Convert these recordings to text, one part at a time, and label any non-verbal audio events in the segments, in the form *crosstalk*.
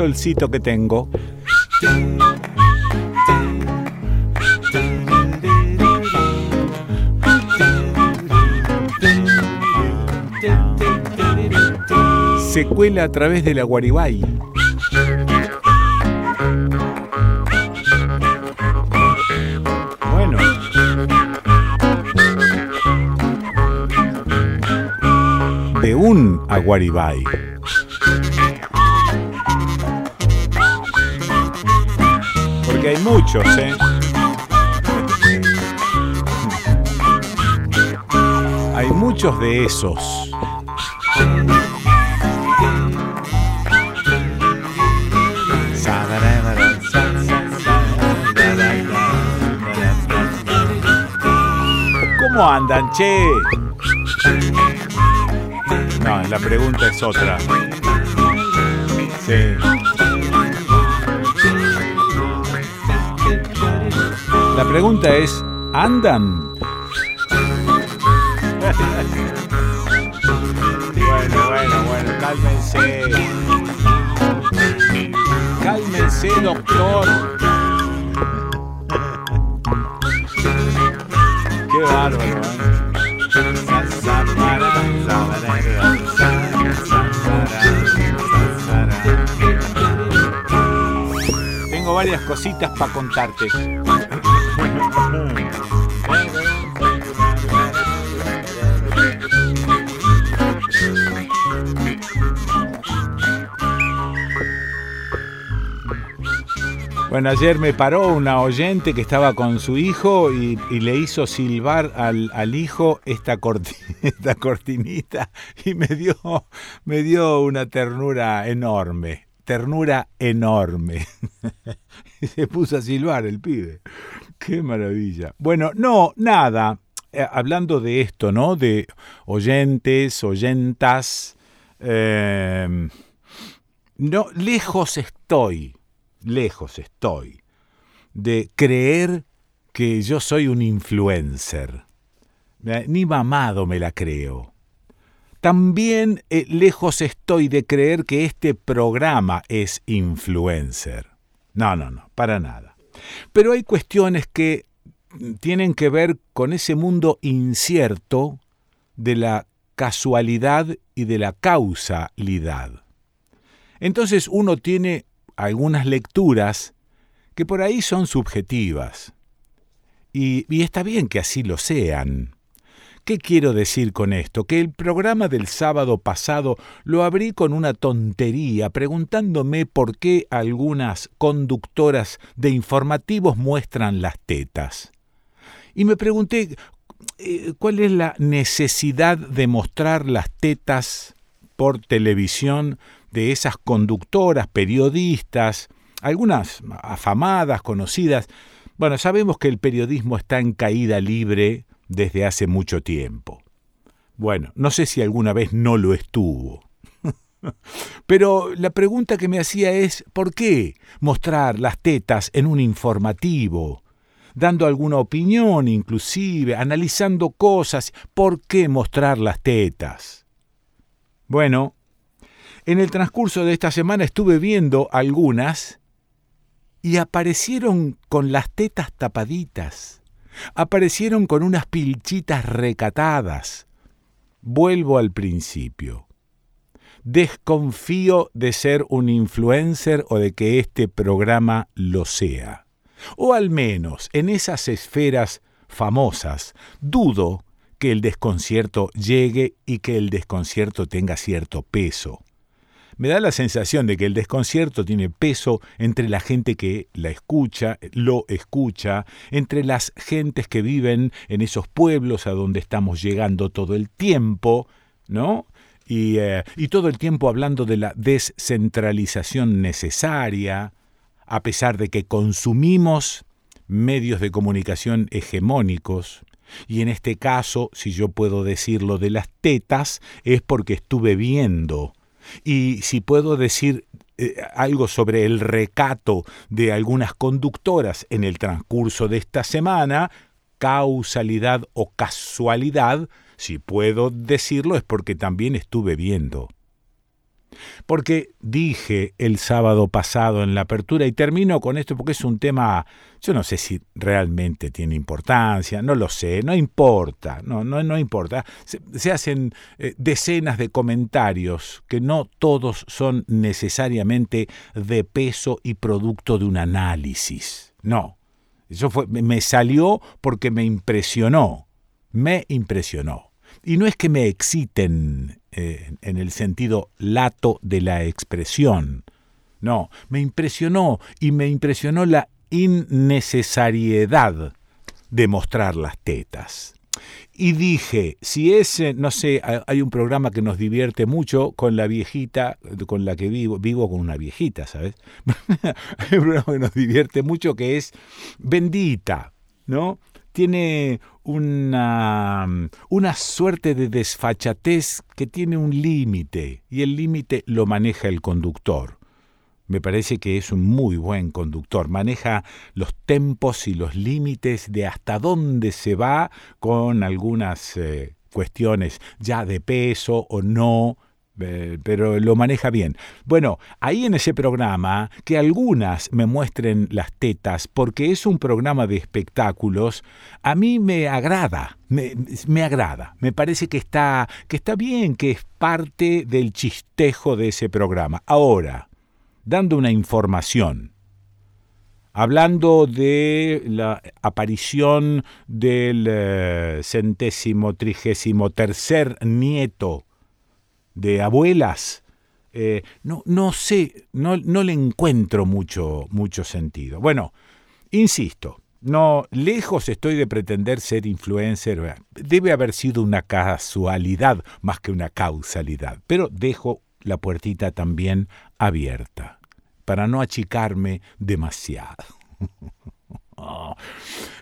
solcito que tengo. Se cuela a través de la Guaribay. Bueno. De un Aguaribay. Muchos, ¿eh? Hay muchos de esos. ¿Cómo andan, che? No, la pregunta es otra. Sí. La pregunta es, ¿andan? Bueno, bueno, bueno, cálmense. Cálmense, doctor. Qué bárbaro, ¿eh? Tengo varias cositas para contarte. Bueno, ayer me paró una oyente que estaba con su hijo y, le hizo silbar al, al hijo esta, corti- *laughs* esta cortinita y me dio, me dio una ternura enorme, ternura enorme. *laughs* y se puso a silbar el pibe. Qué maravilla. Bueno, no, nada. Eh, hablando de esto, ¿no? De oyentes, oyentas. eh, no, lejos estoy, lejos estoy de creer que yo soy un influencer. Eh, Ni mamado me la creo. También eh, lejos estoy de creer que este programa es influencer. No, no, no, para nada. Pero hay cuestiones que tienen que ver con ese mundo incierto de la casualidad y de la causalidad. Entonces uno tiene algunas lecturas que por ahí son subjetivas. Y, está bien que así lo sean. ¿Qué quiero decir con esto? Que el programa del sábado pasado lo abrí con una tontería, preguntándome por qué algunas conductoras de informativos muestran las tetas. Y me pregunté eh, cuál es la necesidad de mostrar las tetas por televisión de esas conductoras, periodistas, algunas afamadas, conocidas. Bueno, sabemos que el periodismo está en caída libre desde hace mucho tiempo. Bueno, no sé si alguna vez no lo estuvo. *laughs* Pero la pregunta que me hacía es, ¿por qué mostrar las tetas en un informativo? Dando alguna opinión inclusive, analizando cosas, ¿por qué mostrar las tetas? Bueno, en el transcurso de esta semana estuve viendo algunas y aparecieron con las tetas tapaditas, aparecieron con unas pilchitas recatadas. Vuelvo al principio. Desconfío de ser un influencer o de que este programa lo sea. O al menos en esas esferas famosas, dudo que el desconcierto llegue y que el desconcierto tenga cierto peso. Me da la sensación de que el desconcierto tiene peso entre la gente que la escucha, lo escucha, entre las gentes que viven en esos pueblos a donde estamos llegando todo el tiempo, ¿no? Y, eh, y todo el tiempo hablando de la descentralización necesaria, a pesar de que consumimos medios de comunicación hegemónicos, y en este caso, si yo puedo decirlo de las tetas, es porque estuve viendo y si puedo decir eh, algo sobre el recato de algunas conductoras en el transcurso de esta semana, causalidad o casualidad, si puedo decirlo es porque también estuve viendo. Porque dije el sábado pasado en la apertura, y termino con esto porque es un tema, yo no sé si realmente tiene importancia, no lo sé, no importa, no, no, no importa. Se, hacen eh, decenas de comentarios que no todos son necesariamente de peso y producto de un análisis. No, eso fue, me salió porque me impresionó, me impresionó. Y no es que me exciten eh, en el sentido lato de la expresión. No, me impresionó y me impresionó la innecesariedad de mostrar las tetas. Y dije, si ese, no sé, hay un programa que nos divierte mucho con la viejita con la que vivo, vivo con una viejita, ¿sabes? *laughs* hay un programa que nos divierte mucho que es Bendita, ¿no? Tiene una, una suerte de desfachatez que tiene un límite, y el límite lo maneja el conductor. Me parece que es un muy buen conductor, maneja los tempos y los límites de hasta dónde se va con algunas eh, cuestiones ya de peso o no, pero lo maneja bien. Bueno, ahí en ese programa, que algunas me muestren las tetas, porque es un programa de espectáculos, a mí me agrada, me, me, agrada, me parece que está, que está bien, que es parte del chistejo de ese programa. Ahora, dando una información, hablando de la aparición del eh, centésimo trigésimo tercer nieto de abuelas, eh, no, no sé, no, no le encuentro mucho, mucho sentido. Bueno, insisto, no, lejos estoy de pretender ser influencer. Debe haber sido una casualidad más que una causalidad. Pero dejo la puertita también abierta para no achicarme demasiado. *laughs*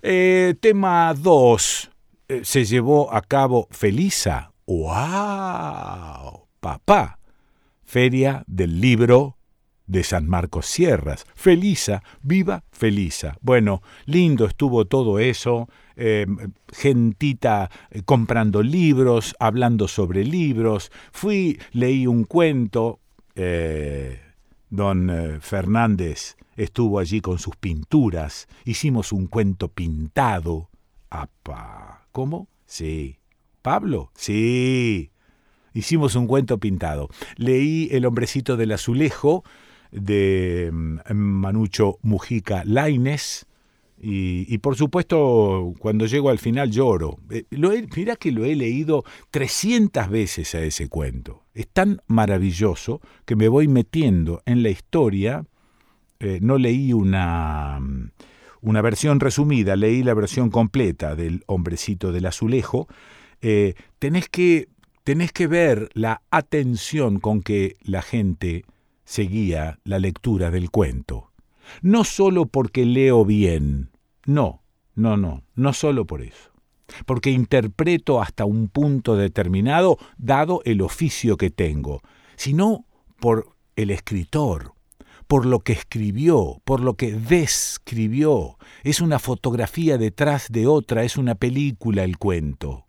Eh, tema 2. Eh, se llevó a cabo Felisa. ¡Wow! papá. Feria del Libro de San Marcos Sierras. Felisa, viva Felisa. Bueno, lindo estuvo todo eso, em, gentita eh, comprando libros, hablando sobre libros. Fui, leí un cuento, eh, don eh, Fernández estuvo allí con sus pinturas, hicimos un cuento pintado. ¿Cómo? Sí. ¿Pablo? Sí. Hicimos un cuento pintado. Leí El hombrecito del azulejo de mm, Manucho Mujica Laines. Y, por supuesto, cuando llego al final lloro. Eh, lo mira que lo he leído 300 veces a ese cuento. Es tan maravilloso que me voy metiendo en la historia. Eh, no leí una, mm, una versión resumida, leí la versión completa del hombrecito del azulejo. Eh, tenés que tenés que ver la atención con que la gente seguía la lectura del cuento. No solo porque leo bien, no, no, no, no solo por eso. Porque interpreto hasta un punto determinado, dado el oficio que tengo, sino por el escritor, por lo que escribió, por lo que describió. Es una fotografía detrás de otra, es una película el cuento.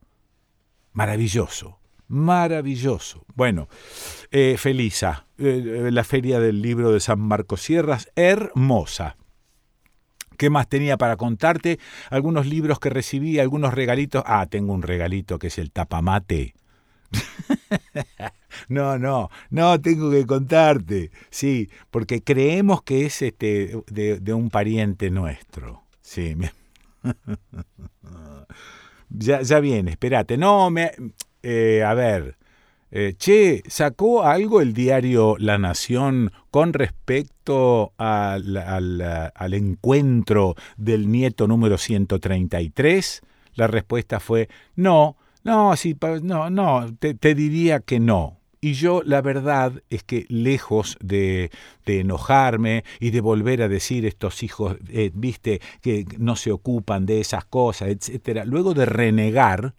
Maravilloso maravilloso. Bueno, eh, Felisa, eh, eh, la feria del libro de San Marcos Sierras, hermosa. ¿Qué más tenía para contarte? Algunos libros que recibí, algunos regalitos. Ah, tengo un regalito que es el tapamate. *laughs* no, no, no tengo que contarte. Sí, porque creemos que es este de, de un pariente nuestro. Sí. *laughs* ya, ya viene, espérate. No, me, eh, a ver, Eh, che, ¿sacó algo el diario La Nación con respecto al, al, encuentro del nieto número 133? La respuesta fue no, no, sí, no, no, te diría que no. Y yo la verdad es que lejos de, de, enojarme y de volver a decir estos hijos, eh, viste, que no se ocupan de esas cosas, etcétera, luego de renegar,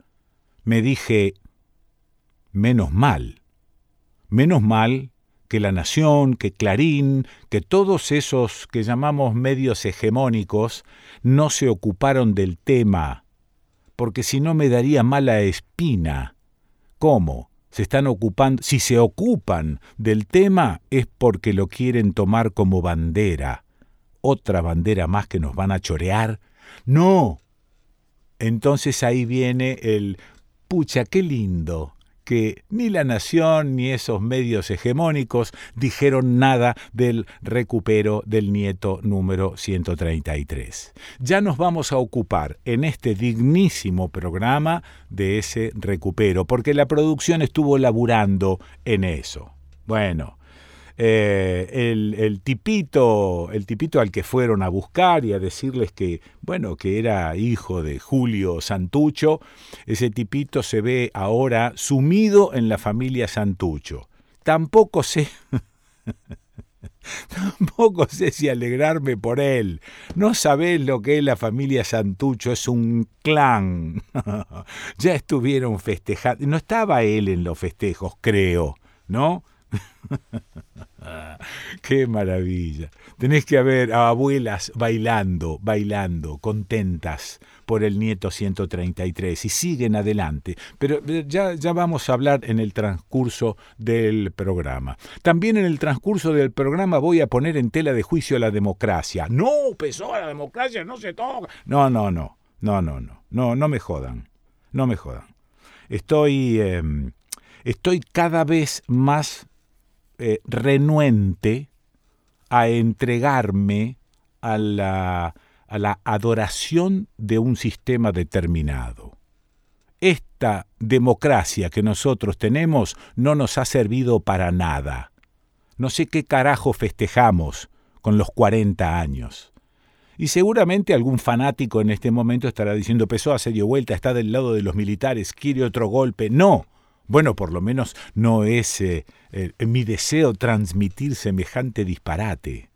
me dije, menos mal, menos mal que La Nación, que Clarín, que todos esos que llamamos medios hegemónicos no se ocuparon del tema, porque si no me daría mala espina. ¿Cómo? Se están ocupando, si se ocupan del tema es porque lo quieren tomar como bandera. Otra bandera más que nos van a chorear. No. Entonces ahí viene el, pucha, qué lindo, que ni la nación ni esos medios hegemónicos dijeron nada del recupero del nieto número 133. Ya nos vamos a ocupar en este dignísimo programa de ese recupero, porque la producción estuvo laburando en eso. Bueno, eh, el, tipito, el tipito al que fueron a buscar y a decirles que, bueno, que era hijo de Julio Santucho, ese tipito se ve ahora sumido en la familia Santucho. Tampoco sé... *laughs* Tampoco sé si alegrarme por él. No sabés lo que es la familia Santucho, es un clan. *laughs* ya estuvieron festejando. No estaba él en los festejos, creo, ¿no? *laughs* Qué maravilla. Tenés que ver a abuelas bailando, bailando, contentas por el nieto 133 y siguen adelante. Pero eh, ya, ya vamos a hablar en el transcurso del programa. También en el transcurso del programa voy a poner en tela de juicio la democracia. No, pesó, la democracia no se toca. No, no, no, no, no, no, no, no me jodan, no me jodan. Estoy, em, estoy cada vez más eh, renuente a entregarme a la, a la adoración de un sistema determinado. Esta democracia que nosotros tenemos no nos ha servido para nada. No sé qué carajo festejamos con los 40 años. Y seguramente algún fanático en este momento estará diciendo, Pesó se dio vuelta, está del lado de los militares, quiere otro golpe. No, bueno, por lo menos no es eh, eh, mi deseo transmitir semejante disparate.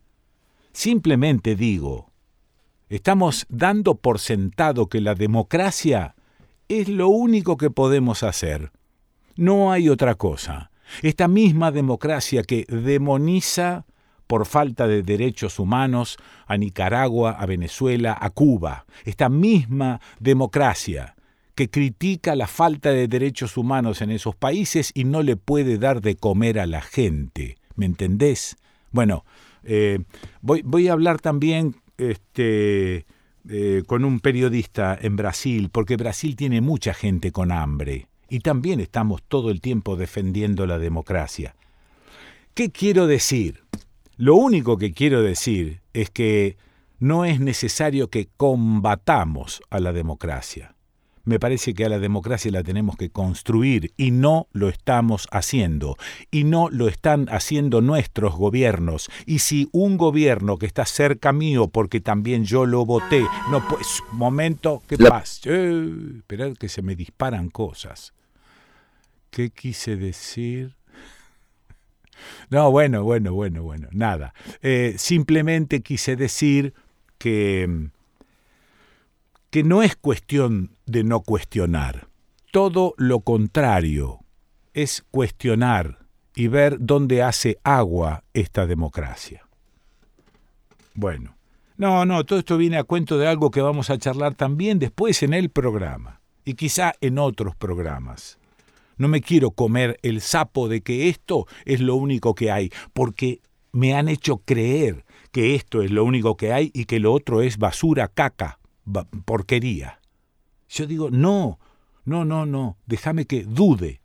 Simplemente digo, estamos dando por sentado que la democracia es lo único que podemos hacer. No hay otra cosa. Esta misma democracia que demoniza por falta de derechos humanos a Nicaragua, a Venezuela, a Cuba. Esta misma democracia que critica la falta de derechos humanos en esos países y no le puede dar de comer a la gente. ¿Me entendés? Bueno, eh, voy, a hablar también este, eh, con un periodista en Brasil, porque Brasil tiene mucha gente con hambre y también estamos todo el tiempo defendiendo la democracia. ¿Qué quiero decir? Lo único que quiero decir es que no es necesario que combatamos a la democracia me parece que a la democracia la tenemos que construir y no lo estamos haciendo. Y no lo están haciendo nuestros gobiernos. Y si un gobierno que está cerca mío, porque también yo lo voté, no pues, momento, ¿qué pasa? Eh, esperad que se me disparan cosas. ¿Qué quise decir? No, bueno, bueno, bueno, bueno, nada. Eh, simplemente quise decir que que no es cuestión de no cuestionar, todo lo contrario, es cuestionar y ver dónde hace agua esta democracia. Bueno, no, no, todo esto viene a cuento de algo que vamos a charlar también después en el programa y quizá en otros programas. No me quiero comer el sapo de que esto es lo único que hay, porque me han hecho creer que esto es lo único que hay y que lo otro es basura, caca, porquería. Yo digo, no, no, no, no, déjame que dude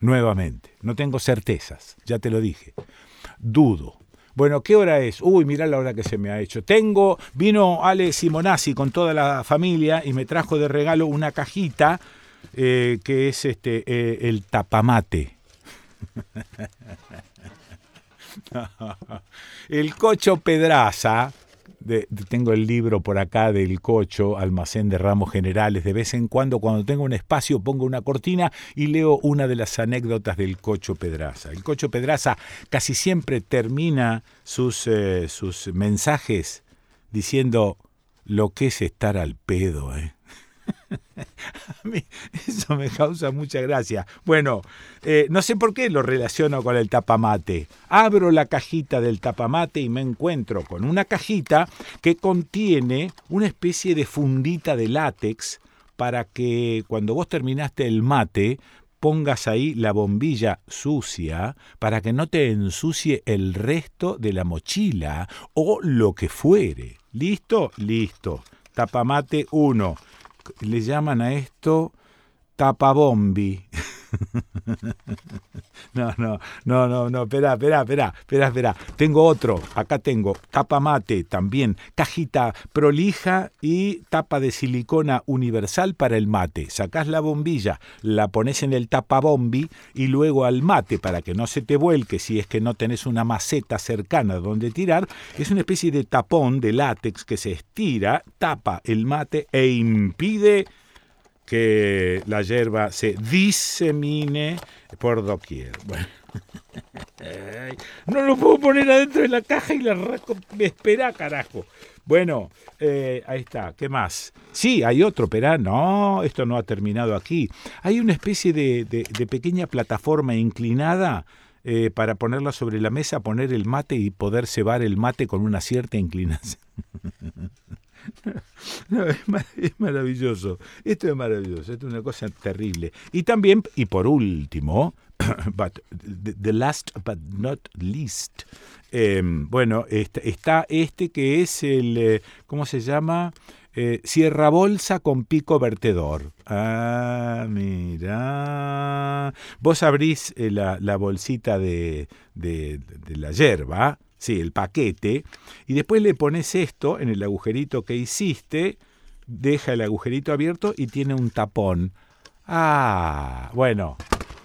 nuevamente. No tengo certezas, ya te lo dije. Dudo. Bueno, ¿qué hora es? Uy, mirá la hora que se me ha hecho. Tengo, vino Ale Simonazzi con toda la familia y me trajo de regalo una cajita eh, que es este, eh, el tapamate. *laughs* El Cocho Pedraza, tengo el libro por acá del Cocho, Almacén de Ramos Generales. De vez en cuando, cuando tengo un espacio, pongo una cortina y leo una de las anécdotas del Cocho Pedraza. El Cocho Pedraza casi siempre termina sus, eh, sus mensajes diciendo lo que es estar al pedo, ¿eh? *laughs* A mí eso me causa mucha gracia. Bueno, eh, no sé por qué lo relaciono con el tapamate. Abro la cajita del tapamate y me encuentro con una cajita que contiene una especie de fundita de látex para que cuando vos terminaste el mate pongas ahí la bombilla sucia para que no te ensucie el resto de la mochila o lo que fuere. ¿Listo? Listo. Tapamate 1 le llaman a esto tapabombi. *laughs* *laughs* no, no, no, no, no, espera, espera, espera, espera, espera. Tengo otro, acá tengo tapamate también, cajita prolija y tapa de silicona universal para el mate. Sacás la bombilla, la pones en el tapabombi y luego al mate para que no se te vuelque si es que no tenés una maceta cercana donde tirar. Es una especie de tapón de látex que se estira, tapa el mate e impide que la hierba se disemine por doquier. Bueno. *laughs* No lo puedo poner adentro de la caja y la rasco. Espera, carajo. Bueno, eh, ahí está. ¿Qué más? Sí, hay otro, pero no, esto no ha terminado aquí. Hay una especie de, de, pequeña plataforma inclinada eh, para ponerla sobre la mesa, poner el mate y poder cebar el mate con una cierta inclinación. *laughs* Es, maravilloso. Esto es maravilloso. Esto es una cosa terrible. Y también, y por último, *coughs* but the, last but not least, em, bueno, está, este que es el, eh, ¿cómo se llama? Eh, cierra bolsa con pico vertedor. Ah, mira. Vos abrís eh, la, la, bolsita de, de, de la yerba sí, el paquete, y después le pones esto en el agujerito que hiciste, deja el agujerito abierto y tiene un tapón. Ah, bueno,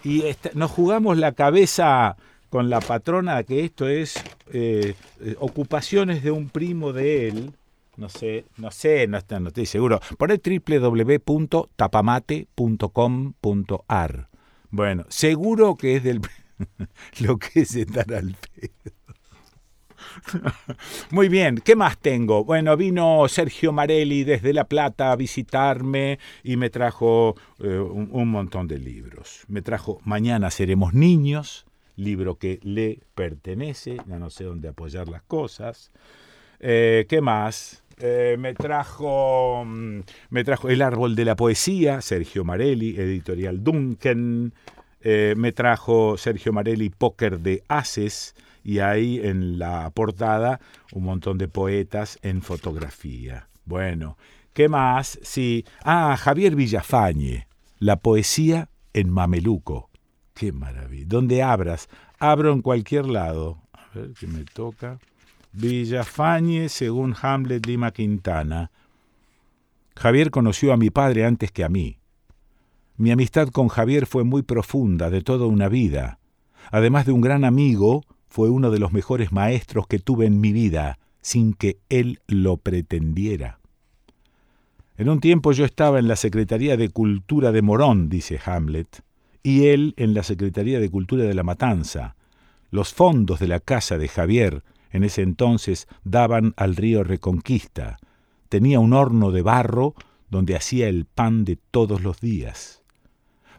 y nos jugamos la cabeza con la patrona que esto es eh, eh, ocupaciones de un primo de él. No sé, no sé, no, no estoy seguro. Poné www.tapamate.com.ar. Bueno, seguro que es del *laughs* lo que es estar al pedo. Muy bien, ¿qué más tengo? Bueno, vino Sergio Marelli desde La Plata a visitarme y me trajo eh, un, montón de libros. Me trajo Mañana seremos niños, libro que le pertenece, ya no sé dónde apoyar las cosas. Eh, ¿Qué más? Eh, me trajo mm, me trajo El árbol de la poesía, Sergio Marelli, editorial Duncan. me trajo Sergio Marelli Póker de Haces, y hay en la portada un montón de poetas en fotografía. Bueno, ¿qué más? Sí, ah, Javier Villafañe, la poesía en mameluco. Qué maravilla. Donde abras, abro en cualquier lado. A ver qué me toca. Villafañe, según Hamlet Lima Quintana. Javier conoció a mi padre antes que a mí. Mi amistad con Javier fue muy profunda, de toda una vida. Además de un gran amigo, fue uno de los mejores maestros que tuve en mi vida, sin que él lo pretendiera. En un tiempo yo estaba en la Secretaría de Cultura de Morón, dice Hamlet, y él en la Secretaría de Cultura de La Matanza. Los fondos de la casa de Javier en ese entonces daban al río Reconquista. Tenía un horno de barro donde hacía el pan de todos los días.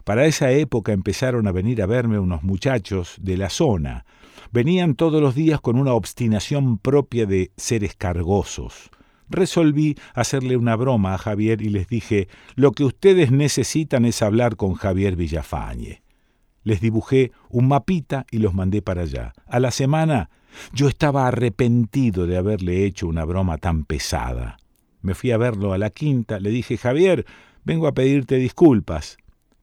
Para esa época empezaron a venir a verme unos muchachos de la zona, Venían todos los días con una obstinación propia de seres cargosos. Resolví hacerle una broma a Javier y les dije, lo que ustedes necesitan es hablar con Javier Villafañe. Les dibujé un mapita y los mandé para allá. A la semana yo estaba arrepentido de haberle hecho una broma tan pesada. Me fui a verlo a la quinta, le dije, Javier, vengo a pedirte disculpas.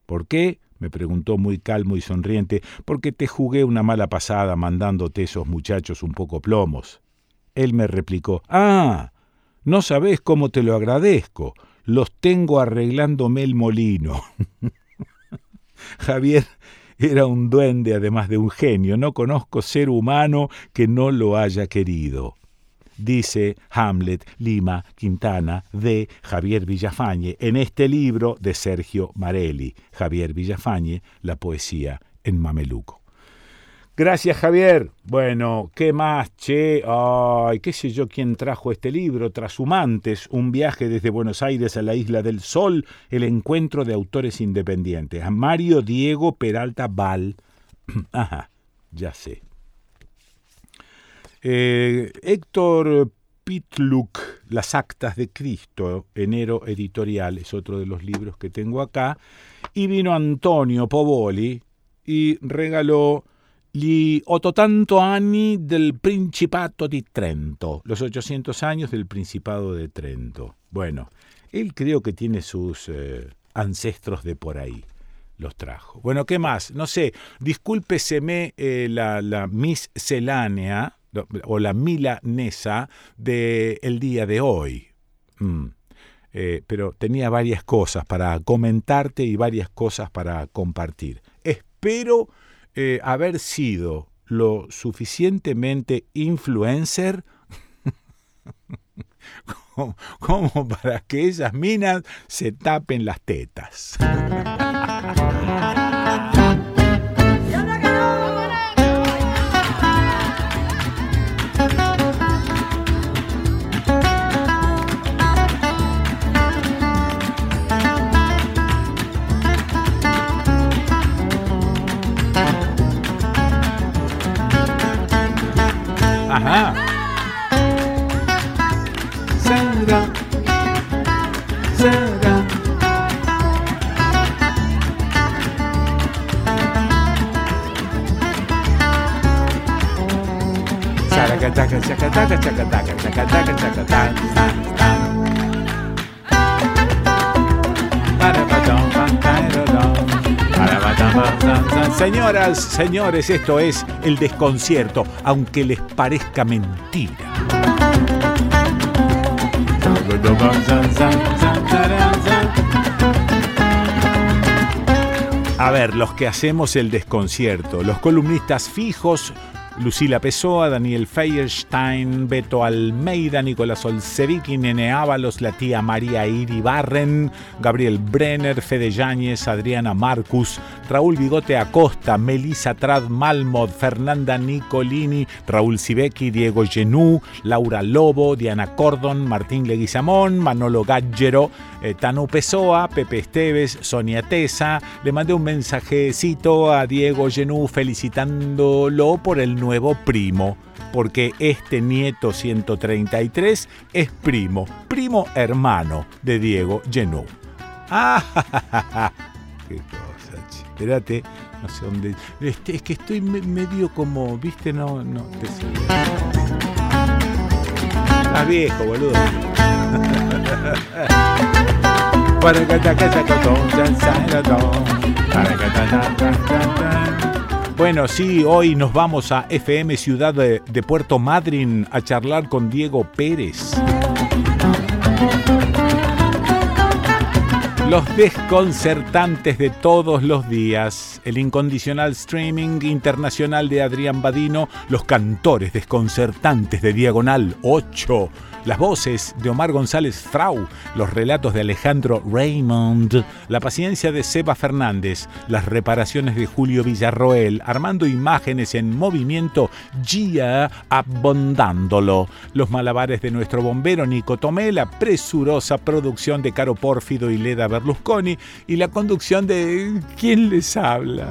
¿Por qué? Me preguntó muy calmo y sonriente, porque te jugué una mala pasada mandándote esos muchachos un poco plomos. Él me replicó, Ah, no sabés cómo te lo agradezco, los tengo arreglándome el molino. *laughs* Javier era un duende además de un genio. No conozco ser humano que no lo haya querido. Dice Hamlet, Lima, Quintana, de Javier Villafañe, en este libro de Sergio Marelli. Javier Villafañe, la poesía en Mameluco. Gracias, Javier. Bueno, ¿qué más, che? Ay, qué sé yo quién trajo este libro, Trashumantes, un viaje desde Buenos Aires a la Isla del Sol, el encuentro de autores independientes. A Mario Diego Peralta Val. *clears throat* Ajá, ya sé. Eh, Héctor Pitluk, Las Actas de Cristo, Enero Editorial, es otro de los libros que tengo acá. Y vino Antonio Povoli y regaló gli 800 anni del Principato di Trento, los 800 años del Principado de Trento. Bueno, él creo que tiene sus eh, ancestros de por ahí. Los trajo. Bueno, ¿qué más? No sé, discúlpeseme eh, la, la miscelánea o la milanesa del el día de hoy. Mm. Eh, pero tenía varias cosas para comentarte y varias cosas para compartir. Espero eh, haber sido lo suficientemente influencer *laughs* como, para que esas minas se tapen las tetas. *laughs* Ajá. Sandra. Sandra. Chacataca, chacataca, chacataca, chacataca, chacataca, *laughs* Señoras, señores, esto es el desconcierto, aunque les parezca mentira. A ver, los que hacemos el desconcierto, los columnistas fijos Lucila Pessoa, Daniel Feierstein, Beto Almeida, Nicolás Olseviki, Nene Ábalos, la tía María Iribarren, Gabriel Brenner, Fede Yáñez, Adriana Marcus, Raúl Bigote Acosta, Melissa Trad Malmod, Fernanda Nicolini, Raúl Sibeki, Diego Genú, Laura Lobo, Diana Cordon, Martín Leguizamón, Manolo Gaggero, eh, Tanu Pessoa, Pepe Esteves, Sonia Tesa. Le mandé un mensajecito a Diego Genú felicitándolo por el nuevo primo, porque este nieto 133 es primo, primo hermano de Diego Genú. *laughs* ¡Ah! ¡Qué cosa! Espérate, no sé dónde. Este, es que estoy medio como, viste, no, no te. Estás viejo, boludo. *laughs* Bueno, sí, hoy nos vamos a FM Ciudad de, Puerto Madryn a charlar con Diego Pérez. Los desconcertantes de todos los días, el incondicional streaming internacional de Adrián Badino, los cantores desconcertantes de Diagonal 8, las voces de Omar González Frau, los relatos de Alejandro Raymond, la paciencia de Seba Fernández, las reparaciones de Julio Villarroel, armando imágenes en movimiento, Gia abondándolo, los malabares de nuestro bombero Nico Tomé, la presurosa producción de Caro Pórfido y Leda Berlusconi y la conducción de ¿Quién les habla?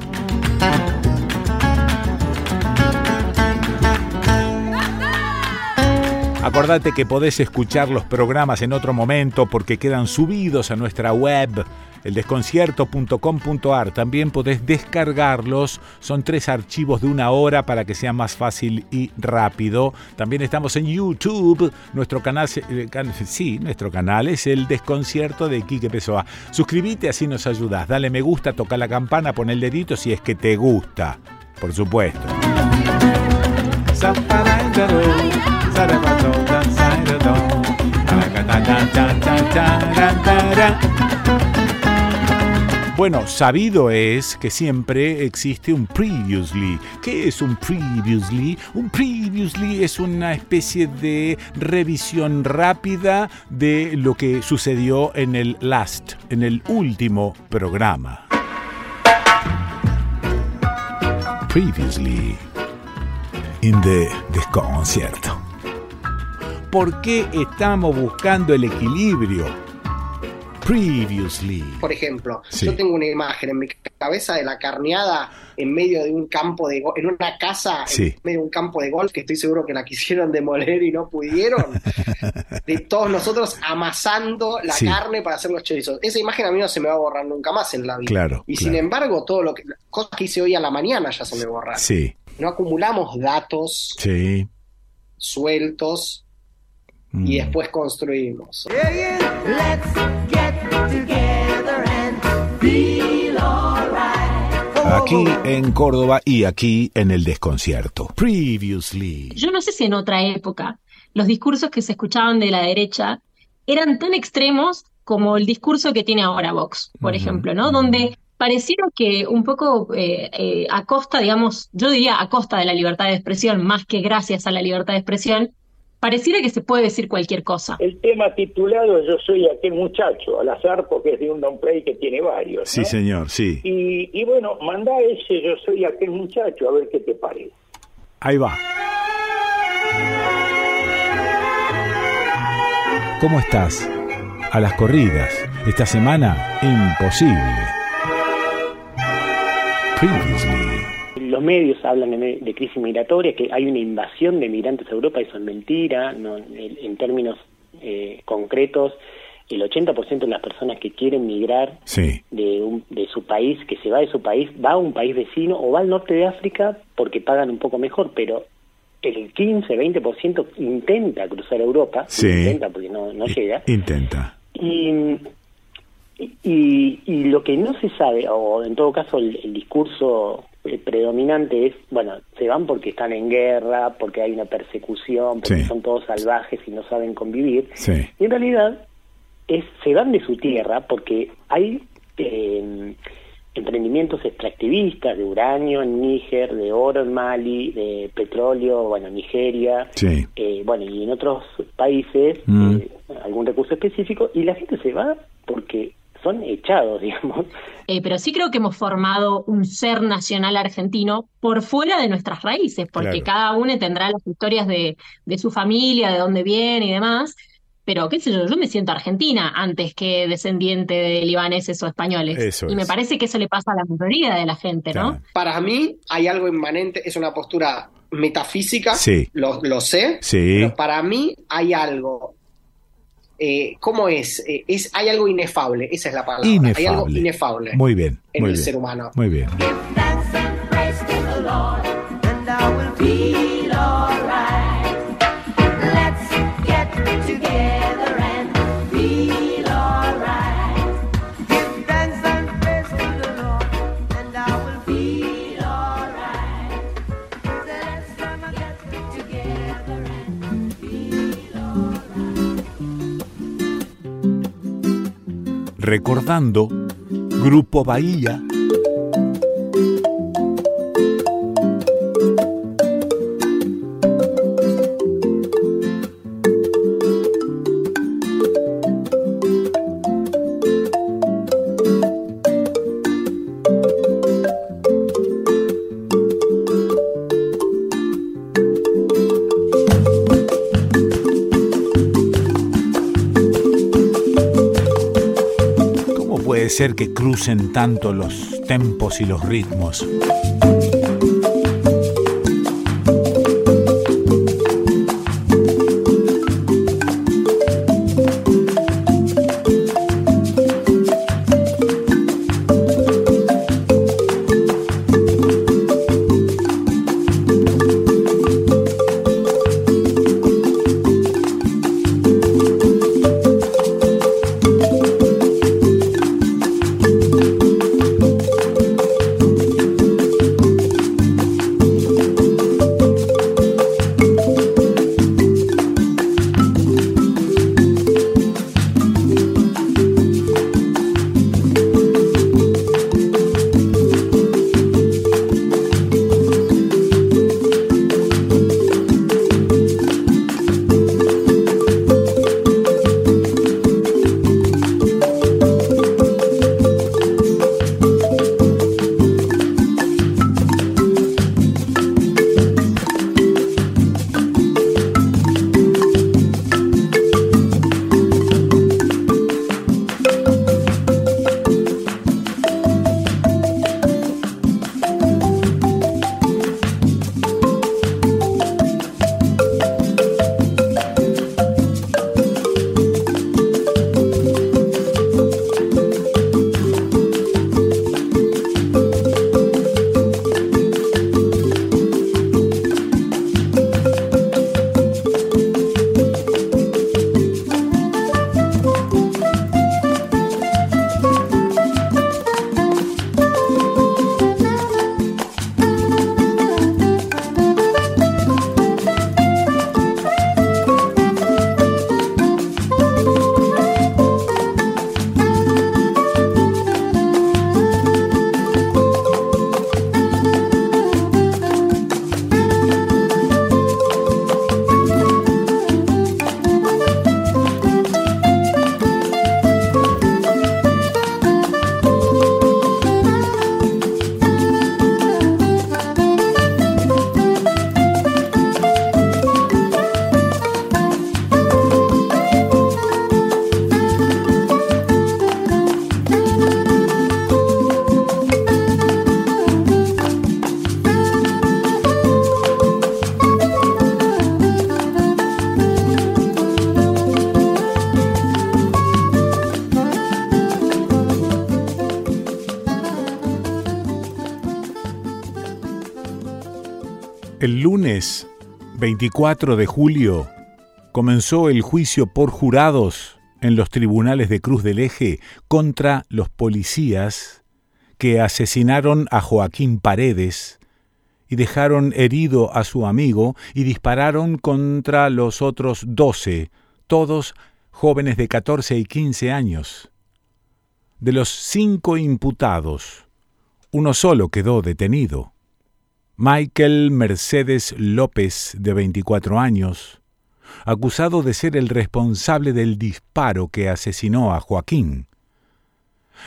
Acordate que podés escuchar los programas en otro momento porque quedan subidos a nuestra web, eldesconcierto.com.ar. También podés descargarlos. Son tres archivos de una hora para que sea más fácil y rápido. También estamos en YouTube. Nuestro canal, eh, sí, nuestro canal es el Desconcierto de Quique Pessoa. Suscríbete, así nos ayudas. Dale me gusta, toca la campana, pon el dedito si es que te gusta. Por supuesto. Bueno, sabido es que siempre existe un previously. ¿Qué es un previously? Un previously es una especie de revisión rápida de lo que sucedió en el last, en el último programa. Previously in the desconcierto. ¿Por qué estamos buscando el equilibrio? Previously. Por ejemplo, yo tengo una imagen en mi cabeza de la carneada en medio de un campo de en una casa en medio de un campo de golf que estoy seguro que la quisieron demoler y no pudieron. *laughs* de todos nosotros amasando la carne para hacer los chorizos. Esa imagen a mí no se me va a borrar nunca más en la vida. Claro. Y sin embargo, todo lo que cosas que hice hoy a la mañana ya se me borraron. Sí. No acumulamos datos sueltos y mm. después construimos. Aquí en Córdoba y aquí en el desconcierto. Previously. Yo no sé si en otra época los discursos que se escuchaban de la derecha eran tan extremos como el discurso que tiene ahora Vox, por ejemplo, ¿no? Donde pareciera que un poco eh, eh, a costa, digamos, yo diría a costa de la libertad de expresión, más que gracias a la libertad de expresión, pareciera que se puede decir cualquier cosa. El tema titulado Yo soy aquel muchacho, al azar porque es de un play que tiene varios. Sí, señor, sí. Y, y bueno, manda ese Yo soy aquel muchacho a ver qué te parece. Ahí va. ¿Cómo estás? A las corridas. Esta semana, imposible. Previously los medios hablan de, crisis migratoria, que hay una invasión de migrantes a Europa, eso es mentira, en, términos eh, concretos, el 80% de las personas que quieren migrar de, de su país, que se va de su país, va a un país vecino o va al norte de África porque pagan un poco mejor, pero el 15, 20% intenta cruzar Europa, intenta porque no, no llega. Intenta. Y, y, y, lo que no se sabe, o en todo caso el discurso predominante es, bueno, se van porque están en guerra, porque hay una persecución, porque son todos salvajes y no saben convivir. Y en realidad es, se van de su tierra porque hay eh, emprendimientos extractivistas de uranio en Níger, de oro en Mali, de petróleo, bueno, Nigeria, eh, bueno, y en otros países mm. eh, algún recurso específico, y la gente se va porque son echados, *laughs* digamos. Eh, pero sí creo que hemos formado un ser nacional argentino por fuera de nuestras raíces, porque cada uno tendrá las historias de, de su familia, de dónde viene y demás. Pero, qué sé yo, yo me siento argentina antes que descendiente de libaneses o españoles. y me parece que eso le pasa a la mayoría de la gente, ¿no? Para mí hay algo inmanente, es una postura metafísica, sí. lo, lo sé, sí. pero para mí hay algo eh, ¿cómo es? Eh, es? Hay algo inefable, esa es la palabra. Hay algo inefable. Muy bien. En el ser humano. Muy bien. Recordando Grupo Bahía ser que crucen tanto los tempos y los ritmos. El lunes 24 de julio comenzó el juicio por jurados en los tribunales de Cruz del Eje contra los policías que asesinaron a Joaquín Paredes y dejaron herido a su amigo y dispararon contra los otros doce, todos jóvenes de 14 y 15 años. De los cinco imputados, uno solo quedó detenido. Michael Mercedes López, de 24 años, acusado de ser el responsable del disparo que asesinó a Joaquín.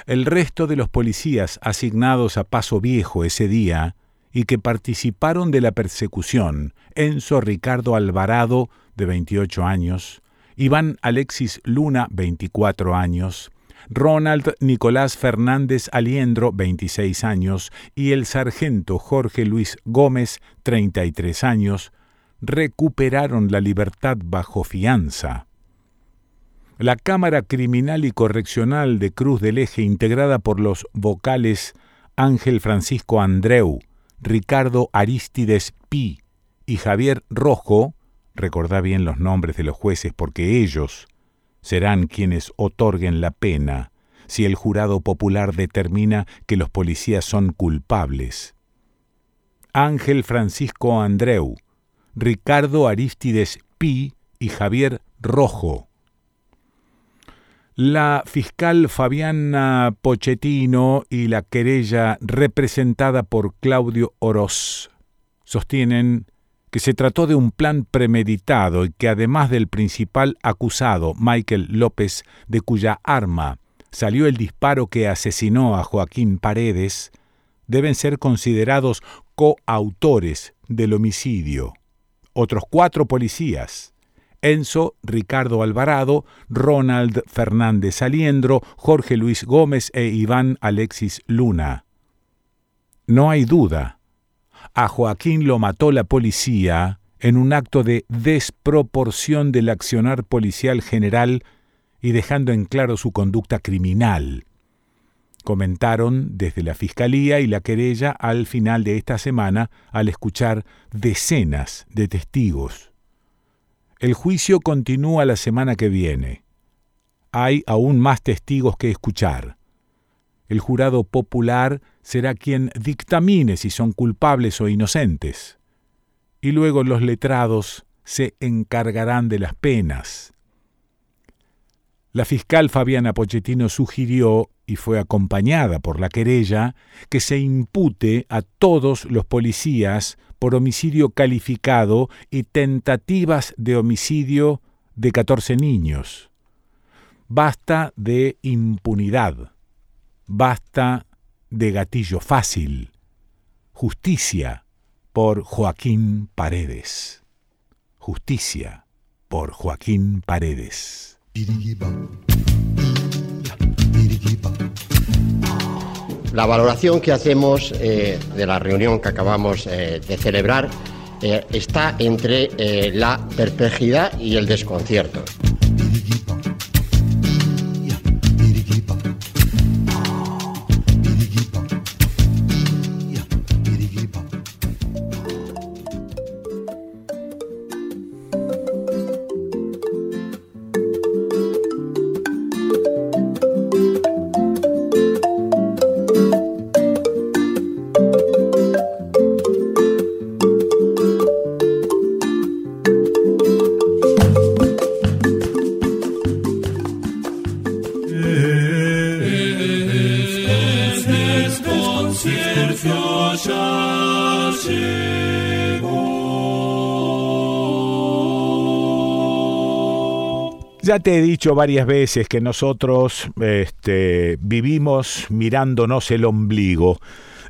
El resto de los policías asignados a Paso Viejo ese día y que participaron de la persecución, Enzo Ricardo Alvarado, de 28 años, Iván Alexis Luna, 24 años, Ronald Nicolás Fernández Aliendro, 26 años, y el sargento Jorge Luis Gómez, 33 años, recuperaron la libertad bajo fianza. La Cámara Criminal y Correccional de Cruz del Eje, integrada por los vocales Ángel Francisco Andreu, Ricardo Aristides Pi y Javier Rojo, recordá bien los nombres de los jueces porque ellos serán quienes otorguen la pena si el jurado popular determina que los policías son culpables. Ángel Francisco Andreu, Ricardo Aristides Pi y Javier Rojo. La fiscal Fabiana Pochettino y la querella representada por Claudio Oroz sostienen que se trató de un plan premeditado y que además del principal acusado, Michael López, de cuya arma salió el disparo que asesinó a Joaquín Paredes, deben ser considerados coautores del homicidio. Otros cuatro policías, Enzo Ricardo Alvarado, Ronald Fernández Aliendro, Jorge Luis Gómez e Iván Alexis Luna. No hay duda a Joaquín lo mató la policía en un acto de desproporción del accionar policial general y dejando en claro su conducta criminal. Comentaron desde la Fiscalía y la querella al final de esta semana al escuchar decenas de testigos. El juicio continúa la semana que viene. Hay aún más testigos que escuchar. El jurado popular será quien dictamine si son culpables o inocentes. Y luego los letrados se encargarán de las penas. La fiscal Fabiana Pochettino sugirió, y fue acompañada por la querella, que se impute a todos los policías por homicidio calificado y tentativas de homicidio de 14 niños. Basta de impunidad. Basta de gatillo fácil. Justicia por Joaquín Paredes. Justicia por Joaquín Paredes. La valoración que hacemos eh, de la reunión que acabamos eh, de celebrar eh, está entre la perplejidad y el desconcierto. Ya te he dicho varias veces que nosotros este, vivimos mirándonos el ombligo.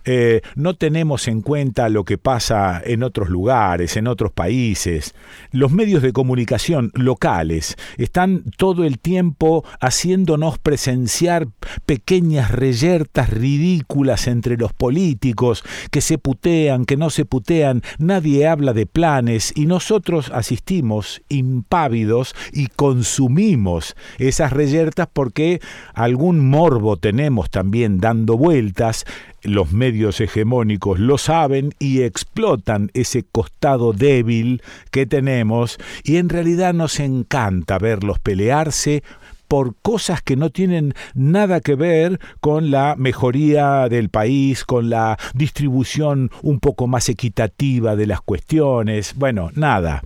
Eh, no tenemos en cuenta lo que pasa en otros lugares, en otros países. Los medios de comunicación locales están todo el tiempo haciéndonos presenciar pequeñas reyertas ridículas entre los políticos, que se putean, que no se putean, nadie habla de planes y nosotros asistimos impávidos y consumimos esas reyertas porque algún morbo tenemos también dando vueltas los medios hegemónicos lo saben y explotan ese costado débil que tenemos y en realidad nos encanta verlos pelearse por cosas que no tienen nada que ver con la mejoría del país, con la distribución un poco más equitativa de las cuestiones, bueno, nada.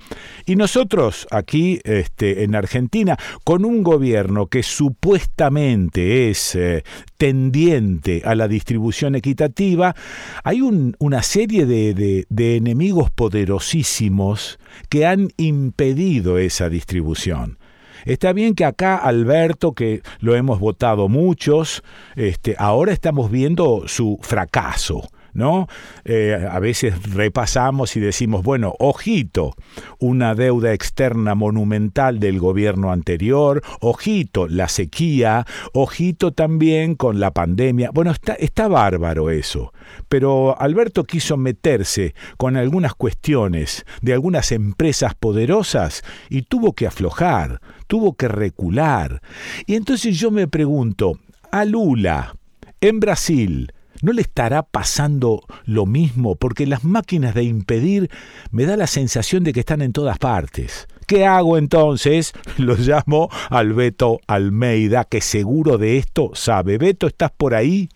Y nosotros aquí este, en Argentina, con un gobierno que supuestamente es eh, tendiente a la distribución equitativa, hay una serie de enemigos poderosísimos que han impedido esa distribución. Está bien que acá Alberto, que lo hemos votado muchos, este, ahora estamos viendo su fracaso. ¿No? Eh, a veces repasamos y decimos, bueno, ojito, una deuda externa monumental del gobierno anterior, ojito, la sequía, ojito también con la pandemia. Bueno, está, está bárbaro eso, pero Alberto quiso meterse con algunas cuestiones de algunas empresas poderosas y tuvo que aflojar, tuvo que recular. Y entonces yo me pregunto, a Lula, en Brasil, ¿No le estará pasando lo mismo? Porque las máquinas de impedir me da la sensación de que están en todas partes. ¿Qué hago entonces? *laughs* Lo llamo al Beto Almeida, que seguro de esto sabe. Beto, ¿estás por ahí?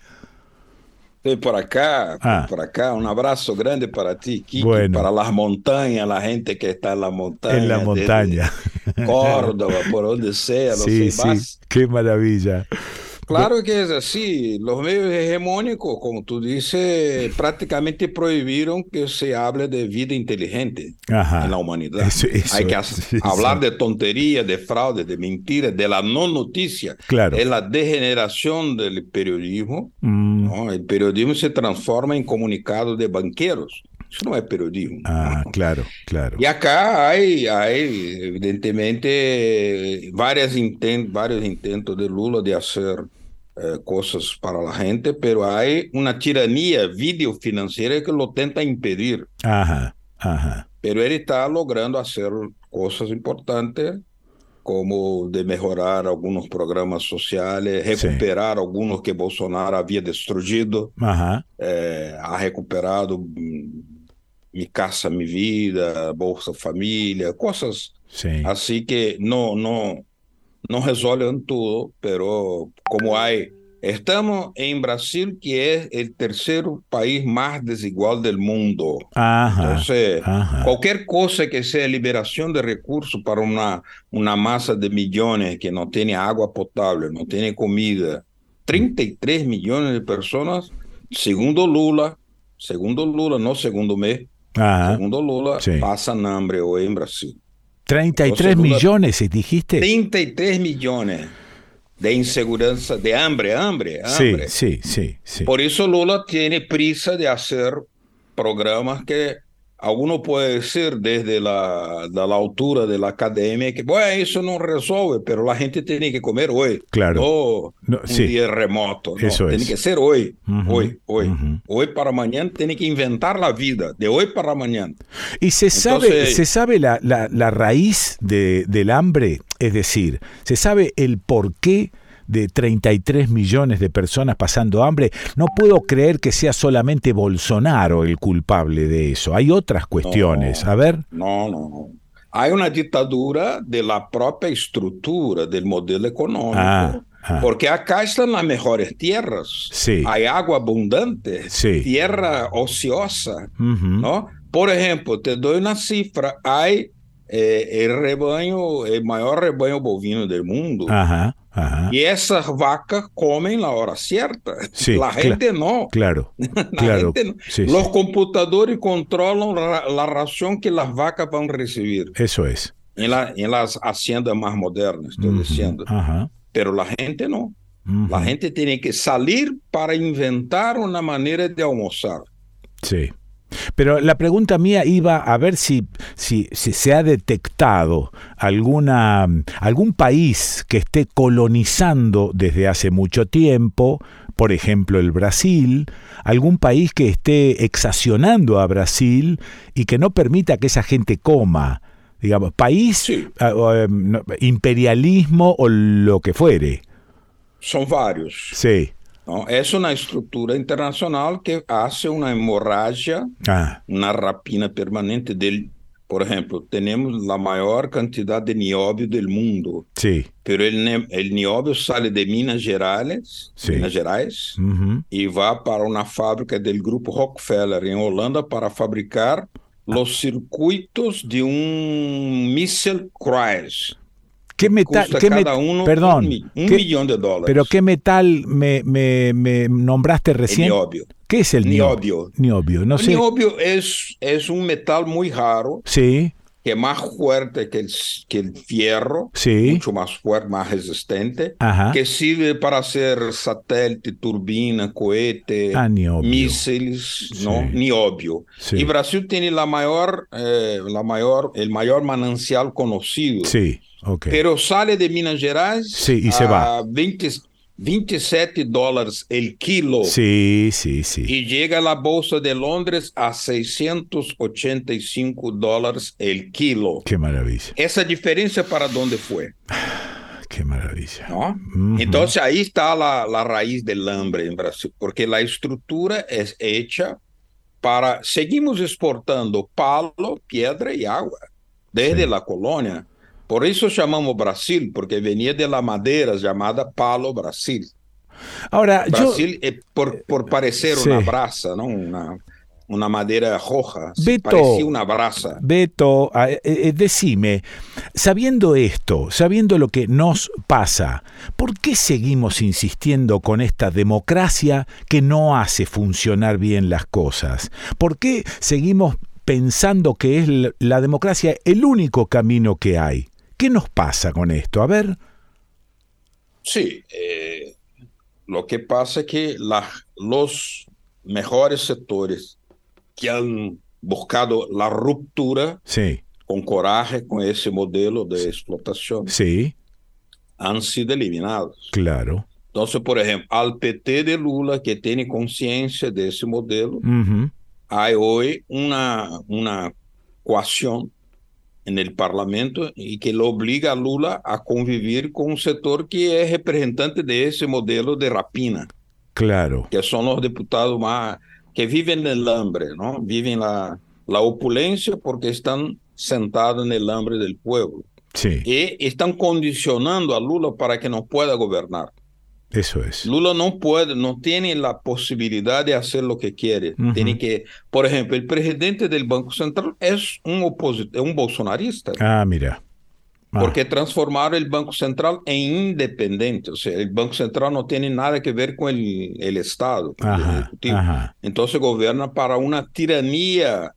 Estoy por acá, ah. por acá. Un abrazo grande para ti, Kiki, para las montañas, la gente que está en la montaña. En la montaña. Córdoba, por donde sea. *laughs* Sí, sí, qué maravilla. Claro que es así. Los medios hegemónicos, como tú dices, prácticamente prohibieron que se hable de vida inteligente en la humanidad. Hay que *laughs* hablar de tonterías, de fraude, de mentiras, de la no noticia. Claro. Es la degeneración del periodismo. Mm. El periodismo se transforma en comunicado de banqueros. Eso no es periodismo. Ah, claro, claro. Y acá hay, hay evidentemente, varios intentos de Lula de hacer eh, cosas para la gente, pero hay una tiranía videofinanciera que lo tenta impedir. Ajá, ajá. Pero él está logrando hacer cosas importantes como de mejorar algunos programas sociales, recuperar algunos que Bolsonaro había destruido. Eh, ha recuperado mm, Mi Casa Mi Vida, Bolsa Família, cosas sí. así que no, no, no resuelven todo, pero como hay, estamos en Brasil, que es el tercer país más desigual del mundo. Entonces, cualquier cosa que sea liberación de recursos para una, una masa de millones que no tiene agua potable, no tiene comida, 33 millones de personas, segundo Lula, segundo Lula, no segundo mes, segundo Lula, pasan hambre hoy en Brasil. 33 millones, dijiste. 33 millones de inseguridad, de hambre, hambre, hambre. Sí, sí, sí, Por eso Lula tiene prisa de hacer programas que alguno puede decir desde la, la, altura de la academia que, bueno, eso no resuelve, pero la gente tiene que comer hoy. Claro. No, un día remoto. eso tiene que ser hoy, hoy, hoy. Hoy para mañana tiene que inventar la vida, de hoy para mañana. Y se sabe, se sabe la, la, la raíz de, del hambre, es decir, se sabe el por qué de 33 millones de personas pasando hambre, no puedo creer que sea solamente Bolsonaro el culpable de eso. Hay otras cuestiones. A ver. No, no. Hay una dictadura de la propia estructura del modelo económico. Ah, ah. Porque acá están las mejores tierras. Sí. Hay agua abundante, sí. tierra ociosa, ¿no? Por ejemplo, te doy una cifra, hay eh, el rebaño, el mayor rebaño bovino del mundo. Ajá. Y esas vacas comen la hora cierta. *laughs* la gente no. Claro. claro. Los computadores controlan la, ración que las vacas van a recibir. Eso es. En, la, en las haciendas más modernas, estoy diciendo. Pero la gente no. La gente tiene que salir para inventar una manera de almorzar. Sí. Pero la pregunta mía iba a ver si, si, se ha detectado alguna, algún país que esté colonizando desde hace mucho tiempo, por ejemplo el Brasil, algún país que esté exaccionando a Brasil y que no permita que esa gente coma, digamos, país, em, imperialismo o lo que fuere. Son varios. Sí. ¿No? Es una estructura internacional que hace una hemorragia, ah. una rapina permanente del por ejemplo, tenemos la mayor cantidad de niobio del mundo. Sí. Pero el, el niobio sale de Minas Gerais, Minas Gerais y va para una fábrica del grupo Rockefeller en Holanda para fabricar los circuitos de un missile cruise. ¿Qué metal? cada uno perdón, un, millón de dólares. Pero ¿qué metal me, me, me nombraste recién? El niobio. ¿Qué es el niobio? Niobio, no sé. El niobio es, es un metal muy raro. Sí. Que es más fuerte que el, que el fierro. Sí. Mucho más fuerte, más resistente. Ajá. Que sirve para hacer satélite, turbina, cohete, ah, mísiles, ¿no? Niobio. Sí. Y Brasil tiene la mayor, eh, la mayor, el mayor manancial conocido. Sí. Okay. Pero sale de Minas Gerais sí, y se va. 20, 27 dólares el kilo. Sí, sí, sí. Y llega a la bolsa de Londres a 685 dólares el kilo. Qué maravilla. Esa diferencia para dónde fue. *sighs* Qué maravilla. ¿No? Entonces ahí está la, la, raíz del hambre en Brasil, porque la estructura es hecha para... Seguimos exportando palo, piedra y agua desde sí. la colonia. Por eso llamamos Brasil, porque venía de la madera llamada palo Brasil. Ahora, Brasil, yo, eh, por, por, parecer sí. una brasa, ¿no? Una, una madera roja, Beto, parecía una brasa. Beto, eh, eh, decime, sabiendo esto, sabiendo lo que nos pasa, ¿por qué seguimos insistiendo con esta democracia que no hace funcionar bien las cosas? ¿Por qué seguimos pensando que es la democracia el único camino que hay? ¿Qué nos pasa con esto? A ver. Sí, eh, lo que pasa es que la, los mejores sectores que han buscado la ruptura sí. con coraje con ese modelo de explotación sí. han sido eliminados. Claro. Entonces, por ejemplo, al PT de Lula, que tiene conciencia de ese modelo, uh -huh. hay hoy una, una coacción en el Parlamento y que lo obliga a Lula a convivir con un sector que es representante de ese modelo de rapina. Claro. Que son los diputados más que viven en el hambre, ¿no? Viven la, la opulencia porque están sentados en el hambre del pueblo. Sí. Y están condicionando a Lula para que no pueda gobernar. Eso es. Lula no puede, no tiene la posibilidad de hacer lo que quiere. Uh -huh. Tiene que, por ejemplo, el presidente del Banco Central es un opositor, un bolsonarista. Ah, mira. Ah. Porque transformaron el Banco Central en independiente. O sea, el Banco Central no tiene nada que ver con el, el Estado. Ajá, el ajá. Entonces gobierna para una tiranía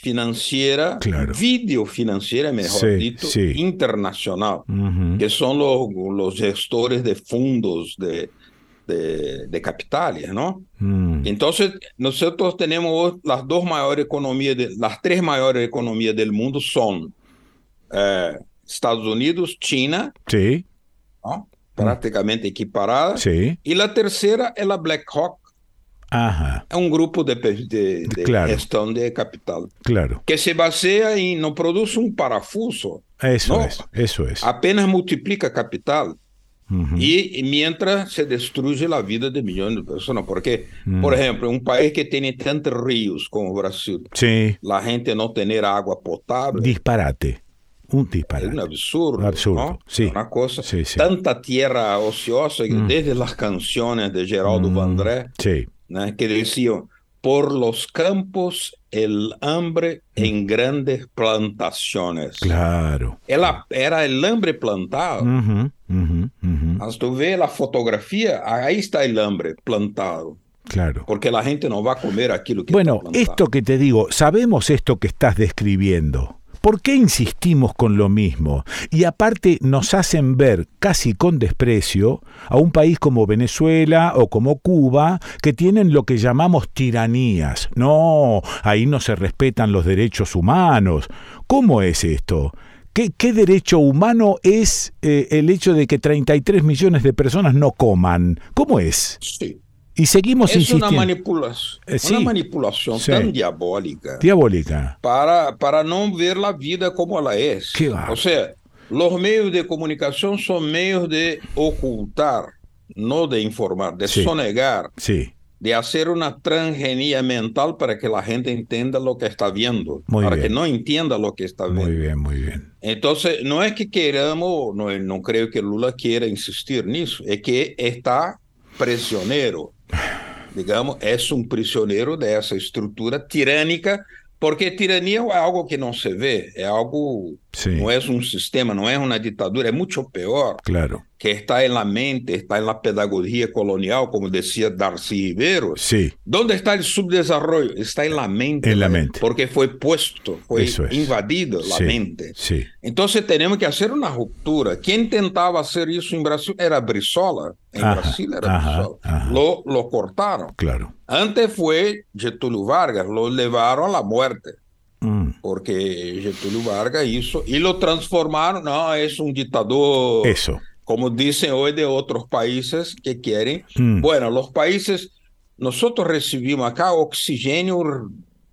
financiera, claro. videofinanciera, mejor sí, dicho, sí. internacional, Uh -huh. que son los, los gestores de fondos de, de, de capitales, ¿no? Mm. Entonces, nosotros tenemos las dos mayores economías, de, las tres mayores economías del mundo son eh, Estados Unidos, China, Sí, ¿no? prácticamente equiparadas, sí. y la tercera es la BlackRock, Ajá, es un grupo de, de, de Claro. gestión de capital, claro. que se basea en, no produce un parafuso, Eso No. es, eso es. apenas multiplica capital. Ujú. Y, y mientras se destruye la vida de millones de personas, porque, por ejemplo, un país que tiene tantos ríos como Brasil, Sí, la gente no tener agua potable, disparate. Un es disparate. un absurdo. Absurdo, ¿no? sí. Una cosa, Sí, sí. tanta tierra ociosa, que Mm. desde las canciones de Geraldo Mm, Vandré, Sí, ¿no? que decían, por los campos el hambre en grandes plantaciones. claro. Ela- era el hambre plantado. Ujú, ujú, ujú, Mas tú ves la fotografía, ahí está el hambre plantado. Claro. Porque la gente no va a comer aquello que Bueno, está esto que te digo, sabemos esto que estás describiendo. ¿Por qué insistimos con lo mismo? Y aparte nos hacen ver casi con desprecio a un país como Venezuela o como Cuba que tienen lo que llamamos tiranías. No, ahí no se respetan los derechos humanos. ¿Cómo es esto? ¿Qué, derecho humano es eh, el hecho de que 33 millones de personas no coman? ¿Cómo es? Sí. Y seguimos Es una insistiendo. manipulación, Eh, sí. una manipulación Sí. tan diabólica Diabólica. para, para no ver la vida como ela es. Qué va. O sea, los medios de comunicación son medios de ocultar, no de informar, de sonegar, sí. de hacer una transgenia mental para que la gente entienda lo que está viendo, para que no entienda lo que está viendo. Muy bien, muy bien. Entonces, no es que queramos, no, no creo que Lula quiera insistir en eso, es que está prisionero. Digamos, es un prisionero de esa estructura tiránica porque tiranía é algo que não se vê, é algo, Não é um sistema, não é uma ditadura, é muito pior. Claro. Que está na mente, está na pedagogia colonial, como dizia Darcy Ribeiro. Sim. Onde está o subdesenvolvimento? Está na mente. Em la mente. Porque foi posto, foi invadido a mente. Sim. Então, temos que fazer uma ruptura. Quem tentava fazer isso em Brasil era Brizola. Ajá, Brasil era ajá, Brizola. Ajá. Lo, lo cortaram. Claro. Antes foi Getúlio Vargas, lo levaram à morte. Mm. Porque Getúlio Vargas hizo y lo transformaron, no, es un dictador. Eso. Como dicen hoy de otros países que quieren. Mm. Bueno, los países, nosotros recibimos acá oxígeno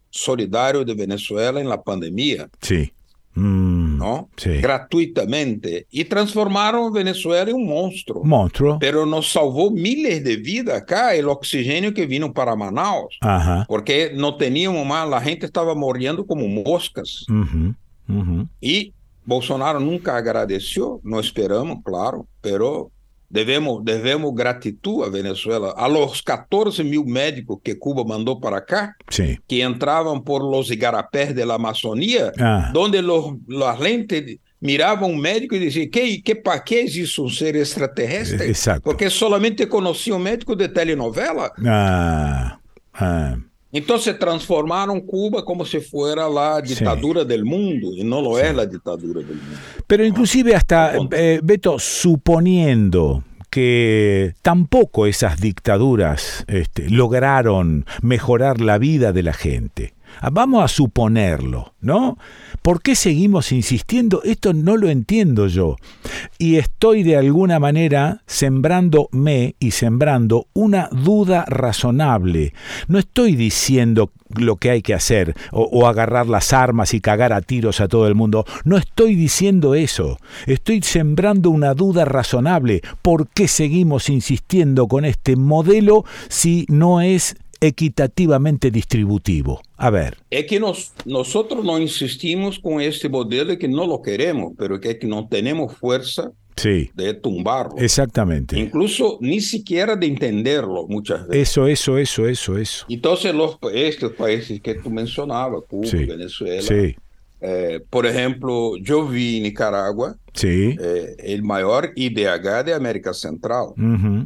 solidario de Venezuela en la pandemia. Sí. Mm, ¿no? Sí. Gratuitamente. Y transformaron Venezuela en un monstruo. Monstruo. Pero nos salvó miles de vidas acá, el oxígeno que vino para Manaus. Ajá. Porque no teníamos más, la gente estaba muriendo como moscas. Uhum, uhum. Y Bolsonaro nunca agradeció, no esperamos, claro, pero devemos, devemos gratitud a Venezuela. A los 14 mil médicos que Cuba mandó para Sí. que entraban por los igarapés de la Amazonía, Ah. donde los, las lentes miraban un médico y decían, ¿qué, qué, ¿para qué es eso, un ser extraterrestre? Exacto. Porque solamente conocía un médico de telenovela. Ah, ah. Entonces transformaron Cuba como si fuera la dictadura del mundo y no lo es la dictadura del mundo. Pero inclusive hasta, eh, Beto, suponiendo que tampoco esas dictaduras este, lograron mejorar la vida de la gente. Ah, Vamos a suponerlo, ¿no? ¿Por qué seguimos insistiendo? Esto no lo entiendo yo. Y estoy de alguna manera sembrándome y sembrando una duda razonable. No estoy diciendo lo que hay que hacer o, o agarrar las armas y cagar a tiros a todo el mundo. No estoy diciendo eso. Estoy sembrando una duda razonable. ¿Por qué seguimos insistiendo con este modelo si no es equitativamente distributivo. A ver. É que nós, nosotros no insistimos con este modelo que no lo queremos, pero que, es que no tenemos fuerza Sí, de tumbarlo. exactamente. Incluso ni siquiera de entenderlo muchas veces. Eso, eso, eso, eso, eso. Entonces, los, estos países que tú mencionabas, Cuba, Sí. Venezuela, Sí, eh, por ejemplo, yo vi en Nicaragua sí. eh, el mayor IDH de América Central.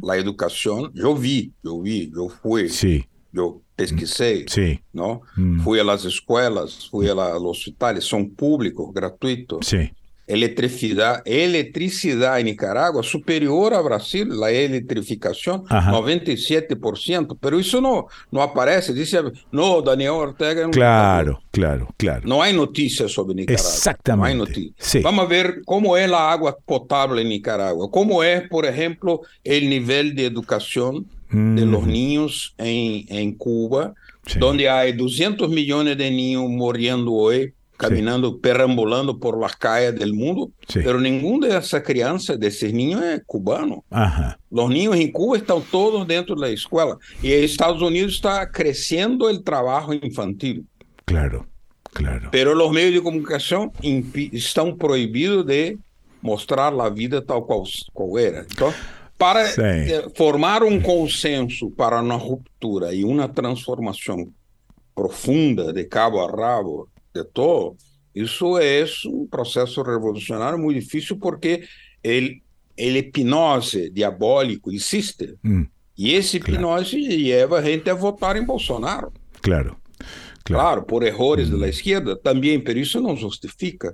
La educación, yo vi, yo vi, yo fui, Sí, yo pesquisé, sí, ¿no? Mm. Fui a las escuelas, fui a, la- a los hospitales, son públicos, gratuitos. sí. Electricidad, electricidad en Nicaragua superior a Brasil, la electrificación, Ajá. 97%, pero eso no, no aparece, dice, no, Daniel Ortega es un Claro, claro, claro. No hay noticias sobre Nicaragua. Exactamente. No hay noticias. Sí. Vamos a ver cómo es la agua potable en Nicaragua. Cómo es, por ejemplo, el nivel de educación de los Mm, niños en, en Cuba, sí. donde hay 200 millones de niños muriendo hoy, caminando, perambulando por las calles del mundo, Sí. pero ninguno de esas crianças, de esos niños es cubano. Ajá. Los niños en Cuba están todos dentro de la escuela y en Estados Unidos está creciendo el trabajo infantil. Claro, claro. Pero los medios de comunicación están prohibidos de mostrar la vida tal cual, cual era. Entonces, para Sí. eh, formar un consenso para una ruptura y una transformación profunda de cabo a rabo de todo, eso es un proceso revolucionario muy difícil porque el, el hipnose diabólico existe. Mm, Y ese Claro. hipnose lleva a gente a votar en Bolsonaro. claro, claro. Claro, por errores de la izquierda también, pero eso no justifica.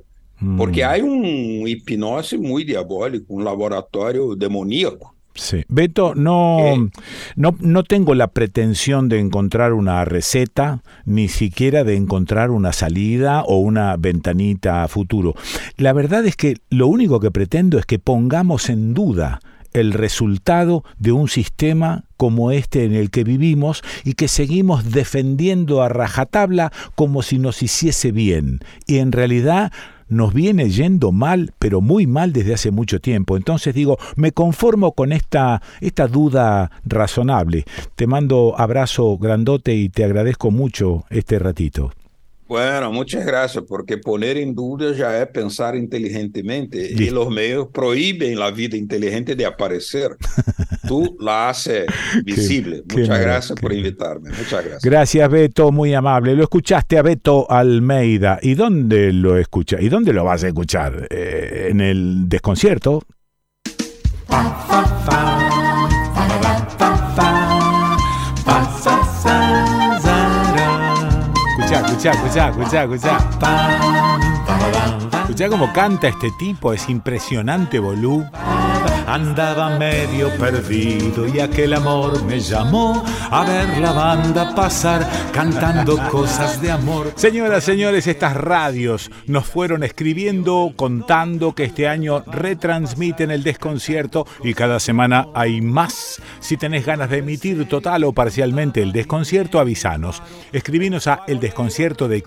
Porque Mm, hay un hipnose muy diabólico, un laboratorio demoníaco. Sí. Beto, no, Eh. no, no tengo la pretensión de encontrar una receta, ni siquiera de encontrar una salida o una ventanita a futuro. La verdad es que lo único que pretendo es que pongamos en duda el resultado de un sistema como este en el que vivimos y que seguimos defendiendo a rajatabla como si nos hiciese bien. Y en realidad nos viene yendo mal, pero muy mal desde hace mucho tiempo. Entonces digo, me conformo con esta, esta duda razonable. Te mando abrazo grandote y te agradezco mucho este ratito. Bueno, muchas gracias, porque poner en duda ya es pensar inteligentemente y los medios prohíben la vida inteligente de aparecer. Tú la haces *laughs* visible. muchas gracias por invitarme. Muchas gracias. Gracias, Beto, muy amable. Lo escuchaste a Beto Almeida. ¿Y dónde lo escucha? ¿Y dónde lo vas a escuchar? Eh, ¿En el desconcierto? Escuchá, escuchá, escuchá, escuchá. Escuchá cómo canta este tipo, es impresionante, bolú. Andaba medio perdido y aquel amor me llamó a ver la banda pasar cantando *laughs* cosas de amor. Señoras, señores, estas radios nos fueron escribiendo, contando que este año retransmiten el desconcierto y cada semana hay más. Si tenés ganas de emitir total o parcialmente el desconcierto, avisanos. Escribinos a el desconcierto de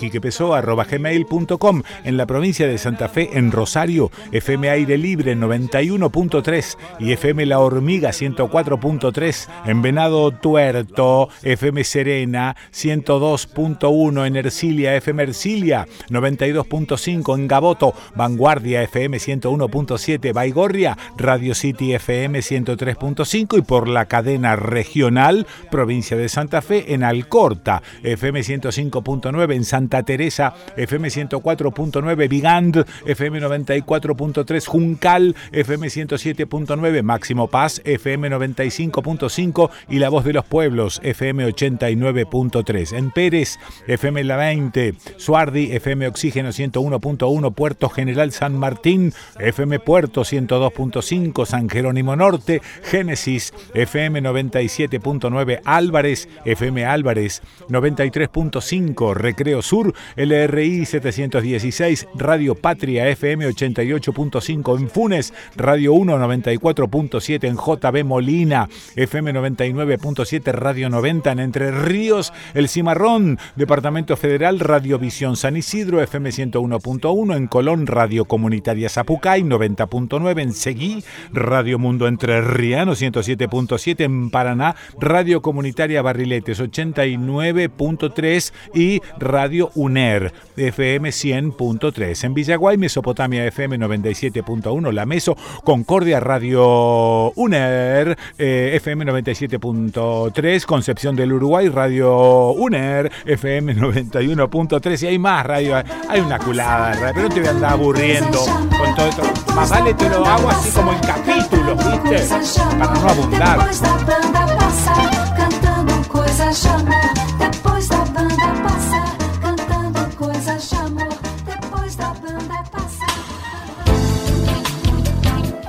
en la provincia de Santa Fe, en Rosario, FM Aire Libre 91.3 y FM La Hormiga 104.3 en Venado Tuerto, FM Serena 102.1 en Ercilia, FM Ercilia 92.5 en Gaboto, Vanguardia FM 101.7 Baigorria, Radio City FM 103.5 y por la cadena regional provincia de Santa Fe en Alcorta, FM 105.9 en Santa Teresa, FM 104.9 Vigand, FM 94.3 Juncal, FM 107. 9 Máximo Paz, FM 95.5 y La Voz de los Pueblos, FM 89.3. En Pérez, FM La 20, Suardi, FM Oxígeno 101.1, Puerto General San Martín, FM Puerto 102.5, San Jerónimo Norte, Génesis, FM 97.9, Álvarez, FM Álvarez 93.5, Recreo Sur, LRI 716, Radio Patria, FM 88.5 en Funes, Radio 1 94.7 en JB Molina, FM 99.7 Radio 90 en Entre Ríos, El Cimarrón, Departamento Federal Radiovisión San Isidro, FM 101.1 en Colón, Radio Comunitaria Zapucay 90.9 en Seguí, Radio Mundo Entre Riano 107.7 en Paraná, Radio Comunitaria Barriletes 89.3 y Radio UNER FM 100.3 en Villaguay, Mesopotamia FM 97.1, La Meso, Concordia Radio UNER, eh, FM 97.3, Concepción del Uruguay, Radio UNER, FM 91.3 y hay más radio, hay una culada, pero te voy a andar aburriendo con todo esto. Más vale te lo hago así como en capítulos, ¿viste? Para no abundar.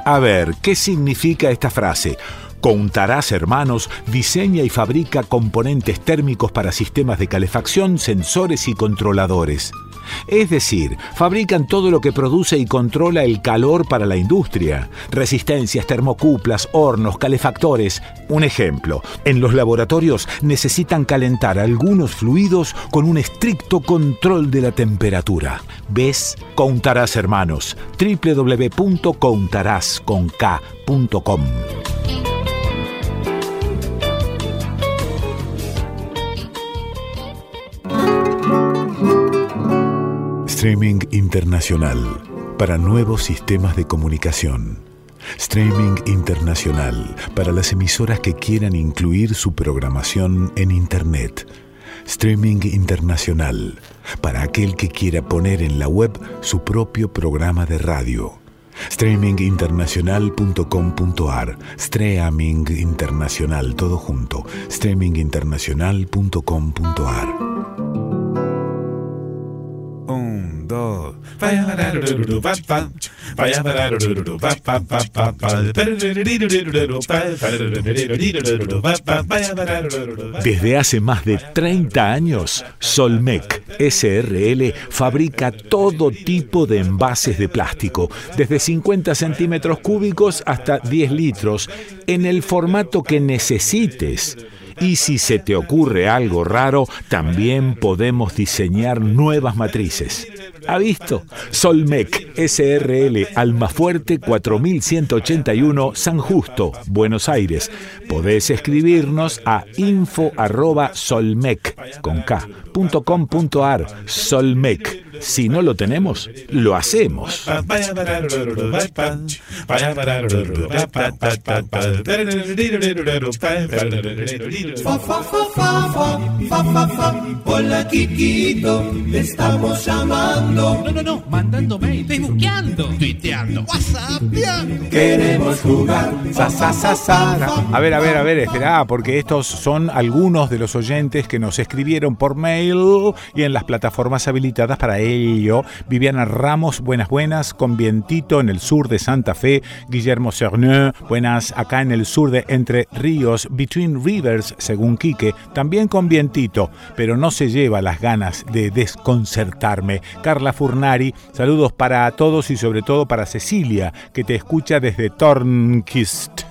A ver, ¿qué significa esta frase? Contarás Hermanos diseña y fabrica componentes térmicos para sistemas de calefacción, sensores y controladores. Es decir, fabrican todo lo que produce y controla el calor para la industria. Resistencias, termocuplas, hornos, calefactores. Un ejemplo, en los laboratorios necesitan calentar algunos fluidos con un estricto control de la temperatura. ¿Ves? Contarás hermanos. www.contarás.com Streaming internacional para nuevos sistemas de comunicación. Streaming internacional para las emisoras que quieran incluir su programación en Internet. Streaming internacional para aquel que quiera poner en la web su propio programa de radio. Streaminginternacional.com.ar Streaming Internacional, todo junto. Streaminginternacional.com.ar Desde hace más de 30 años, Solmec SRL fabrica todo tipo de envases de plástico, desde 50 centímetros cúbicos hasta 10 litros, en el formato que necesites Y si se te ocurre algo raro, también podemos diseñar nuevas matrices. ¿Ha visto? Solmec SRL Almafuerte 4181 San Justo, Buenos Aires. Podés escribirnos a info@solmec con Solmec. Si no lo tenemos, lo hacemos. Hola Kikito, te estamos llamando. No, no, no, mandando mail, facebookeando, tuiteando, whatsapp. Queremos jugar. A ver, a ver, a ver, espera, porque estos son algunos de los oyentes que nos escribieron por mail y en las plataformas habilitadas para Viviana Ramos, buenas, buenas, con vientito en el sur de Santa Fe. Guillermo Cerneux, buenas, acá en el sur de Entre Ríos, Between Rivers, según Quique, también con vientito, pero no se lleva las ganas de desconcertarme. Carla Furnari, saludos para todos y sobre todo para Cecilia, que te escucha desde Tornquist.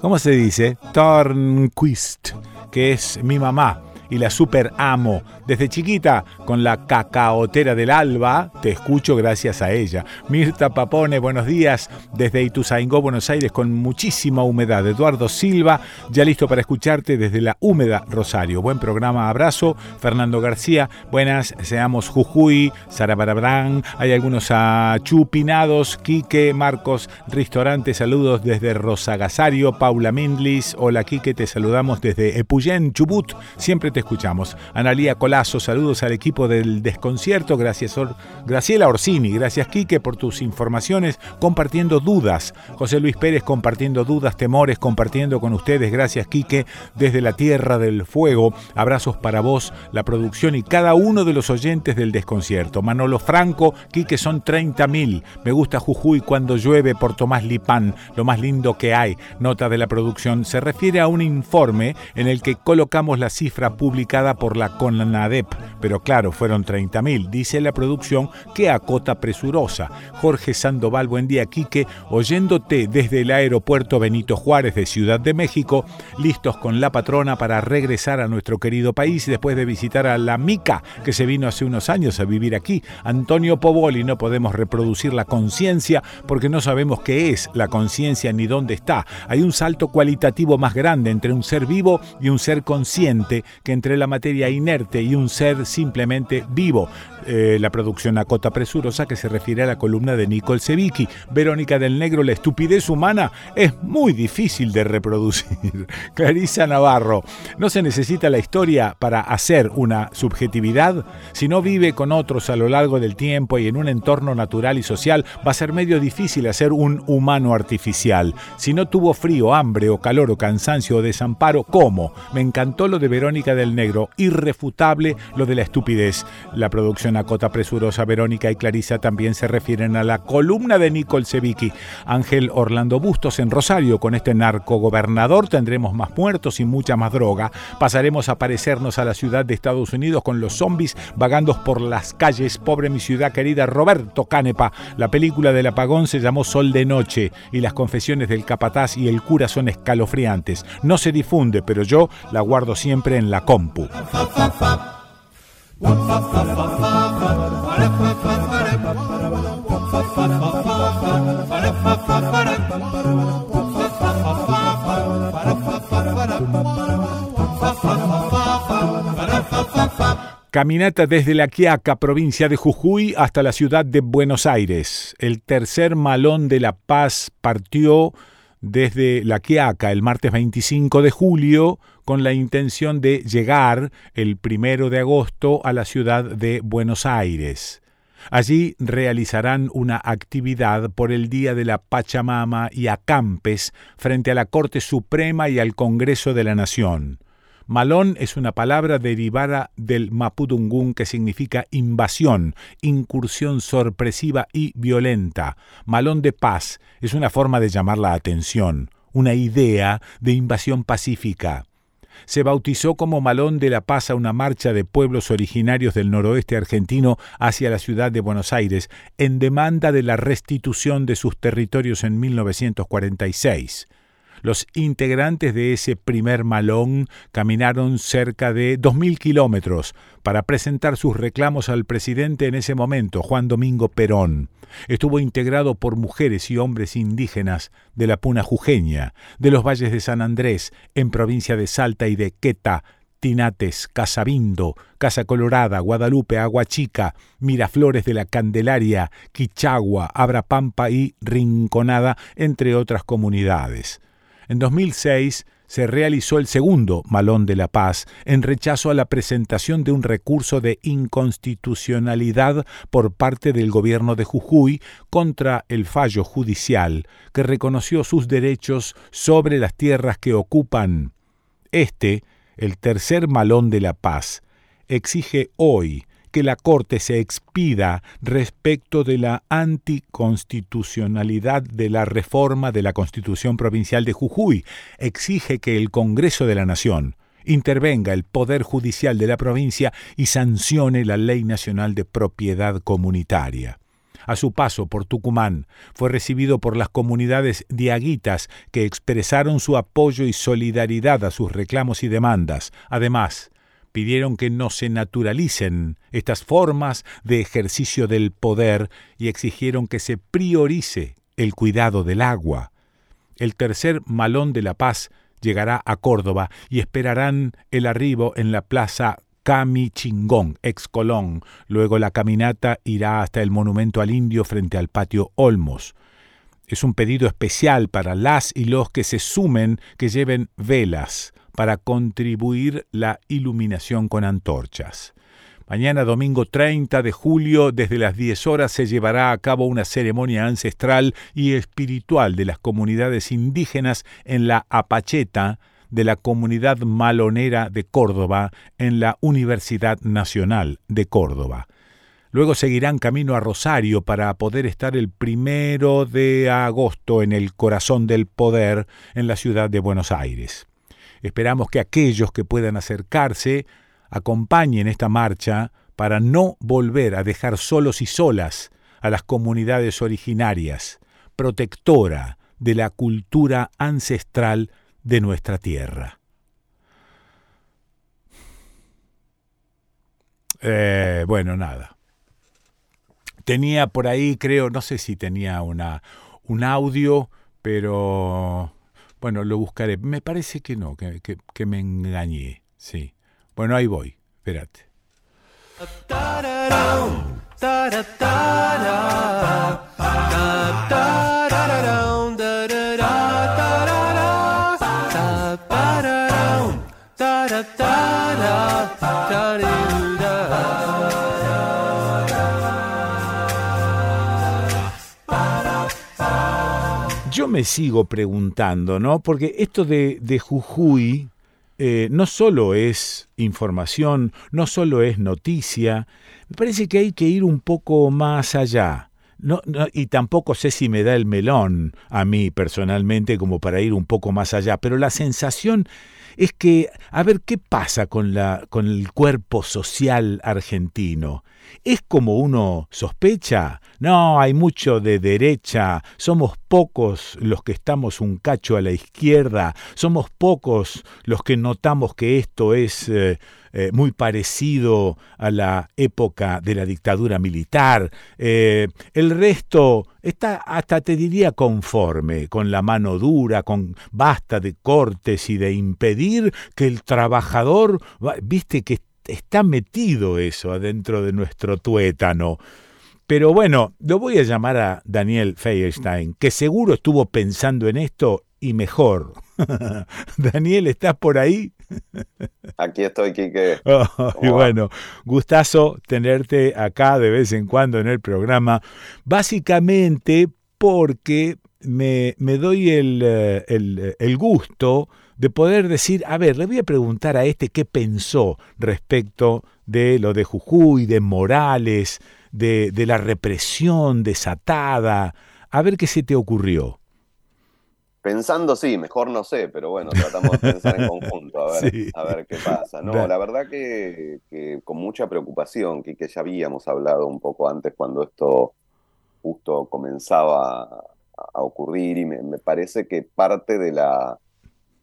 ¿Cómo se dice? Tornquist, que es mi mamá y la super amo. Desde chiquita, con la cacaotera del alba, te escucho gracias a ella. Mirta Papone, buenos días. Desde Ituzaingó, Buenos Aires, con muchísima humedad. Eduardo Silva, ya listo para escucharte desde la húmeda Rosario. Buen programa, abrazo. Fernando García, buenas, seamos Jujuy, Sarabarabran. Hay algunos achupinados. Quique, Marcos, Ristorante, saludos desde Rosagasario. Paula Mindlis, hola Quique, te saludamos desde Epuyén, Chubut. Siempre te escuchamos. Analía Colazo, saludos al equipo del desconcierto. Gracias, Graciela Orsini. Gracias, Quique, por tus informaciones, compartiendo dudas. José Luis Pérez compartiendo dudas, temores, compartiendo con ustedes. Gracias, Quique, desde la Tierra del Fuego. Abrazos para vos, la producción y cada uno de los oyentes del desconcierto. Manolo Franco, Quique, son 30.000. Me gusta Jujuy cuando llueve por Tomás Lipán, lo más lindo que hay. Nota de la producción. Se refiere a un informe en el que colocamos la cifra pública publicada por la CONADEP, pero claro, fueron 30.000, dice la producción que acota presurosa. Jorge Sandoval, buen día, Quique, oyéndote desde el aeropuerto Benito Juárez de Ciudad de México, listos con la patrona para regresar a nuestro querido país después de visitar a la Mica, que se vino hace unos años a vivir aquí. Antonio Povoli, no podemos reproducir la conciencia porque no sabemos qué es la conciencia ni dónde está. Hay un salto cualitativo más grande entre un ser vivo y un ser consciente que entre la materia inerte y un ser simplemente vivo. Eh, la producción Acota Presurosa que se refiere a la columna de Nicole Sevicki. Verónica del Negro, la estupidez humana es muy difícil de reproducir. *laughs* Clarisa Navarro, no se necesita la historia para hacer una subjetividad. Si no vive con otros a lo largo del tiempo y en un entorno natural y social, va a ser medio difícil hacer un humano artificial. Si no tuvo frío, hambre o calor o cansancio o desamparo, ¿cómo? Me encantó lo de Verónica del Negro, irrefutable lo de la estupidez. La producción Cota Presurosa, Verónica y Clarisa también se refieren a la columna de Nicole Sevicki. Ángel Orlando Bustos en Rosario, con este narcogobernador tendremos más muertos y mucha más droga. Pasaremos a parecernos a la ciudad de Estados Unidos con los zombies vagando por las calles. Pobre mi ciudad querida, Roberto Canepa. La película del apagón se llamó Sol de Noche y las confesiones del capataz y el cura son escalofriantes. No se difunde, pero yo la guardo siempre en la compu. Caminata desde La Quiaca, provincia de Jujuy, hasta la ciudad de Buenos Aires. El tercer malón de La Paz partió desde La Quiaca el martes 25 de julio con la intención de llegar el primero de agosto a la ciudad de Buenos Aires. Allí realizarán una actividad por el Día de la Pachamama y acampes frente a la Corte Suprema y al Congreso de la Nación. Malón es una palabra derivada del mapudungún que significa invasión, incursión sorpresiva y violenta. Malón de paz es una forma de llamar la atención, una idea de invasión pacífica se bautizó como Malón de la Paz a una marcha de pueblos originarios del noroeste argentino hacia la ciudad de Buenos Aires en demanda de la restitución de sus territorios en 1946. Los integrantes de ese primer malón caminaron cerca de 2.000 kilómetros para presentar sus reclamos al presidente en ese momento, Juan Domingo Perón. Estuvo integrado por mujeres y hombres indígenas de la Puna Jujeña, de los valles de San Andrés, en provincia de Salta y de Queta, Tinates, Casabindo, Casa Colorada, Guadalupe, Aguachica, Miraflores de la Candelaria, Quichagua, Abrapampa y Rinconada, entre otras comunidades. En 2006 se realizó el segundo Malón de la Paz en rechazo a la presentación de un recurso de inconstitucionalidad por parte del gobierno de Jujuy contra el fallo judicial que reconoció sus derechos sobre las tierras que ocupan. Este el tercer malón de la paz, exige hoy que la Corte se expida respecto de la anticonstitucionalidad de la reforma de la Constitución Provincial de Jujuy, exige que el Congreso de la Nación intervenga el Poder Judicial de la provincia y sancione la Ley Nacional de Propiedad Comunitaria. A su paso por Tucumán, fue recibido por las comunidades diaguitas que expresaron su apoyo y solidaridad a sus reclamos y demandas. Además, pidieron que no se naturalicen estas formas de ejercicio del poder y exigieron que se priorice el cuidado del agua. El tercer malón de la paz llegará a Córdoba y esperarán el arribo en la plaza Cami Chingón, ex Colón. Luego la caminata irá hasta el monumento al indio frente al patio Olmos. Es un pedido especial para las y los que se sumen que lleven velas para contribuir la iluminación con antorchas. Mañana domingo 30 de julio, desde las 10 horas, se llevará a cabo una ceremonia ancestral y espiritual de las comunidades indígenas en la Apacheta, de la Comunidad Malonera de Córdoba en la Universidad Nacional de Córdoba. Luego seguirán camino a Rosario para poder estar el primero de agosto en el corazón del poder en la ciudad de Buenos Aires. Esperamos que aquellos que puedan acercarse acompañen esta marcha para no volver a dejar solos y solas a las comunidades originarias, protectora de la cultura ancestral de nuestra tierra. Eh, bueno, nada. Tenía por ahí, creo, no sé si tenía una, un audio, pero bueno, lo buscaré. Me parece que no, que, que me engañé. Sí. Bueno, ahí voy. Espérate. Me sigo preguntando, ¿no? Porque esto de, de Jujuy eh, no solo es información, no solo es noticia, me parece que hay que ir un poco más allá. No, y tampoco sé si me da el melón a mí personalmente como para ir un poco más allá, pero la sensación es que, a ver, ¿qué pasa con, la, con el cuerpo social argentino? ¿Es como uno sospecha? No, hay mucho de derecha, somos pocos los que estamos un cacho a la izquierda, somos pocos los que notamos que esto es... Eh, eh, muy parecido a la época de la dictadura militar. Eh, el resto está, hasta te diría, conforme, con la mano dura, con basta de cortes y de impedir que el trabajador, viste que está metido eso adentro de nuestro tuétano. Pero bueno, lo voy a llamar a Daniel Feierstein, que seguro estuvo pensando en esto y mejor. *laughs* Daniel, ¿estás por ahí? Aquí estoy, Quique. *laughs* y bueno, gustazo tenerte acá de vez en cuando en el programa, básicamente porque me, me doy el, eh, el, el gusto de poder decir, a ver, le voy a preguntar a este qué pensó respecto de lo de Jujuy, de Morales, de, de la represión desatada, a ver qué se te ocurrió. Pensando sí, mejor no sé, pero bueno, tratamos de pensar en *laughs* conjunto, a ver, a ver qué pasa. No, la verdad que, con mucha preocupación, que, que ya habíamos hablado un poco antes cuando esto justo comenzaba ocurrir y me, parece que parte de la,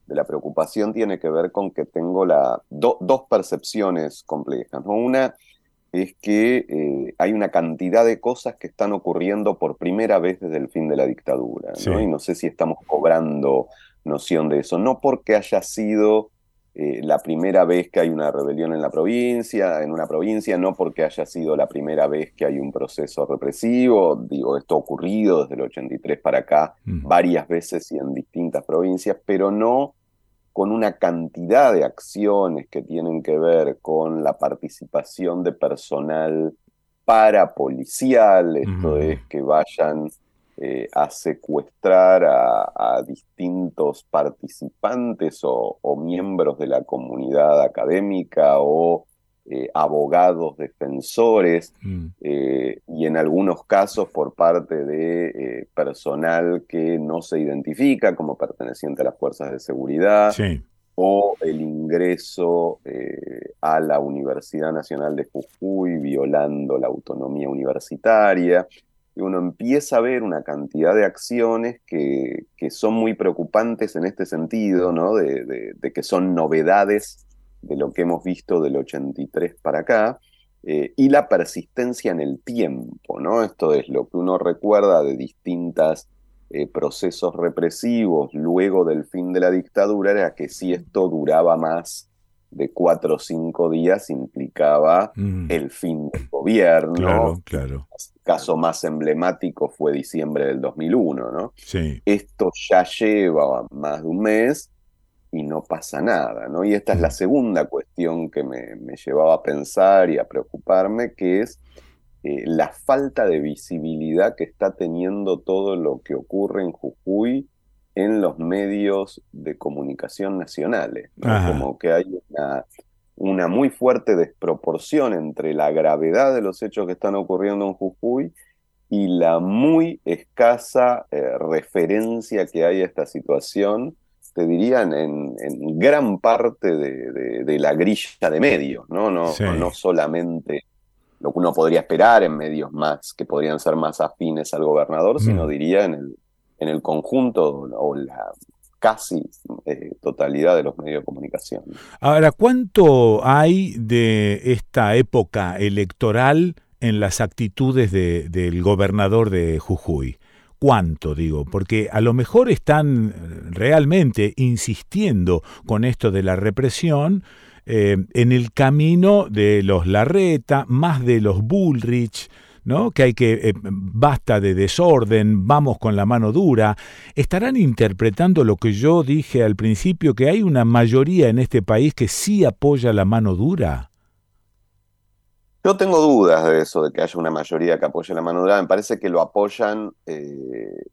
de la preocupación tiene que ver con que tengo la, dos percepciones complejas. Una es que eh, hay una cantidad de cosas que están ocurriendo por primera vez desde el fin de la dictadura, y no sé si estamos cobrando noción de eso, no porque haya sido eh, la primera vez que hay una rebelión en la provincia, en una provincia, no porque haya sido la primera vez que hay un proceso represivo, digo, esto ha ocurrido desde el 83 para acá varias veces y en distintas provincias, pero no con una cantidad de acciones que tienen que ver con la participación de personal parapolicial, esto es que vayan eh, a secuestrar a, distintos participantes o, miembros de la comunidad académica o eh, abogados defensores mm. eh, y en algunos casos por parte de personal que no se identifica como perteneciente a las fuerzas de seguridad. o el ingreso a la Universidad Nacional de Jujuy violando la autonomía universitaria y uno empieza a ver una cantidad de acciones que, son muy preocupantes en este sentido, ¿no? De, que son novedades de lo que hemos visto del 83 para acá, eh, y la persistencia en el tiempo, ¿no? Esto es lo que uno recuerda de distintos eh, procesos represivos luego del fin de la dictadura, era que si esto duraba más de cuatro o cinco días implicaba mm. el fin del gobierno. Claro, claro. El caso más emblemático fue diciembre del 2001, ¿no? Sí. Esto ya lleva más de un mes y no pasa nada, ¿no? Y esta es la segunda cuestión que me, llevaba a pensar y a preocuparme, que es eh, la falta de visibilidad que está teniendo todo lo que ocurre en Jujuy en los medios de comunicación nacionales. Como que hay una, una, muy fuerte desproporción entre la gravedad de los hechos que están ocurriendo en Jujuy y la muy escasa eh, referencia que hay a esta situación, te dirían, en, gran parte de, la grilla de medios, ¿no? No, no solamente lo que uno podría esperar en medios más que podrían ser más afines al gobernador, sino mm. diría en el en el conjunto o la casi eh, totalidad de los medios de comunicación. Ahora, ¿cuánto hay de esta época electoral en las actitudes del gobernador de Jujuy? ¿Cuánto digo? Porque a lo mejor están realmente insistiendo con esto de la represión eh, en el camino de los Larreta, más de los Bullrich, ¿no? que hay que, eh, basta de desorden, vamos con la mano dura, estarán interpretando lo que yo dije al principio, que hay una mayoría en este país que sí apoya la mano dura. Yo tengo dudas de eso, de que haya una mayoría que apoye la mano dura. Me parece que lo apoyan, eh,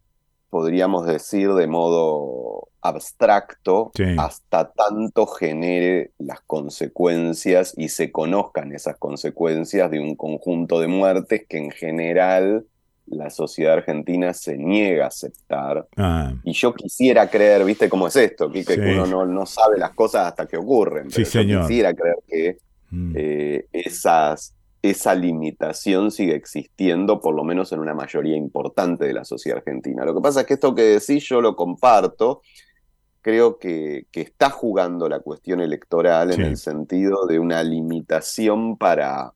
podríamos decir, de modo abstracto hasta tanto genere las consecuencias y se conozcan esas consecuencias de un conjunto de muertes que en general la sociedad argentina se niega a aceptar. Ah. Y yo quisiera creer, viste cómo es esto, que uno no, no, sabe las cosas hasta que ocurren. Pero yo quisiera creer que mm. eh, esas, esa limitación sigue existiendo, por lo menos en una mayoría importante de la sociedad argentina. Lo que pasa es que esto que decís yo lo comparto, creo que, está jugando la cuestión electoral en el sentido de una limitación para,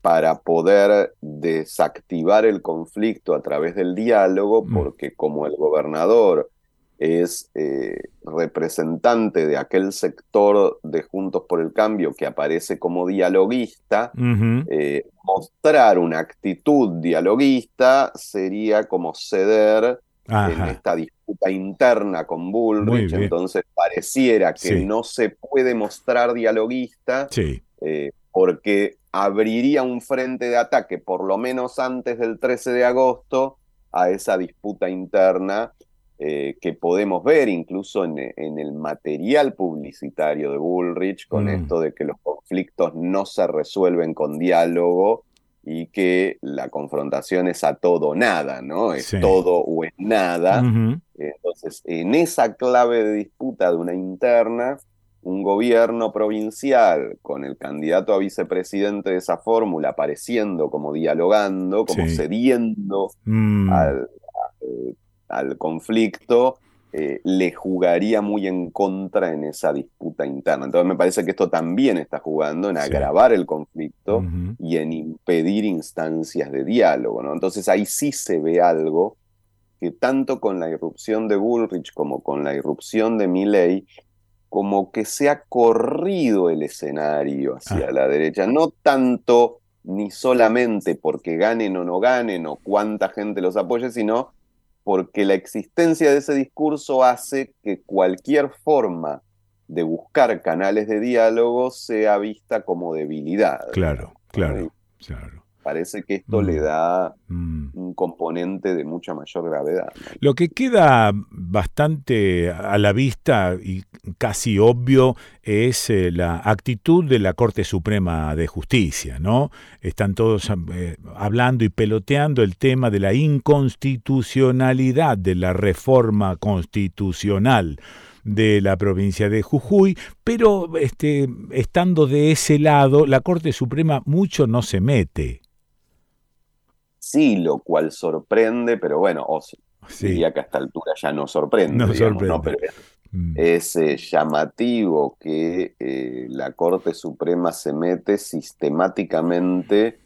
para poder desactivar el conflicto a través del diálogo, mm. porque como el gobernador es eh, representante de aquel sector de Juntos por el Cambio que aparece como dialoguista, eh, mostrar una actitud dialoguista sería como ceder en esta disputa interna con Bullrich, entonces pareciera que no se puede mostrar dialoguista eh, porque abriría un frente de ataque, por lo menos antes del 13 de agosto, a esa disputa interna eh, que podemos ver incluso en, el material publicitario de Bullrich, con mm. esto de que los conflictos no se resuelven con diálogo, y que la confrontación es a todo o nada, ¿no? Es todo o es nada. Entonces, en esa clave de disputa de una interna, un gobierno provincial con el candidato a vicepresidente de esa fórmula apareciendo como dialogando, como cediendo mm. al, al conflicto, eh, le jugaría muy en contra en esa disputa interna. Entonces me parece que esto también está jugando en agravar el conflicto y en impedir instancias de diálogo. ¿no? Entonces ahí sí se ve algo que tanto con la irrupción de Bullrich como con la irrupción de Milley, como que se ha corrido el escenario hacia ah. la derecha, no tanto ni solamente porque ganen o no ganen o cuánta gente los apoye, sino porque la existencia de ese discurso hace que cualquier forma de buscar canales de diálogo sea vista como debilidad. Claro, claro, claro. Parece que esto le mm. da mm. un componente de mucha mayor gravedad. Lo que queda bastante a la vista y casi obvio es eh, la actitud de la Corte Suprema de Justicia, ¿no? Están todos eh, hablando y peloteando el tema de la inconstitucionalidad de la reforma constitucional de la provincia de Jujuy, pero este, estando de ese lado, la Corte Suprema mucho no se mete sí, lo cual sorprende, pero bueno, diría que a esta altura ya no sorprende. Pero mm. es eh, llamativo que eh, la Corte Suprema se mete sistemáticamente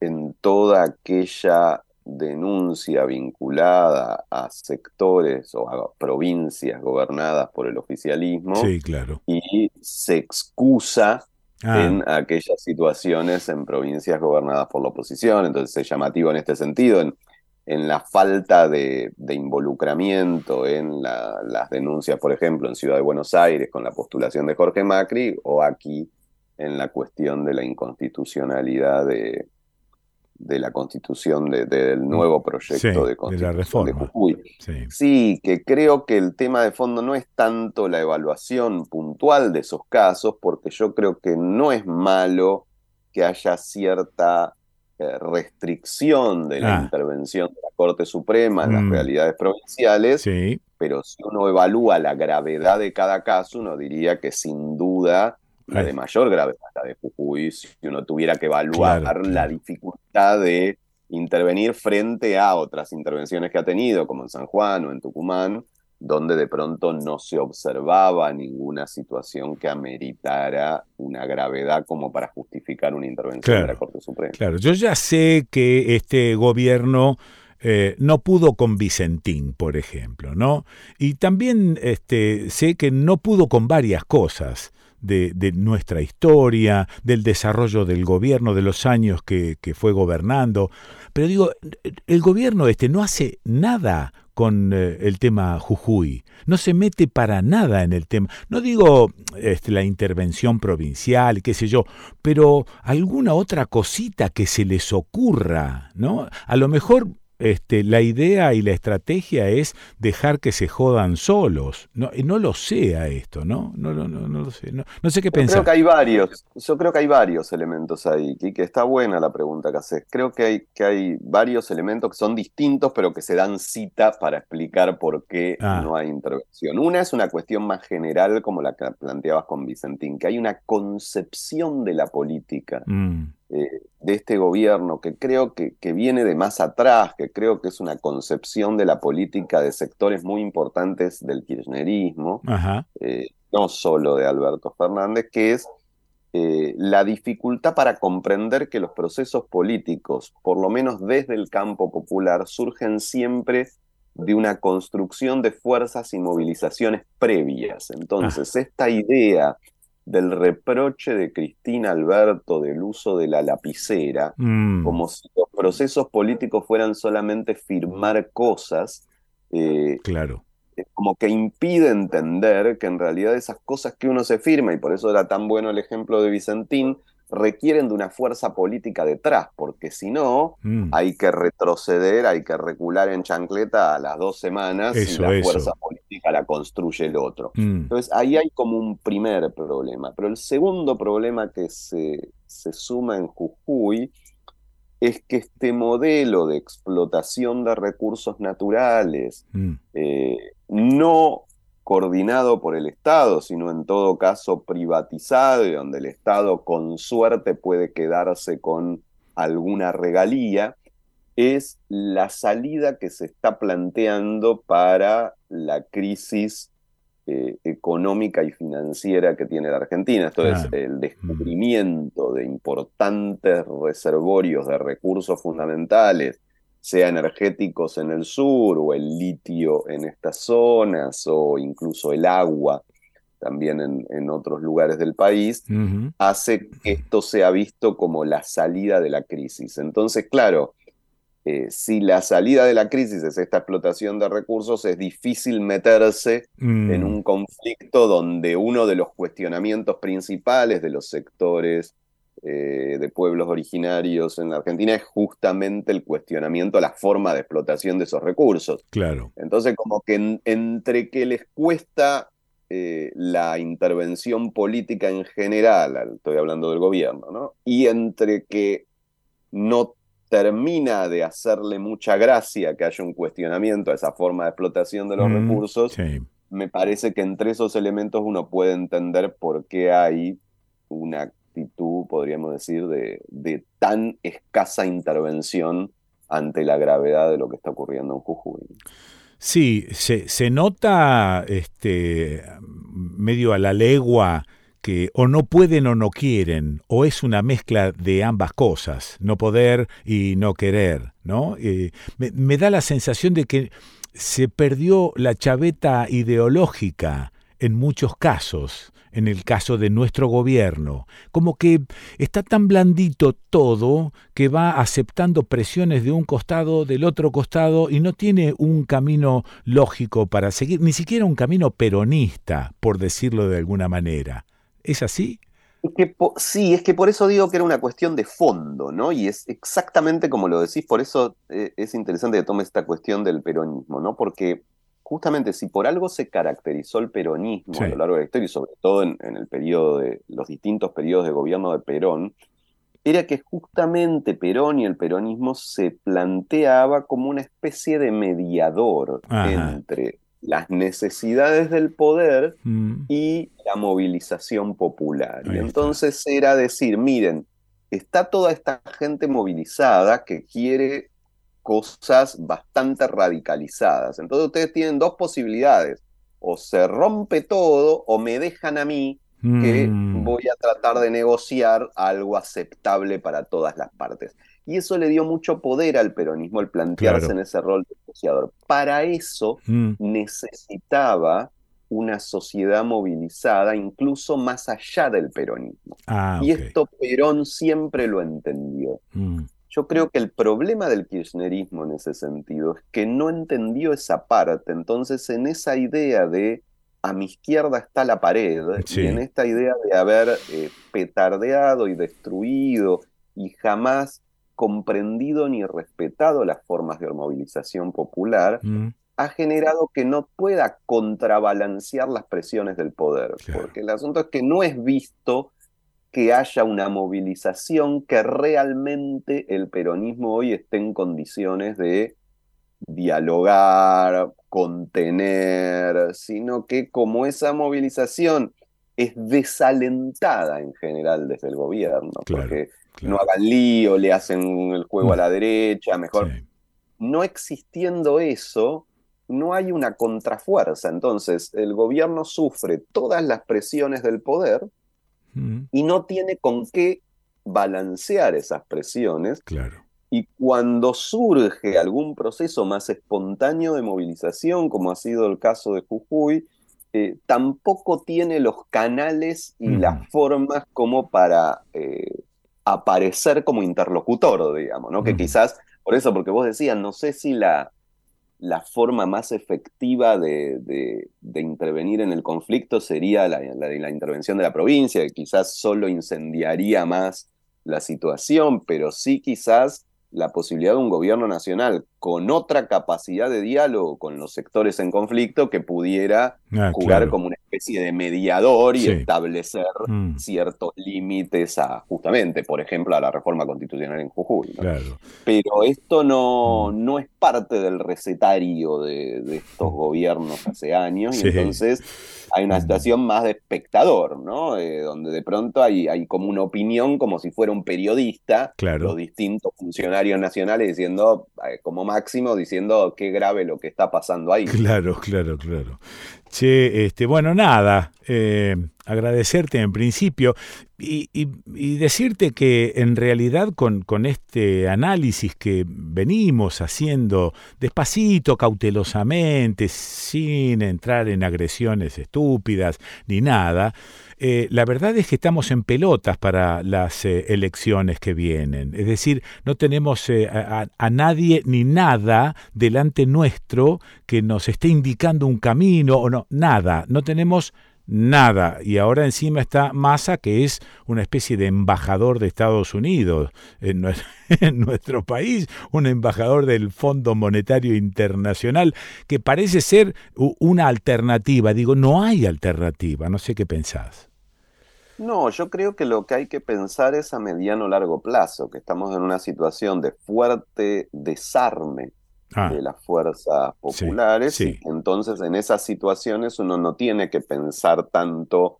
en toda aquella denuncia vinculada a sectores o a provincias gobernadas por el oficialismo sí, claro. y se excusa Ah. en aquellas situaciones en provincias gobernadas por la oposición. Entonces es llamativo en este sentido, en, en la falta de, involucramiento en las denuncias, por ejemplo, en Ciudad de Buenos Aires con la postulación de Jorge Macri o aquí en la cuestión de la inconstitucionalidad de, de la constitución del nuevo proyecto de constitución de, la reforma. Sí. que creo que el tema de fondo no es tanto la evaluación puntual de esos casos, porque yo creo que no es malo que haya cierta eh, restricción de la ah. intervención de la Corte Suprema en las mm. realidades provinciales, pero si uno evalúa la gravedad de cada caso, uno diría que sin duda la de mayor gravedad, la de Jujuy, si uno tuviera que evaluar la dificultad de intervenir frente a otras intervenciones que ha tenido, como en San Juan o en Tucumán, donde de pronto no se observaba ninguna situación que ameritara una gravedad como para justificar una intervención de la Corte Suprema. Claro, yo ya sé que este gobierno eh, no pudo con Vicentín, por ejemplo, ¿no? Y también este, sé que no pudo con varias cosas de, nuestra historia, del desarrollo del gobierno, de los años que, fue gobernando. Pero digo, el gobierno este no hace nada con eh, el tema Jujuy, no se mete para nada en el tema. No digo este, la intervención provincial, qué sé yo, pero alguna otra cosita que se les ocurra, ¿no? A lo mejor este, la idea y la estrategia es dejar que se jodan solos. No, no lo sea esto, ¿no? No, no, no, no lo sé. No, sé qué pensar. Creo que hay varios. Yo creo que hay varios elementos ahí, que Está buena la pregunta que haces. Creo que hay, que hay varios elementos que son distintos, pero que se dan cita para explicar por qué ah. no hay intervención. Una es una cuestión más general, como la que planteabas con Vicentín, que hay una concepción de la política. Mm. Eh, de este gobierno, que creo que, que, viene de más atrás, que creo que es una concepción de la política de sectores muy importantes del kirchnerismo, eh, no solo de Alberto Fernández, que es eh, la dificultad para comprender que los procesos políticos, por lo menos desde el campo popular, surgen siempre de una construcción de fuerzas y movilizaciones previas. Entonces, ah. esta idea del reproche de Cristina Alberto del uso de la lapicera, mm. como si los procesos políticos fueran solamente firmar cosas. Eh, claro. Como que impide entender que en realidad esas cosas que uno se firma, y por eso era tan bueno el ejemplo de Vicentín, requieren de una fuerza política detrás, porque si no, mm. hay que retroceder, hay que recular en chancleta a las dos semanas y la fuerza política la construye el otro. Mm. Entonces ahí hay como un primer problema. Pero el segundo problema que se, se suma en Jujuy es que este modelo de explotación de recursos naturales mm. eh, no coordinado por el Estado, sino en todo caso privatizado y donde el Estado con suerte puede quedarse con alguna regalía, es la salida que se está planteando para la crisis eh, económica y financiera que tiene la Argentina. Esto es el descubrimiento de importantes reservorios de recursos fundamentales, sea energéticos en el sur o el litio en estas zonas o incluso el agua también en, otros lugares del país, hace que esto sea visto como la salida de la crisis. Entonces, claro, eh, si la salida de la crisis es esta explotación de recursos, es difícil meterse en mm. un conflicto donde uno de los cuestionamientos principales de los sectores eh, de pueblos originarios en la Argentina es justamente el cuestionamiento a la forma de explotación de esos recursos. Claro. Entonces, como que entre que les cuesta eh, la intervención política en general, estoy hablando del gobierno, ¿no? Y entre que no termina de hacerle mucha gracia que haya un cuestionamiento a esa forma de explotación de los mm, recursos, me parece que entre esos elementos uno puede entender por qué hay una actitud, podríamos decir, de, tan escasa intervención ante la gravedad de lo que está ocurriendo en Jujuy. Sí, se, se nota este, medio a la legua que o no pueden o no quieren, o es una mezcla de ambas cosas, no poder y no querer, ¿no? Eh, me, da la sensación de que se perdió la chaveta ideológica en muchos casos, en el caso de nuestro gobierno, como que está tan blandito todo que va aceptando presiones de un costado, del otro costado, y no tiene un camino lógico para seguir, ni siquiera un camino peronista, por decirlo de alguna manera. ¿Es así? que sí, es que por eso digo que era una cuestión de fondo, ¿no? Y es exactamente como lo decís, por eso eh, es interesante que tome esta cuestión del peronismo, ¿no? Porque justamente si por algo se caracterizó el peronismo a lo largo de la historia y sobre todo en, el periodo de los distintos periodos de gobierno de Perón, era que justamente Perón y el peronismo se planteaba como una especie de mediador entre las necesidades del poder mm. y la movilización popular. y entonces era decir, miren, está toda esta gente movilizada que quiere cosas bastante radicalizadas. Entonces ustedes tienen dos posibilidades, o se rompe todo o me dejan a mí que mm. voy a tratar de negociar algo aceptable para todas las partes. Y eso le dio mucho poder al peronismo, el plantearse en ese rol de negociador. Para eso mm. necesitaba una sociedad movilizada incluso más allá del peronismo. Ah, y esto Perón siempre lo entendió. Mm. Yo creo que el problema del kirchnerismo en ese sentido es que no entendió esa parte. Entonces, en esa idea de a mi izquierda está la pared, y en esta idea de haber eh, petardeado y destruido y jamás comprendido ni respetado las formas de movilización popular, mm. ha generado que no pueda contrabalancear las presiones del poder. Porque el asunto es que no es visto que haya una movilización que realmente el peronismo hoy esté en condiciones de dialogar, contener, sino que como esa movilización es desalentada en general desde el gobierno, porque no hagan lío, le hacen el juego a la derecha, mejor. No existiendo eso, no hay una contrafuerza. Entonces, el gobierno sufre todas las presiones del poder mm. y no tiene con qué balancear esas presiones. Claro. Y cuando surge algún proceso más espontáneo de movilización, como ha sido el caso de Jujuy, eh, tampoco tiene los canales y las formas como para eh, aparecer como interlocutor, digamos, ¿no? Que quizás, por eso, porque vos decías, no sé si la, la forma más efectiva de, de, intervenir en el conflicto sería la, la, intervención de la provincia, que quizás solo incendiaría más la situación, pero sí quizás la posibilidad de un gobierno nacional con otra capacidad de diálogo con los sectores en conflicto que pudiera ah, jugar como una especie de mediador y establecer mm. ciertos límites a justamente, por ejemplo, a la reforma constitucional en Jujuy. Pero esto no, mm. no es parte del recetario de, estos gobiernos hace años, y entonces hay una situación más de espectador, ¿no? Eh, donde de pronto hay, hay como una opinión como si fuera un periodista, los distintos funcionarios nacionales diciendo, eh, como máximo, diciendo qué grave lo que está pasando ahí. Claro, claro, claro. Che, este, bueno, nada, eh, agradecerte en principio y, decirte que en realidad con, con, este análisis que venimos haciendo despacito, cautelosamente, sin entrar en agresiones estúpidas ni nada, eh, la verdad es que estamos en pelotas para las eh, elecciones que vienen. Es decir, no tenemos eh, a, nadie ni nada delante nuestro que nos esté indicando un camino o no, nada. No tenemos nada. Y ahora encima está Massa, que es una especie de embajador de Estados Unidos en, *laughs* nuestro país, un embajador del Fondo Monetario Internacional, que parece ser una alternativa. Digo, no hay alternativa, no sé qué pensás. No, yo creo que lo que hay que pensar es a mediano largo plazo, que estamos en una situación de fuerte desarme ah. de las fuerzas populares. entonces, en esas situaciones uno no tiene que pensar tanto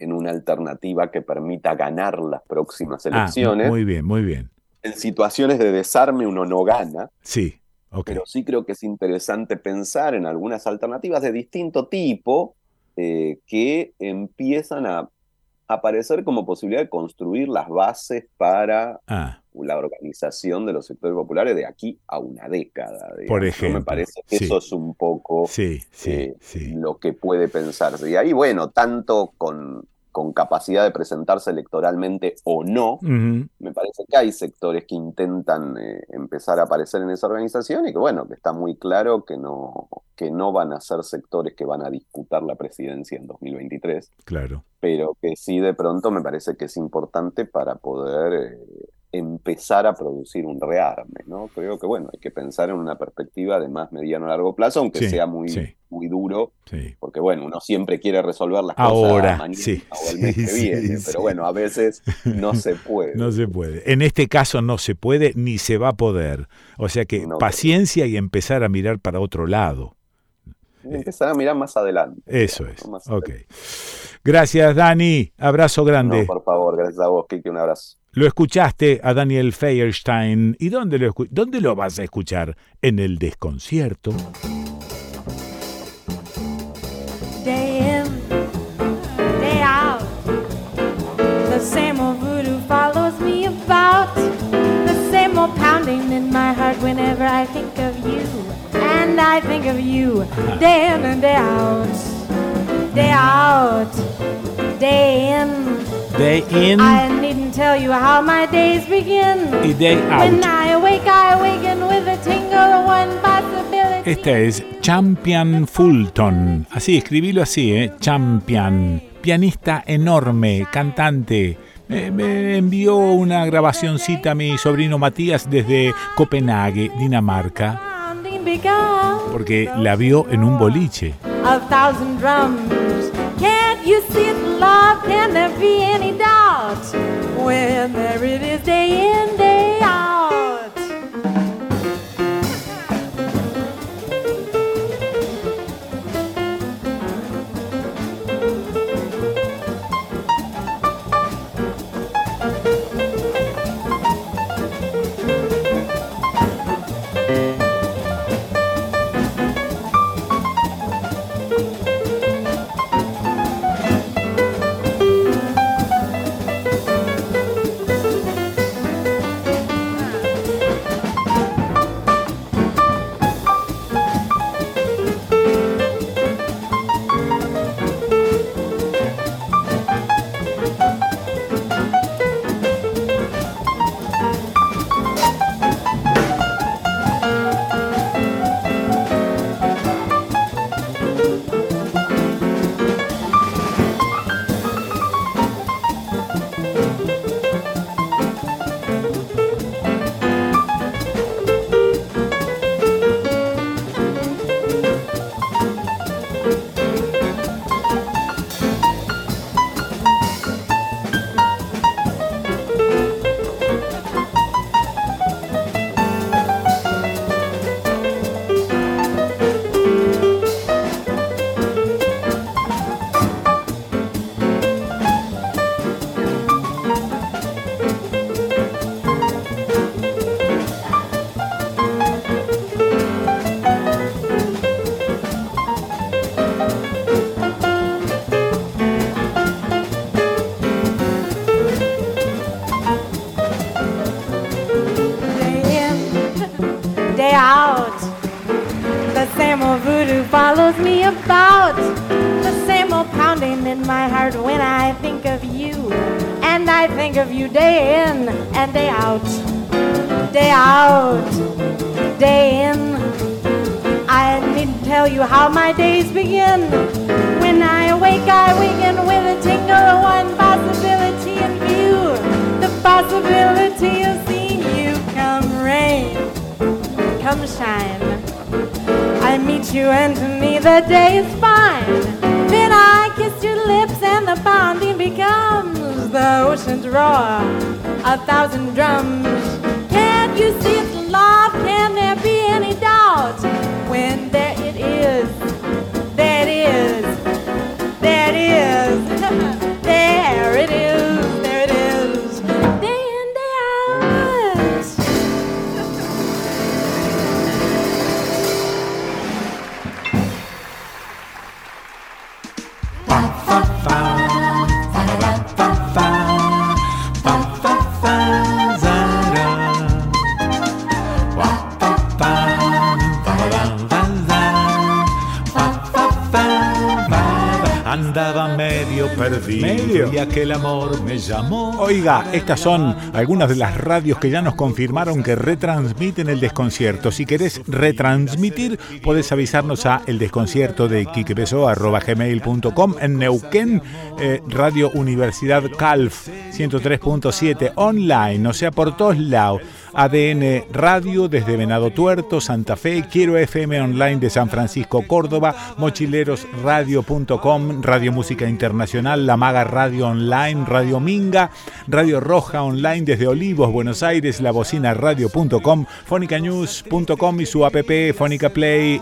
en una alternativa que permita ganar las próximas ah, elecciones. muy bien, muy bien. En situaciones de desarme uno no gana. Sí, Pero sí creo que es interesante pensar en algunas alternativas de distinto tipo eh, que empiezan a aparecer como posibilidad de construir las bases para ah. la organización de los sectores populares de aquí a una década. Por ejemplo. Me parece que eso es un poco sí, eh, lo que puede pensarse. Y ahí, bueno, tanto con, con capacidad de presentarse electoralmente o no, me parece que hay sectores que intentan eh, empezar a aparecer en esa organización y que bueno, que está muy claro que no, que no van a ser sectores que van a disputar la presidencia en 2023. Claro. Pero que sí de pronto me parece que es importante para poder eh, empezar a producir un rearme, ¿no? Creo que, bueno, hay que pensar en una perspectiva de más mediano a largo plazo, aunque sea muy, muy duro, porque, bueno, uno siempre quiere resolver las Ahora, cosas mañana o el mes que viene, pero bueno, a veces no se *laughs* puede. no se puede. En este caso no se puede ni se va a poder. O sea que paciencia y empezar a mirar para otro lado. empezar a mirar más adelante. Eso es. ok. Gracias, Dani. Abrazo grande. por favor, gracias a vos, Kiki. Un abrazo. Lo escuchaste a Daniel Feierstein. ¿Y dónde lo, dónde lo vas a escuchar? En el desconcierto. Day in, day out. The same old voodoo follows me about. The same old pounding in my heart whenever I think of you. And I think of you *laughs* day in and day out. Day out, day in. Day in. I tell you how my days begin. Y day out. When I awake, I awaken with a tingle, one possibility. Esta es Champion Fulton. Así, escribilo así, ¿eh? Champion. Pianista enorme, cantante. me envió una grabacioncita a mi sobrino Matías desde Copenhague, Dinamarca. Porque la vio en un boliche. A thousand drums. You see love? Can there be any doubt? When there it is day in, day out. Follows me about. The same old pounding in my heart when I think of you. And I think of you day in and day out. Day out, day in. I need to tell you how my days begin. When I awake, I waken with a tingle, one possibility in view. The possibility of seeing you come rain, come shine. You and to me the day is fine. Then I kiss your lips and the bonding becomes the ocean's roar, a thousand drums. Aquel amor me llamó. Oiga, estas son algunas de las radios que ya nos confirmaron que retransmiten el desconcierto. Si querés retransmitir, podés avisarnos a el desconcierto de gmail.com en Neuquén, eh, Radio Universidad Calf 103.7 online, o sea, por todos lados. ADN Radio desde Venado Tuerto, Santa Fe, Quiero FM Online de San Francisco, Córdoba, mochilerosradio.com, Radio Música Internacional, La Maga Radio Online, Radio Minga, Radio Roja Online desde Olivos, Buenos Aires, La Bocina Radio.com, FónicaNews.com y su app Fónica Play,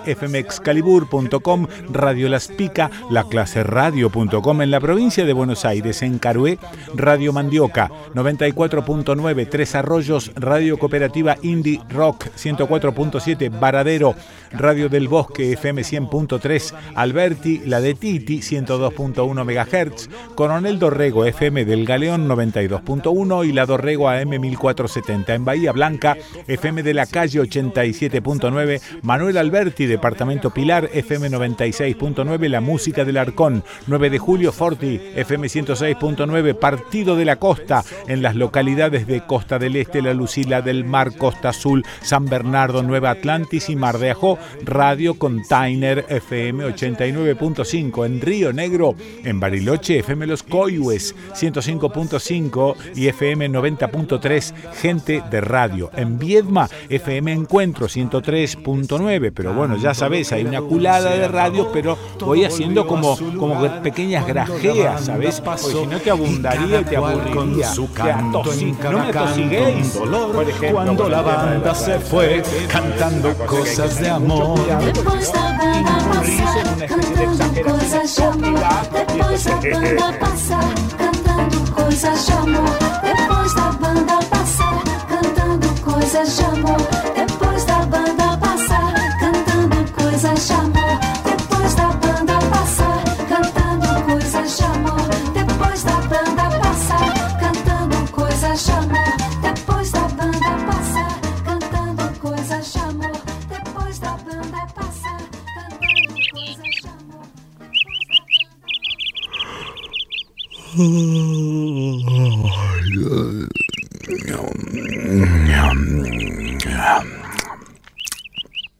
Radio Las Pica, La Clase Radio.com en la provincia de Buenos Aires, en Carué, Radio Mandioca, 94.9, Tres Arroyos, Radio Cooperativa Indie Rock 104.7, Varadero, Radio del Bosque FM 100.3, Alberti, la de Titi 102.1 MHz, Coronel Dorrego FM del Galeón 92.1 y la Dorrego AM 1470 en Bahía Blanca, FM de la calle 87.9, Manuel Alberti, Departamento Pilar FM 96.9, La Música del Arcón, 9 de julio Forti FM 106.9, Partido de la Costa en las localidades de Costa del Este, La Lucila del Mar, Costa Azul, San Bernardo, Nueva Atlantis y Mar de Ajó, Radio Container FM 89.5 en Río Negro, en Bariloche FM Los Coihues 105.5 y FM 90.3 Gente de Radio, en Viedma FM Encuentro 103.9, pero bueno, ya sabes, hay una culada de radios, pero voy haciendo como, como pequeñas grajeas, ¿sabes? Porque si no te abundaría y te aburriría. Te atosi- no me atosiguéis, por ejemplo. Cuando la banda se fue cantando cosas de amor. Depois da banda passar, cantando coisas de amor. Depois da banda passar, cantando coisas de amor. Depois da banda passar, cantando coisas de amor. Depois da banda passar, cantando coisas de amor.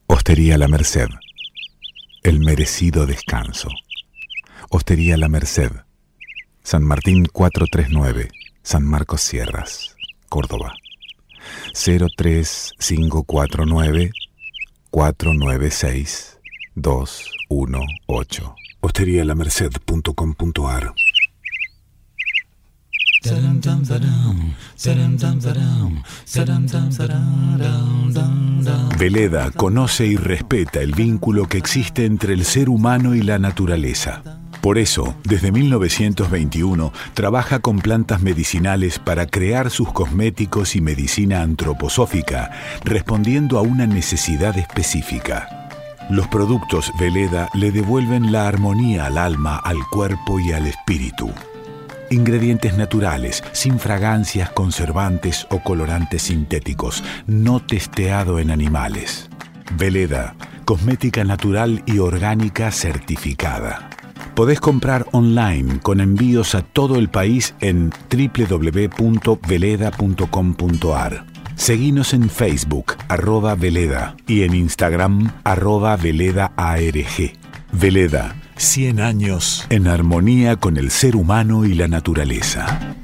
Hostería La Merced. El merecido descanso. Hostería La Merced. San Martín 439. San Marcos Sierras. Córdoba. 03549 496 218. Hosterialamerced.com.ar Veleda conoce y respeta el vínculo que existe entre el ser humano y la naturaleza. Por eso, desde 1921, trabaja con plantas medicinales para crear sus cosméticos y medicina antroposófica, respondiendo a una necesidad específica. Los productos Veleda le devuelven la armonía al alma, al cuerpo y al espíritu. Ingredientes naturales, sin fragancias, conservantes o colorantes sintéticos, no testeado en animales. Veleda cosmética natural y orgánica certificada. Podés comprar online con envíos a todo el país en www.veleda.com.ar. Seguinos en Facebook, arroba Veleda, y en Instagram, arroba Veleda ARG. Veleda, 100 años en armonía con el ser humano y la naturaleza.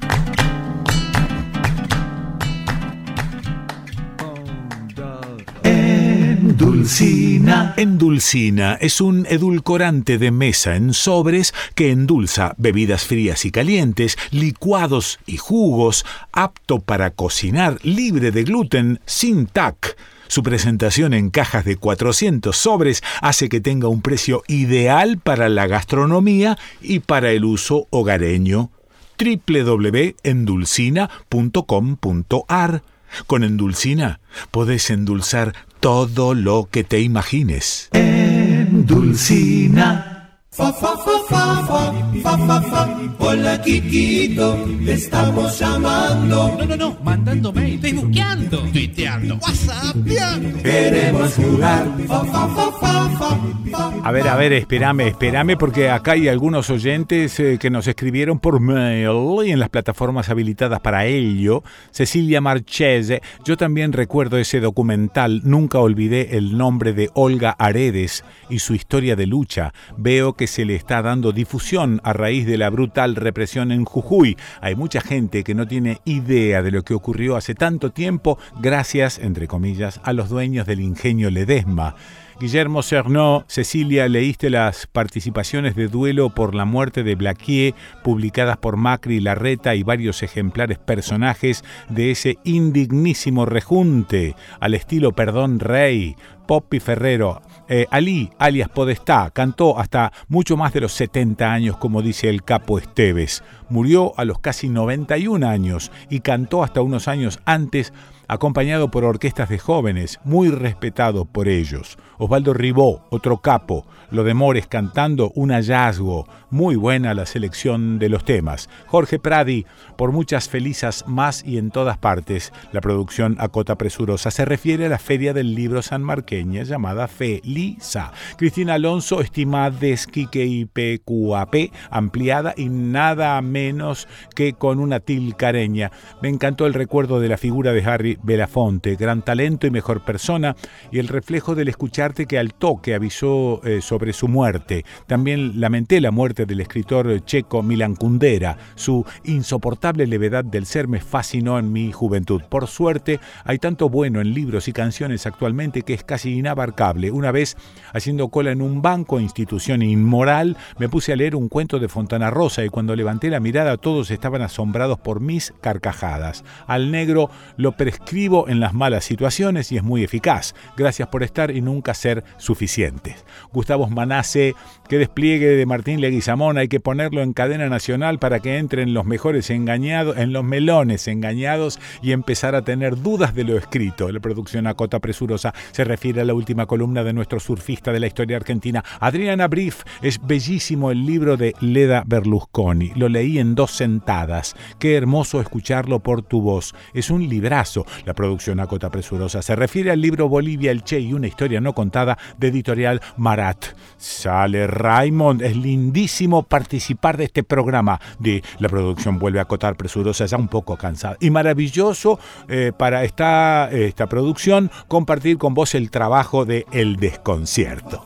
Endulcina. Endulcina es un edulcorante de mesa en sobres que endulza bebidas frías y calientes, licuados y jugos, apto para cocinar, libre de gluten, sin TAC. Su presentación en cajas de 400 sobres hace que tenga un precio ideal para la gastronomía y para el uso hogareño. www.endulcina.com.ar Con Endulcina podés endulzar todo lo que te imagines. Endulcina. Fa, fa, fa, fa, fa, fa, fa, fa. Hola, Kikito, te estamos llamando. No, no, no, mandando mail, facebookeando, tuiteando, whatsappeando. Queremos jugar. Fa, fa, fa, fa, fa, fa. A ver, a ver, espérame, espérame, porque acá hay algunos oyentes eh, que nos escribieron por mail y en las plataformas habilitadas para ello. Cecilia Marchese, yo también recuerdo ese documental, nunca olvidé el nombre de Olga Aredes y su historia de lucha. Veo que se le está dando difusión a raíz de la brutal represión en Jujuy. Hay mucha gente que no tiene idea de lo que ocurrió hace tanto tiempo gracias, entre comillas, a los dueños del ingenio Ledesma. Guillermo Cernó, Cecilia, leíste las participaciones de duelo por la muerte de Blaquier, publicadas por Macri, Larreta y varios ejemplares personajes de ese indignísimo rejunte, al estilo Perdón Rey, Poppy Ferrero. Eh, Ali, alias Podestá, cantó hasta mucho más de los 70 años, como dice el capo Esteves. Murió a los casi 91 años y cantó hasta unos años antes acompañado por orquestas de jóvenes, muy respetado por ellos. Osvaldo Ribó, otro capo, lo de Mores cantando un hallazgo, muy buena la selección de los temas. Jorge Pradi, por muchas felizas más y en todas partes, la producción a cota presurosa se refiere a la Feria del Libro Sanmarqueña llamada Felisa. Cristina Alonso, estimades Quique IPQAP, ampliada y nada menos que con una tilcareña. Me encantó el recuerdo de la figura de Harry Belafonte, gran talento y mejor persona, y el reflejo del escucharte que al toque avisó eh, sobre su muerte. También lamenté la muerte del escritor checo Milan Kundera. Su insoportable levedad del ser me fascinó en mi juventud. Por suerte, hay tanto bueno en libros y canciones actualmente que es casi inabarcable. Una vez, haciendo cola en un banco, institución inmoral, me puse a leer un cuento de Fontana Rosa y cuando levanté la mirada todos estaban asombrados por mis carcajadas. Al negro lo prescribí escribo en las malas situaciones y es muy eficaz. Gracias por estar y nunca ser suficientes. Gustavo Manace, qué despliegue de Martín Leguizamón, hay que ponerlo en cadena nacional para que entren los mejores engañados, en los melones engañados y empezar a tener dudas de lo escrito. La producción a cota presurosa se refiere a la última columna de nuestro surfista de la historia argentina, Adriana Brief. Es bellísimo el libro de Leda Berlusconi. Lo leí en dos sentadas. Qué hermoso escucharlo por tu voz. Es un librazo. La producción a cota presurosa se refiere al libro Bolivia el Che y una historia no contada de editorial Marat. Sale Raymond, es lindísimo participar de este programa de la producción vuelve a acotar presurosa, ya un poco cansada. Y maravilloso eh, para esta, esta producción compartir con vos el trabajo de El Desconcierto.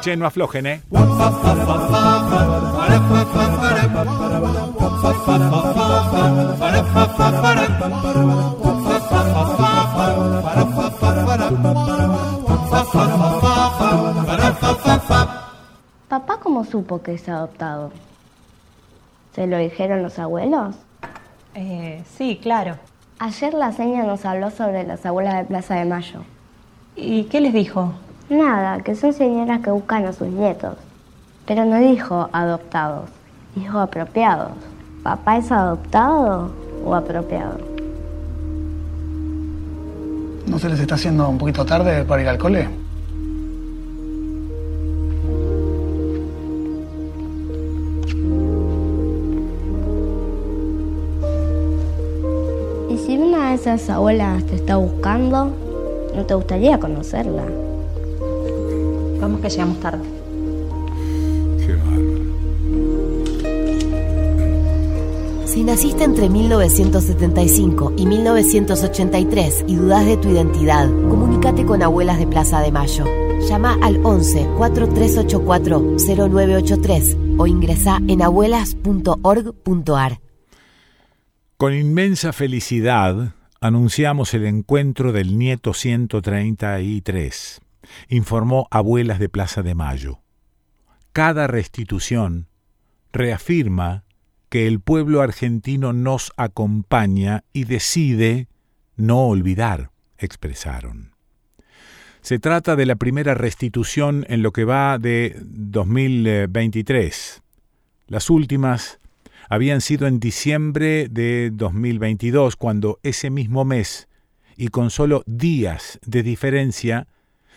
Che, no aflojen, ¿eh? ¿Papá cómo supo que es adoptado? ¿Se lo dijeron los abuelos? Eh, sí, claro. Ayer la seña nos habló sobre las abuelas de Plaza de Mayo. ¿Y qué les dijo? Nada, que son señoras que buscan a sus nietos. Pero no dijo adoptados, dijo apropiados. ¿Papá es adoptado o apropiado? ¿No se les está haciendo un poquito tarde para ir al cole? ¿Y si una de esas abuelas te está buscando, no te gustaría conocerla? Vamos que llegamos tarde. Si naciste entre 1975 y 1983 y dudas de tu identidad, comunícate con Abuelas de Plaza de Mayo. Llama al 11 4384 0983 o ingresa en abuelas.org.ar. Con inmensa felicidad anunciamos el encuentro del nieto 133, informó Abuelas de Plaza de Mayo. Cada restitución reafirma que el pueblo argentino nos acompaña y decide no olvidar, expresaron. Se trata de la primera restitución en lo que va de 2023. Las últimas habían sido en diciembre de 2022, cuando ese mismo mes, y con solo días de diferencia,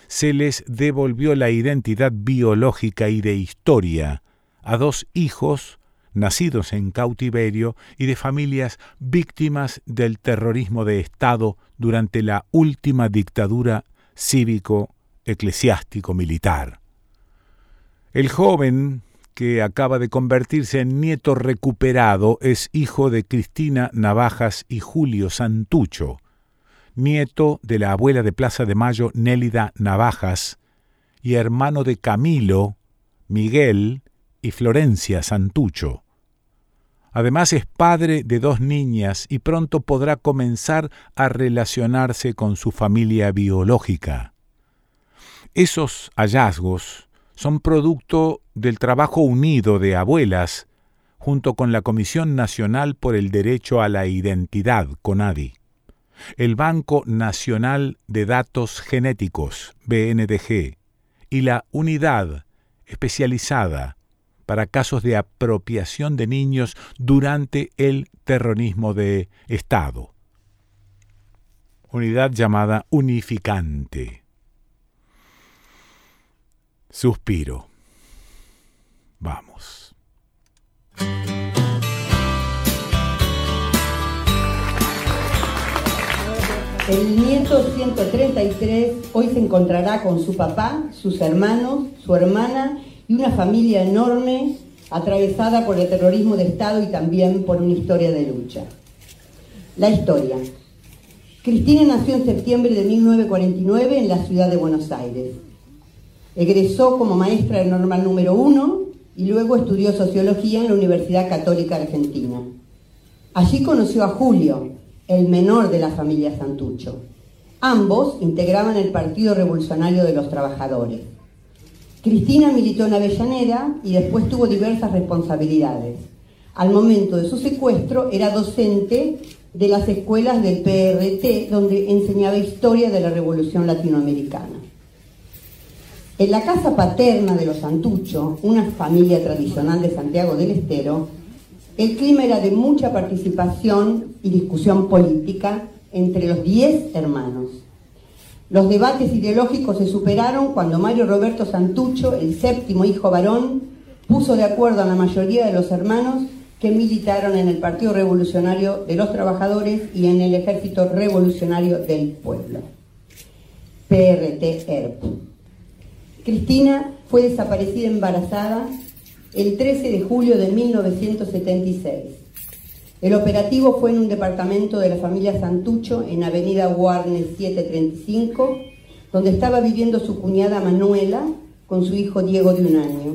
se les devolvió la identidad biológica y de historia a dos hijos nacidos en cautiverio y de familias víctimas del terrorismo de Estado durante la última dictadura cívico-eclesiástico-militar. El joven, que acaba de convertirse en nieto recuperado, es hijo de Cristina Navajas y Julio Santucho, nieto de la abuela de Plaza de Mayo Nélida Navajas y hermano de Camilo, Miguel y Florencia Santucho. Además es padre de dos niñas y pronto podrá comenzar a relacionarse con su familia biológica. Esos hallazgos son producto del trabajo unido de abuelas junto con la Comisión Nacional por el Derecho a la Identidad, CONADI, el Banco Nacional de Datos Genéticos, BNDG, y la Unidad Especializada para casos de apropiación de niños durante el terrorismo de Estado. Unidad llamada unificante. Suspiro. Vamos. El nieto 133 hoy se encontrará con su papá, sus hermanos, su hermana y una familia enorme atravesada por el terrorismo de Estado y también por una historia de lucha. La historia. Cristina nació en septiembre de 1949 en la ciudad de Buenos Aires. Egresó como maestra de normal número uno y luego estudió sociología en la Universidad Católica Argentina. Allí conoció a Julio, el menor de la familia Santucho. Ambos integraban el Partido Revolucionario de los Trabajadores. Cristina militó en Avellaneda y después tuvo diversas responsabilidades. Al momento de su secuestro era docente de las escuelas del PRT, donde enseñaba historia de la Revolución Latinoamericana. En la casa paterna de los Santucho, una familia tradicional de Santiago del Estero, el clima era de mucha participación y discusión política entre los diez hermanos. Los debates ideológicos se superaron cuando Mario Roberto Santucho, el séptimo hijo varón, puso de acuerdo a la mayoría de los hermanos que militaron en el Partido Revolucionario de los Trabajadores y en el Ejército Revolucionario del Pueblo. PRT-ERP. Cristina fue desaparecida embarazada el 13 de julio de 1976 el operativo fue en un departamento de la familia Santucho en Avenida Warner 735, donde estaba viviendo su cuñada Manuela con su hijo Diego de un año.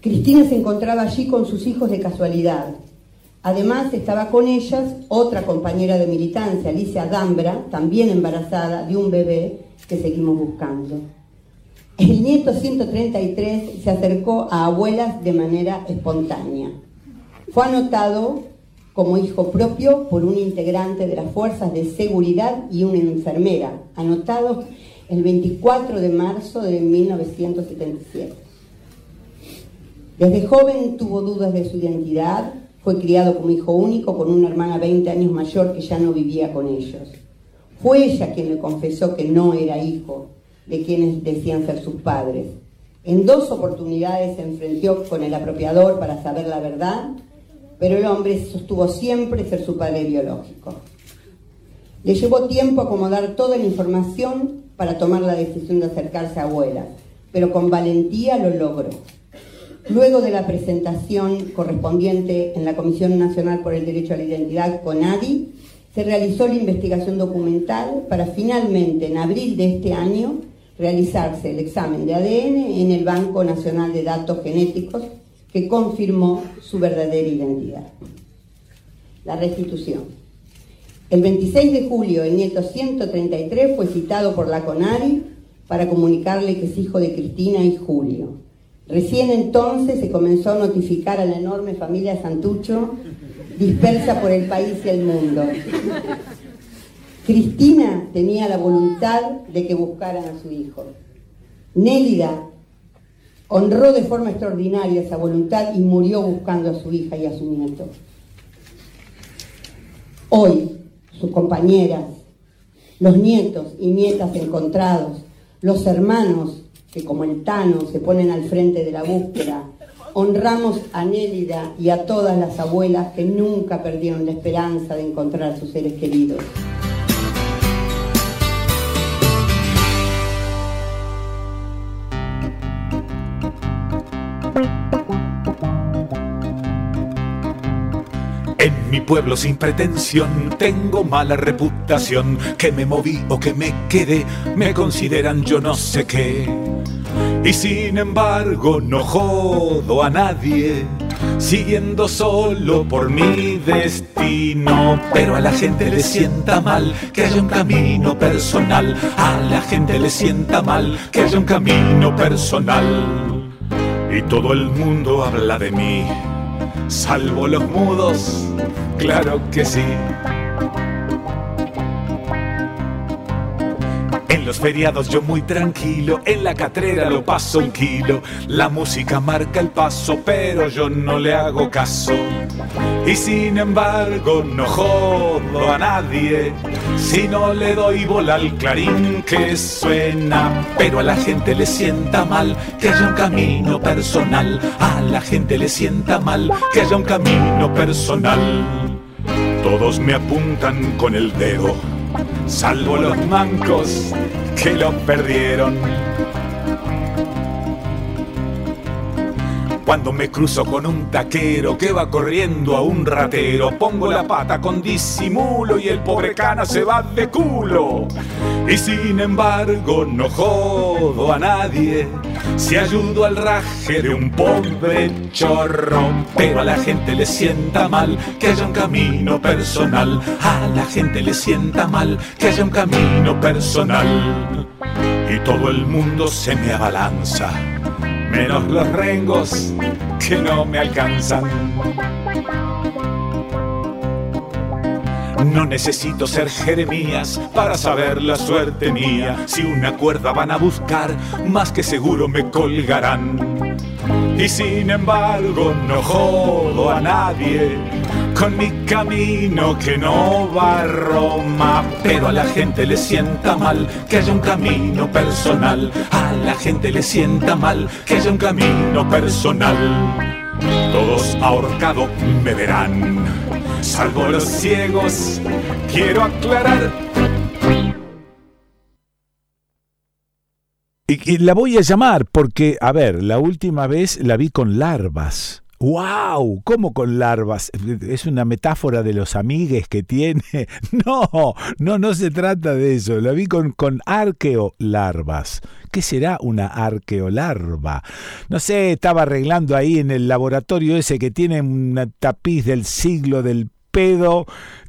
Cristina se encontraba allí con sus hijos de casualidad. Además estaba con ellas otra compañera de militancia, Alicia Dambra, también embarazada de un bebé que seguimos buscando. El nieto 133 se acercó a abuelas de manera espontánea. Fue anotado como hijo propio por un integrante de las fuerzas de seguridad y una enfermera, anotado el 24 de marzo de 1977. Desde joven tuvo dudas de su identidad, fue criado como hijo único con una hermana 20 años mayor que ya no vivía con ellos. Fue ella quien le confesó que no era hijo de quienes decían ser sus padres. En dos oportunidades se enfrentó con el apropiador para saber la verdad pero el hombre sostuvo siempre ser su padre biológico. Le llevó tiempo acomodar toda la información para tomar la decisión de acercarse a abuela, pero con valentía lo logró. Luego de la presentación correspondiente en la Comisión Nacional por el Derecho a la Identidad, CONADI, se realizó la investigación documental para finalmente, en abril de este año, realizarse el examen de ADN en el Banco Nacional de Datos Genéticos que confirmó su verdadera identidad. La restitución. El 26 de julio, el nieto 133 fue citado por la CONARI para comunicarle que es hijo de Cristina y Julio. Recién entonces se comenzó a notificar a la enorme familia Santucho dispersa por el país y el mundo. Cristina tenía la voluntad de que buscaran a su hijo. Nélida honró de forma extraordinaria esa voluntad y murió buscando a su hija y a su nieto. Hoy, sus compañeras, los nietos y nietas encontrados, los hermanos que como el Tano se ponen al frente de la búsqueda, honramos a Nélida y a todas las abuelas que nunca perdieron la esperanza de encontrar a sus seres queridos. Mi pueblo sin pretensión tengo mala reputación, que me moví o que me quedé, me consideran yo no sé qué. Y sin embargo no jodo a nadie, siguiendo solo por mi destino. Pero a la gente le sienta mal que haya un camino personal, a la gente le sienta mal que haya un camino personal. Y todo el mundo habla de mí, salvo los mudos, claro que sí. En los feriados yo muy tranquilo, en la catrera lo paso un kilo. La música marca el paso, pero yo no le hago caso. Y sin embargo no jodo a nadie si no le doy bola al clarín que suena. Pero a la gente le sienta mal que haya un camino personal. A la gente le sienta mal que haya un camino personal. Todos me apuntan con el dedo salvo los mancos que lo perdieron. Cuando me cruzo con un taquero que va corriendo a un ratero, pongo la pata con disimulo y el pobre cana se va de culo. Y sin embargo no jodo a nadie si ayudo al raje de un pobre chorro. Pero a la gente le sienta mal que haya un camino personal. A la gente le sienta mal que haya un camino personal. Y todo el mundo se me abalanza menos los rengos que no me alcanzan. No necesito ser Jeremías para saber la suerte mía. Si una cuerda van a buscar, más que seguro me colgarán. Y sin embargo no jodo a nadie con mi camino que no va a Roma. Pero a la gente le sienta mal que haya un camino personal. A la gente le sienta mal que haya un camino personal. Todos ahorcado me verán, salvo los ciegos, quiero aclarar. Y, y la voy a llamar porque, a ver, la última vez la vi con larvas. ¡Wow! ¿Cómo con larvas? ¿Es una metáfora de los amigues que tiene? *laughs* No, no, no se trata de eso. La vi con, con arqueolarvas. ¿Qué será una arqueolarva? No sé, estaba arreglando ahí en el laboratorio ese que tiene un tapiz del siglo del pedo *laughs*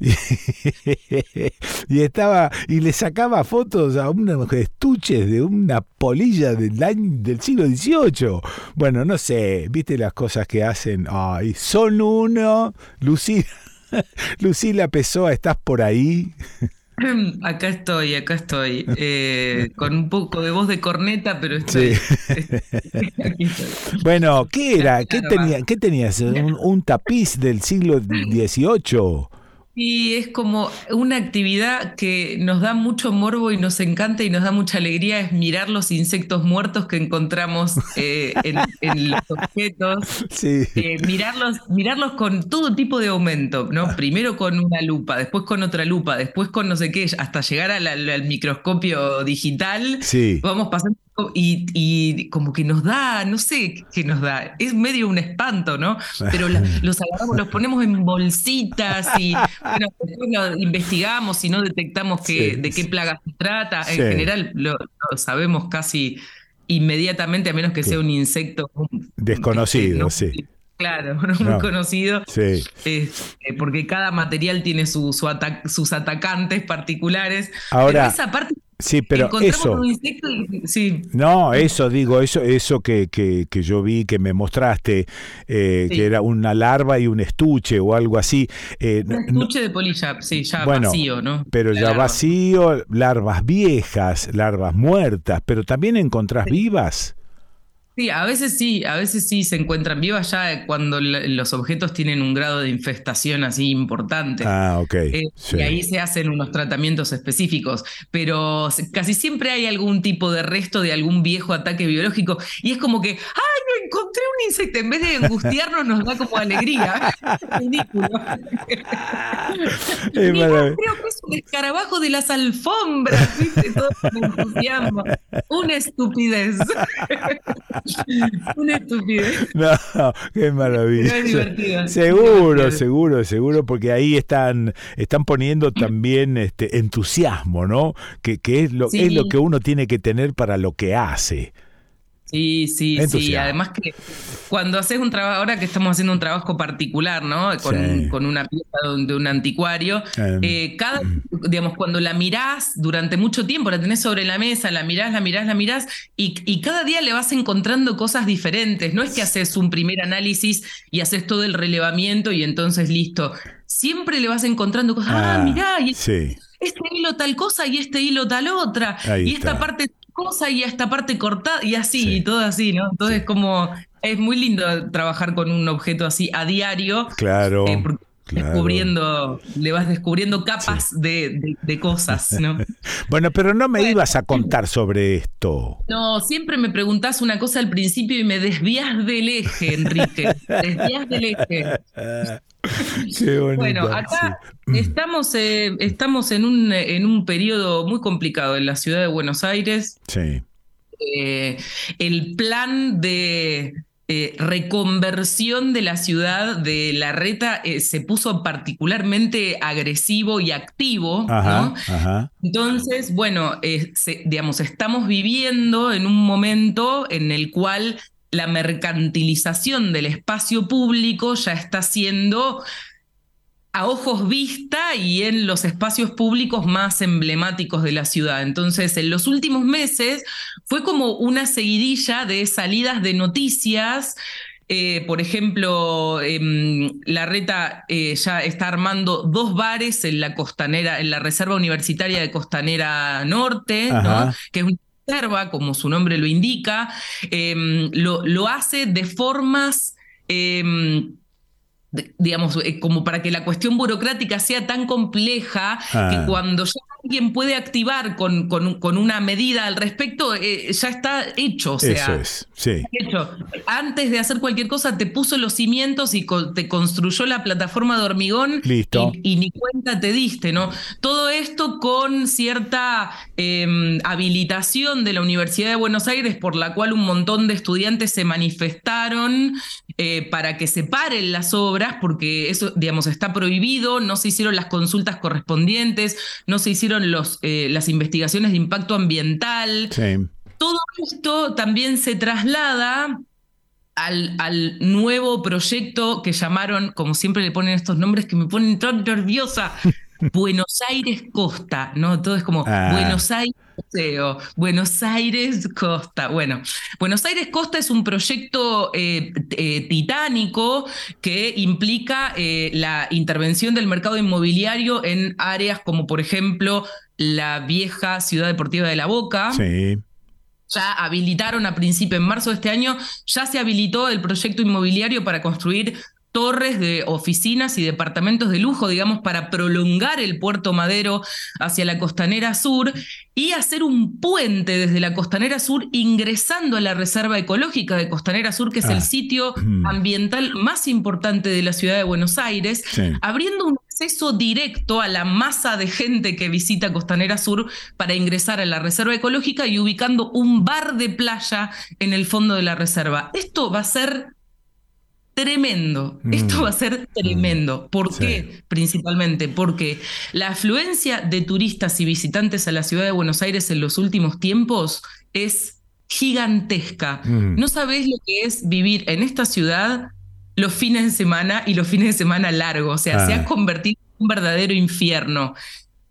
y, estaba y le sacaba fotos a unos estuches de una polilla del año del siglo XVIII. Bueno, no sé, viste las cosas que hacen. Ay, son uno. Lucila, *laughs* Lucila Pessoa, ¿estás por ahí? *clears throat* Acá estoy, acá estoy, eh, *laughs* con un poco de voz de corneta, pero estoy. Sí. *laughs* bueno, ¿qué era? ¿Qué, tenía, ¿qué tenías? ¿Un, ¿Un, tapiz del siglo XVIII? Y es como una actividad que nos da mucho morbo y nos encanta y nos da mucha alegría, es mirar los insectos muertos que encontramos eh, en, los objetos, *laughs* eh, mirarlos, mirarlos con todo tipo de aumento, ¿no? Primero con una lupa, después con otra lupa, después con no sé qué, hasta llegar al, al microscopio digital. Sí. Vamos pasando y, como que nos da, no sé qué nos da, es medio un espanto, ¿no? Pero *laughs* los agarramos, los ponemos en bolsitas y bueno, lo investigamos y no detectamos que, de qué plaga se trata. En general lo, sabemos casi inmediatamente, a menos que sea un insecto desconocido, sí. Claro, *laughs* no, muy conocido. Sí. Eh, porque cada material tiene su, sus atacantes particulares. Ahora, esa parte Sí, pero eso. sí. No, eso digo, eso, eso que, que, que yo vi, que me mostraste, eh, que era una larva y un estuche o algo así. Eh, un estuche de polilla, sí, ya vacío, ¿no? Pero ya vacío, larvas viejas, larvas muertas, pero también encontrás vivas. Sí, a veces sí, a veces sí se encuentran vivas ya cuando los objetos tienen un grado de infestación así importante. Ah, ok. Eh, y ahí se hacen unos tratamientos específicos, pero casi siempre hay algún tipo de resto de algún viejo ataque biológico y es como que, ¡ay, encontré un insecto! En vez de angustiarnos nos da como alegría. *laughs* Ridículo. creo que es un escarabajo de las alfombras, ¿viste? Todos entusiasmo. Una estupidez. *laughs* *laughs* Una estupidez. *laughs* No, qué maravilla. Seguro, seguro, seguro, porque ahí están, están poniendo también este entusiasmo, ¿no? Que, que es, lo, es lo que uno tiene que tener para lo que hace. Sí, sí, sí. Además que cuando haces un trabajo, ahora que estamos haciendo un trabajo particular, ¿no? Con, una pieza de un anticuario, eh, cada, digamos, cuando la mirás durante mucho tiempo, la tenés sobre la mesa, la mirás, la mirás, la mirás, y, cada día le vas encontrando cosas diferentes. No es que haces un primer análisis y haces todo el relevamiento y entonces listo. Siempre le vas encontrando cosas. Ah, mirá, y este hilo tal cosa y este hilo tal otra. y esta parte cosa y esta parte cortada y así, y todo así, ¿no? Entonces, como es muy lindo trabajar con un objeto así a diario. Claro. Eh, descubriendo, le vas descubriendo capas de, cosas, ¿no? *laughs* bueno, pero no me ibas a contar sobre esto. No, siempre me preguntás una cosa al principio y me desvías del eje, Enrique. desvías del eje. *laughs* *laughs* bueno, acá estamos, eh, estamos en, un, en un periodo muy complicado en la ciudad de Buenos Aires. Sí. Eh, el plan de eh, reconversión de la ciudad de La Reta se puso particularmente agresivo y activo. Entonces, bueno, digamos, estamos viviendo en un momento en el cual la mercantilización del espacio público ya está siendo a ojos vista y en los espacios públicos más emblemáticos de la ciudad. Entonces, en los últimos meses fue como una seguidilla de salidas de noticias. Eh, por ejemplo, em, la reta eh, ya está armando dos bares en la costanera, en la Reserva Universitaria de Costanera Norte, que es un como su nombre lo indica, em, lo, lo, hace de formas... Em, digamos, eh, como para que la cuestión burocrática sea tan compleja que ah. cuando ya alguien puede activar con, con, una medida al respecto, eh, ya está hecho. O sea, Eso es, sí. Hecho. Antes de hacer cualquier cosa, te puso los cimientos y te construyó la plataforma de hormigón. Listo. Y, ni cuenta te diste, ¿no? Todo esto con cierta em, habilitación de la Universidad de Buenos Aires, por la cual un montón de estudiantes se manifestaron eh, para que se paren las obras, porque eso, digamos, está prohibido, no se hicieron las consultas correspondientes, no se hicieron los, eh, las investigaciones de impacto ambiental. Todo esto también se traslada al, al, nuevo proyecto que llamaron, como siempre le ponen estos nombres que me ponen tan nerviosa, *laughs* Buenos Aires Costa, ¿no? Todo es como ah. Buenos Aires Buenos Aires Costa. Bueno, Buenos Aires Costa es un proyecto eh, eh, titánico que implica eh, la intervención del mercado inmobiliario en áreas como, por ejemplo, la vieja ciudad deportiva de La Boca. Sí. Ya habilitaron a principio, en marzo de este año, ya se habilitó el proyecto inmobiliario para construir torres de oficinas y departamentos de lujo, digamos, para prolongar el puerto Madero hacia la costanera sur y hacer un puente desde la costanera sur ingresando a la Reserva Ecológica de Costanera Sur, que es el Ah. sitio Mm. ambiental más importante de la ciudad de Buenos Aires, Sí. abriendo un acceso directo a la masa de gente que visita Costanera Sur para ingresar a la Reserva Ecológica y ubicando un bar de playa en el fondo de la reserva. Esto va a ser tremendo. Mm. Esto va a ser tremendo. ¿Por qué? Principalmente porque la afluencia de turistas y visitantes a la ciudad de Buenos Aires en los últimos tiempos es gigantesca. Mm. No sabés lo que es vivir en esta ciudad los fines de semana y los fines de semana largos. O sea, Ah. se ha convertido en un verdadero infierno.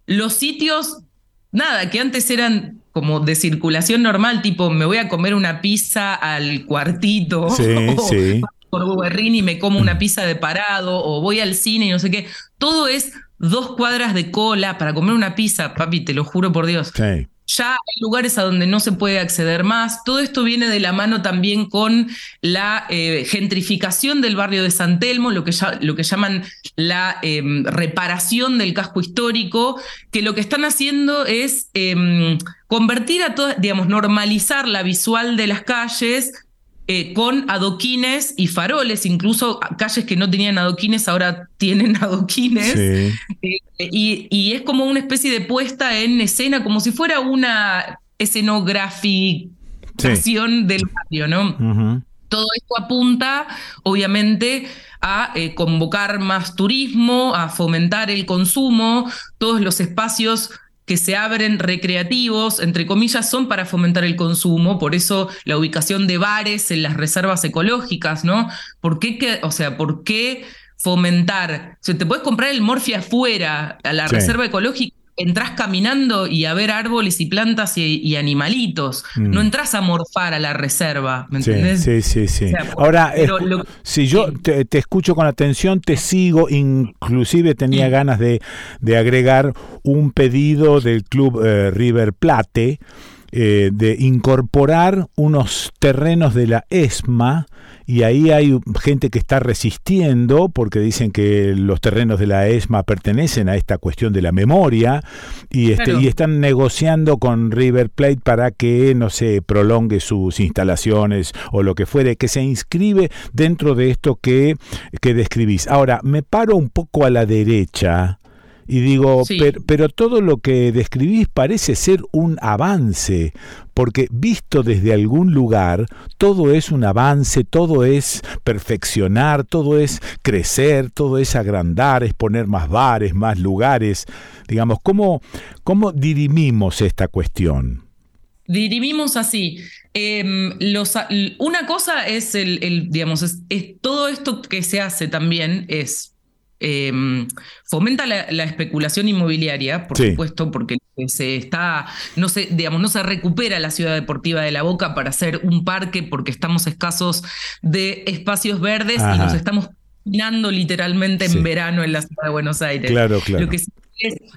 Los sitios, nada, que antes eran como de circulación normal, tipo me voy a comer una pizza al cuartito, Sí, *laughs* o sí. Por Guerrini y me como una pizza de parado, o voy al cine y no sé qué. Todo es dos cuadras de cola para comer una pizza, papi, te lo juro por Dios. Sí. Ya hay lugares a donde no se puede acceder más. Todo esto viene de la mano también con la eh, gentrificación del barrio de San Telmo, lo que, ya- lo que llaman la eh, reparación del casco histórico, que lo que están haciendo es eh, convertir a todas, digamos, normalizar la visual de las calles eh, con adoquines y faroles, incluso calles que no tenían adoquines ahora tienen *laughs* adoquines. Sí. Eh, y, y es como una especie de puesta en escena, como si fuera una escenograficación del barrio, ¿no? Todo esto apunta, obviamente, a eh, convocar más turismo, a fomentar el consumo, todos los espacios que se abren recreativos, entre comillas, son para fomentar el consumo, por eso la ubicación de bares en las reservas ecológicas, ¿no? ¿Por qué, que- o sea, por qué fomentar? O sea, te puedes comprar el morfia afuera, a la Sí. reserva ecológica, entras caminando y a ver árboles y plantas y, y animalitos, Mm. no entras a morfar a la reserva, ¿me Sí, entendés? sí, sí, sí. O sea, Ahora, pero lo- si yo te, te escucho con atención, te sigo, inclusive tenía ganas de, de agregar un pedido del club eh, River Plate eh, de incorporar unos terrenos de la ESMA y ahí hay gente que está resistiendo porque dicen que los terrenos de la ESMA pertenecen a esta cuestión de la memoria y, este, Claro. y están negociando con River Plate para que, no se prolongue sus instalaciones o lo que fuere, que se inscribe dentro de esto que, que describís. Ahora, me paro un poco a la derecha y digo, Sí. "Per- pero todo lo que describís parece ser un avance, porque visto desde algún lugar, todo es un avance, todo es perfeccionar, todo es crecer, todo es agrandar, es poner más bares, más lugares. Digamos, ¿cómo, cómo dirimimos esta cuestión? Dirimimos así. em, los, una cosa es el, el, digamos, es, es todo esto que se hace también es em, fomenta la, la especulación inmobiliaria, por Sí. supuesto, porque se está, no se, digamos, no se recupera la ciudad deportiva de la Boca para hacer un parque porque estamos escasos de espacios verdes y nos estamos literalmente Sí. en verano en la ciudad de Buenos Aires. Claro, claro. Lo que sí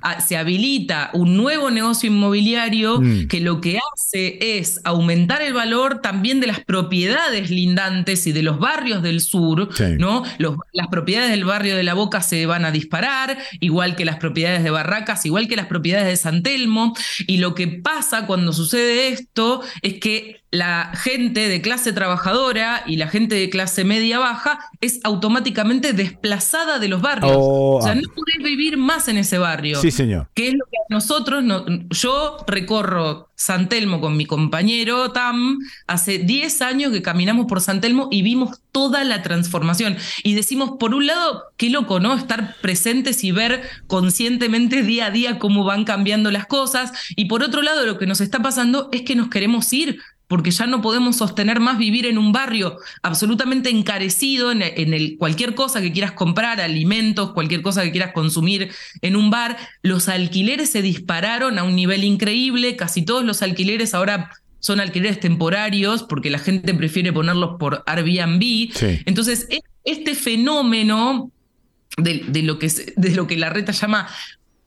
ah, se habilita un nuevo negocio inmobiliario Mm. que lo que hace es aumentar el valor también de las propiedades lindantes y de los barrios del sur, Sí. ¿no? Los- las propiedades del barrio de La Boca se van a disparar, igual que las propiedades de Barracas, igual que las propiedades de San Telmo, y lo que pasa cuando sucede esto es que la gente de clase trabajadora y la gente de clase media baja es automáticamente desplazada de los barrios. Oh, o sea, ah. no podés vivir más en ese barrio. Sí, señor. Que es lo que nosotros, no- yo recorro San Telmo con mi compañero Tam, hace 10 años que caminamos por San Telmo y vimos toda la transformación. Y decimos, por un lado, qué loco, ¿no? Estar presentes y ver conscientemente día a día cómo van cambiando las cosas. Y por otro lado, lo que nos está pasando es que nos queremos ir porque ya no podemos sostener más vivir en un barrio absolutamente encarecido en, en el cualquier cosa que quieras comprar, alimentos, cualquier cosa que quieras consumir en un bar. Los alquileres se dispararon a un nivel increíble, casi todos los alquileres ahora son alquileres temporarios porque la gente prefiere ponerlos por Airbnb. Sí. Entonces, e- este fenómeno de, de lo que, de lo que la reta llama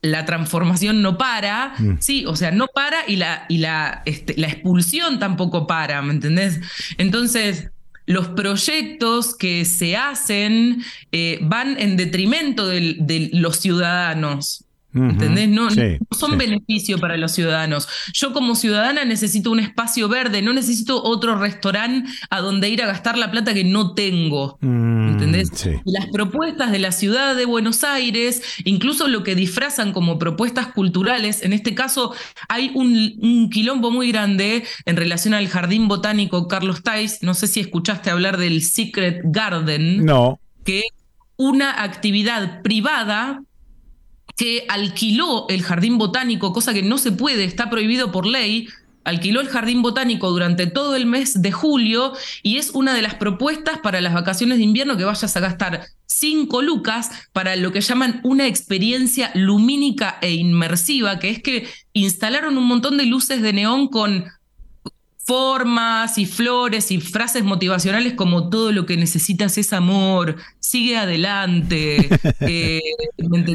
la transformación no para, Mm. sí, o sea, no para y la, y la, este, la expulsión tampoco para, ¿me entendés? Entonces, los proyectos que se hacen eh, van en detrimento de los ciudadanos. ¿Entendés? No, son beneficio para los ciudadanos. Yo como ciudadana necesito un espacio verde, no necesito otro restaurante a donde ir a gastar la plata que no tengo. Mm, ¿Entendés? Las propuestas de la ciudad de Buenos Aires, incluso lo que disfrazan como propuestas culturales, en este caso hay un, un quilombo muy grande en relación al jardín botánico Carlos Tais. No sé si escuchaste hablar del Secret Garden. No. Que es una actividad privada que alquiló el jardín botánico, cosa que no se puede, está prohibido por ley, alquiló el jardín botánico durante todo el mes de julio y es una de las propuestas para las vacaciones de invierno que vayas a gastar cinco lucas para lo que llaman una experiencia lumínica e inmersiva, que es que instalaron un montón de luces de neón con formas y flores y frases motivacionales como todo lo que necesitas es amor, sigue adelante, *laughs* eh,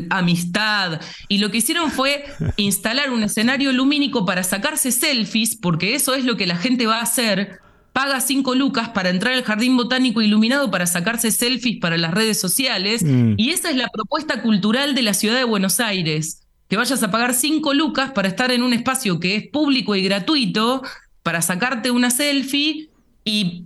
amistad. Y lo que hicieron fue instalar un escenario lumínico para sacarse selfies, porque eso es lo que la gente va a hacer. Paga cinco lucas para entrar al jardín botánico iluminado para sacarse selfies para las redes sociales. Mm. Y esa es la propuesta cultural de la ciudad de Buenos Aires. Que vayas a pagar cinco lucas para estar en un espacio que es público y gratuito para sacarte una selfie y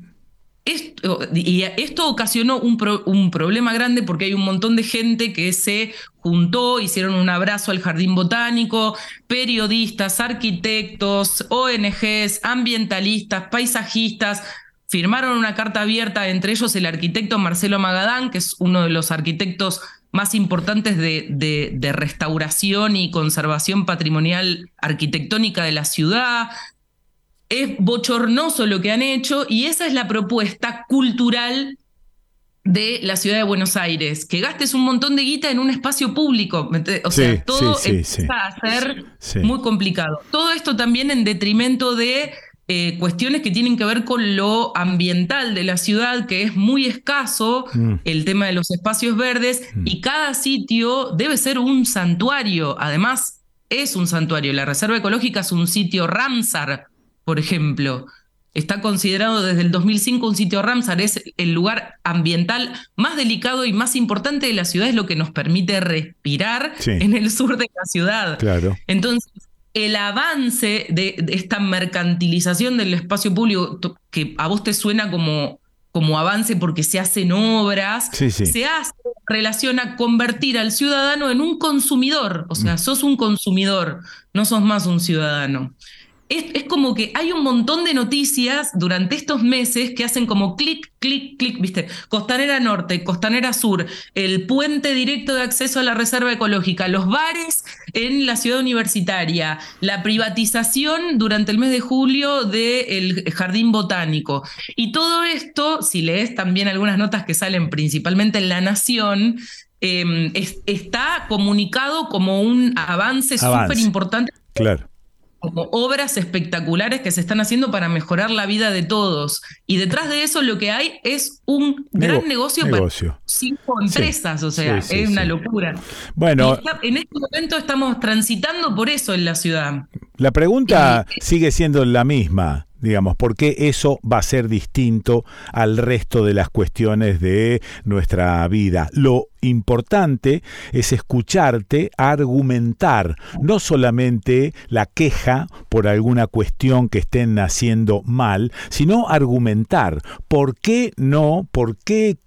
esto, y esto ocasionó un, un, problema grande porque hay un montón de gente que se juntó, hicieron un abrazo al jardín botánico, periodistas, arquitectos, ONGs, ambientalistas, paisajistas, firmaron una carta abierta, entre ellos el arquitecto Marcelo Magadán, que es uno de los arquitectos más importantes de, de, de restauración y conservación patrimonial arquitectónica de la ciudad, es bochornoso lo que han hecho y esa es la propuesta cultural de la ciudad de Buenos Aires, que gastes un montón de guita en un espacio público. O sea, todo empieza a ser muy complicado. Todo esto también en detrimento de eh, cuestiones que tienen que ver con lo ambiental de la ciudad, que es muy escaso, Mm. el tema de los espacios verdes, y cada sitio debe ser un santuario. Además, es un santuario. La Reserva Ecológica es un sitio Ramsar, por ejemplo. Está considerado desde el 2005 un sitio Ramsar, es el lugar ambiental más delicado y más importante de la ciudad, es lo que nos permite respirar Sí. en el sur de la ciudad. Claro. Entonces, el avance de, de esta mercantilización del espacio público, que a vos te suena como, como avance porque se hacen obras, Sí, sí. se hace en relación a convertir al ciudadano en un consumidor. O Mm. sea, sos un consumidor, no sos más un ciudadano. Es, es como que hay un montón de noticias durante estos meses que hacen como clic, clic, clic, ¿viste? Costanera Norte, Costanera Sur, el puente directo de acceso a la reserva ecológica, los bares en la ciudad universitaria, la privatización durante el mes de julio del jardín botánico. Y todo esto, si lees también algunas notas que salen principalmente en La Nación, eh, es- está comunicado como un avance Avance. súper importante Claro. Como obras espectaculares que se están haciendo para mejorar la vida de todos. Y detrás de eso lo que hay es un gran Nego- negocio, negocio. para cinco empresas, o sea, Sí, sí, es una locura. Bueno. Está- en este momento estamos transitando por eso en la ciudad. La pregunta sigue siendo la misma, digamos, ¿por qué eso va a ser distinto al resto de las cuestiones de nuestra vida? Lo importante es escucharte argumentar, no solamente la queja por alguna cuestión que estén haciendo mal, sino argumentar por qué no, por qué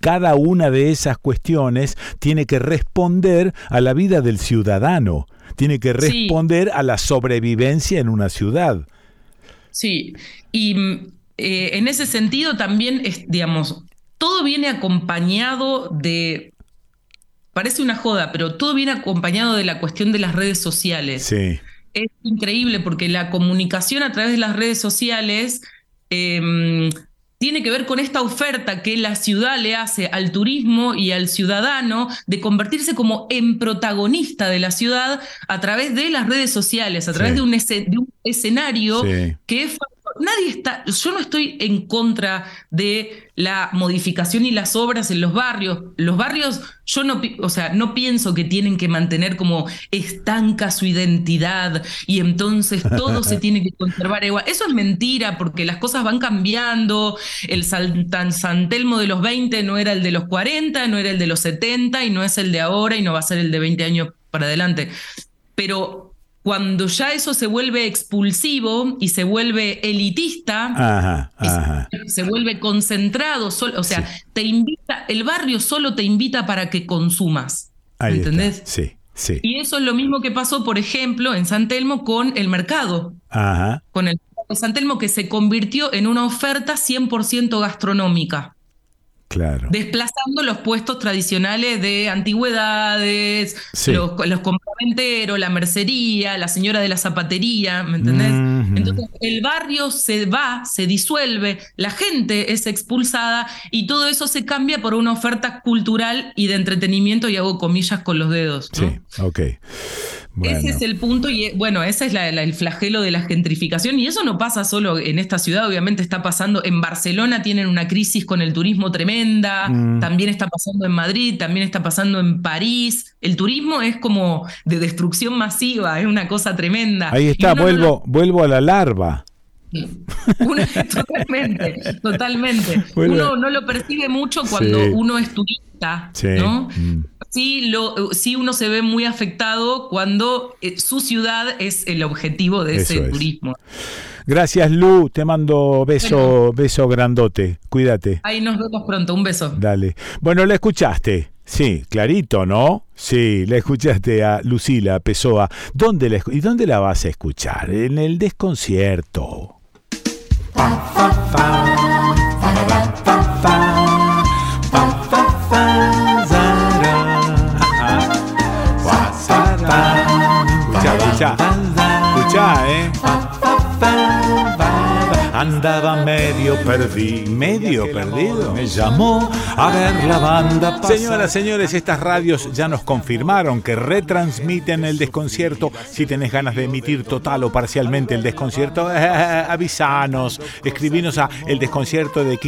cada una de esas cuestiones tiene que responder a la vida del ciudadano, tiene que Sí. responder a la sobrevivencia en una ciudad. Sí, y eh, en ese sentido también, es, digamos, todo viene acompañado de, parece una joda, pero todo viene acompañado de la cuestión de las redes sociales. Sí. Es increíble porque la comunicación a través de las redes sociales eh, tiene que ver con esta oferta que la ciudad le hace al turismo y al ciudadano de convertirse como en protagonista de la ciudad a través de las redes sociales, a través Sí. de, un, esce- de un escenario Sí. que es. Nadie está, yo no estoy en contra de la modificación y las obras en los barrios. Los barrios, yo no, o sea, no pienso que tienen que mantener como estanca su identidad y entonces todo se *laughs* tiene que conservar igual. Eso es mentira porque las cosas van cambiando. El San Telmo de los 20 no era el de los 40, no era el de los 70 y no es el de ahora y no va a ser el de 20 años para adelante. Pero cuando ya eso se vuelve expulsivo y se vuelve elitista, Se, vuelve concentrado, o sea, te invita, el barrio solo te invita para que consumas. ¿Entendés? Sí, sí. Y eso es lo mismo que pasó, por ejemplo, en San Telmo con el mercado. Ajá. Con el San Telmo que se convirtió en una oferta 100% gastronómica. Claro. Desplazando los puestos tradicionales de antigüedades, los, los compraventeros, la mercería, la señora de la zapatería, ¿me entendés? Entonces el barrio se va, se disuelve, la gente es expulsada y todo eso se cambia por una oferta cultural y de entretenimiento, y hago comillas con los dedos. Sí, ok. Ese es el punto y bueno, ese es el flagelo de la gentrificación y eso no pasa solo en esta ciudad, obviamente está pasando en Barcelona, tienen una crisis con el turismo tremenda, mm. también está pasando en Madrid, también está pasando en París. El turismo es como de destrucción masiva, es una cosa tremenda. Ahí está, vuelvo, vuelvo a la larva. *laughs* totalmente, totalmente. Uno no lo percibe mucho cuando uno es turista, ¿no? Mm sí, lo, sí uno se ve muy afectado cuando eh, su ciudad es el objetivo de ese turismo. Gracias, Lu. Te mando beso, beso grandote. Cuídate. Ahí nos vemos pronto. Un beso. Dale. Bueno, la escuchaste. Sí, clarito, ¿no? Sí, la escuchaste a Lucila Pessoa. ¿Dónde la, ¿Y dónde la vas a escuchar? En el desconcierto. escucha, escucha, eh. Andaba medio perdido. ¿Medio perdido? Me llamó a ver la banda. Señoras, señores, estas radios ya nos confirmaron que retransmiten el desconcierto. Si tenés ganas de emitir total o parcialmente el desconcierto, eh, *laughs* avisanos. Escribinos a el desconcierto de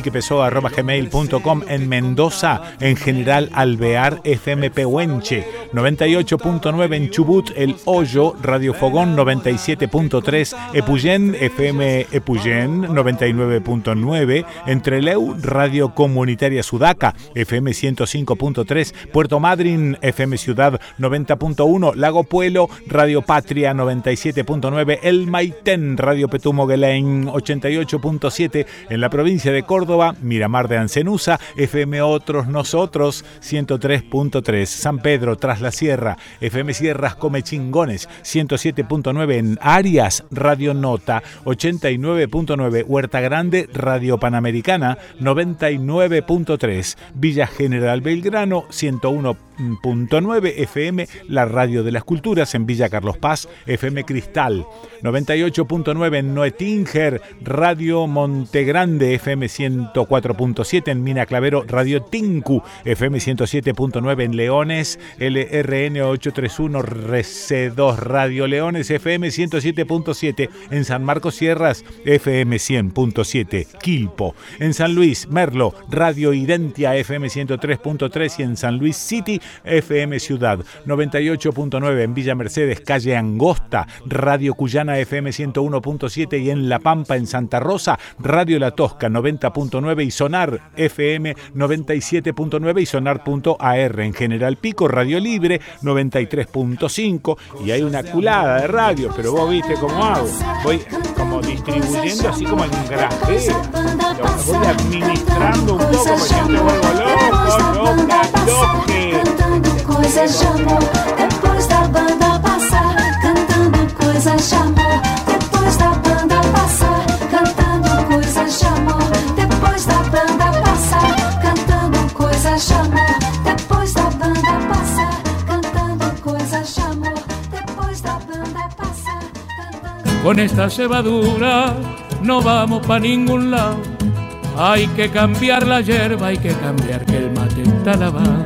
gmail.com en Mendoza, en general Alvear FM Huenche, 98.9 en Chubut, El Hoyo, Radio Fogón 97.3, Epuyén, FM Epuyén 99.9, Entre Leu, Radio Comunitaria Sudaca, FM 105.3, Puerto Madryn, FM Ciudad 90.1, Lago Puelo, Radio Patria 97.9, El Maitén, Radio Petumo 88.7, en la provincia de Córdoba, Miramar de Ancenusa, FM Otros Nosotros 103.3, San Pedro, Tras la Sierra, FM Sierras Come Chingones 107.9 en Arias, Radio Nota 89.9 Huerta Grande, Radio Panamericana 99.3, Villa General Belgrano 101.9 FM, la Radio de las Culturas en Villa Carlos Paz, FM Cristal. 98.9 en Noetinger, Radio Montegrande FM 104.7 en Mina Clavero, Radio Tinku FM 107.9 en Leones, LRN 831 RC2 Radio Leones FM 107.7 en San Marcos Sierras FM 100.7 Quilpo. En San Luis, Merlo, Radio Identia FM 103.3 y en San Luis City, FM Ciudad 98.9 en Villa Mercedes, calle Angosta, Radio Cuyana FM 101.7 y en La Pampa, en Santa Rosa, Radio La Tosca 90.9 y Sonar FM 97.9 y Sonar.ar. En General Pico, Radio Libre 93.5 y hay una culada de radio, pero vos viste cómo hago. Voy como distribuyendo así como en granjera. Lo voy administrando un poco porque yo me vuelvo loco, loca, loque. Coisas de amor, depois da banda passar, cantando coisas de amor, depois da banda Con esta cebadura no vamos para ningún lado. Hay que cambiar la hierba, hay que cambiar que el mate está lavado.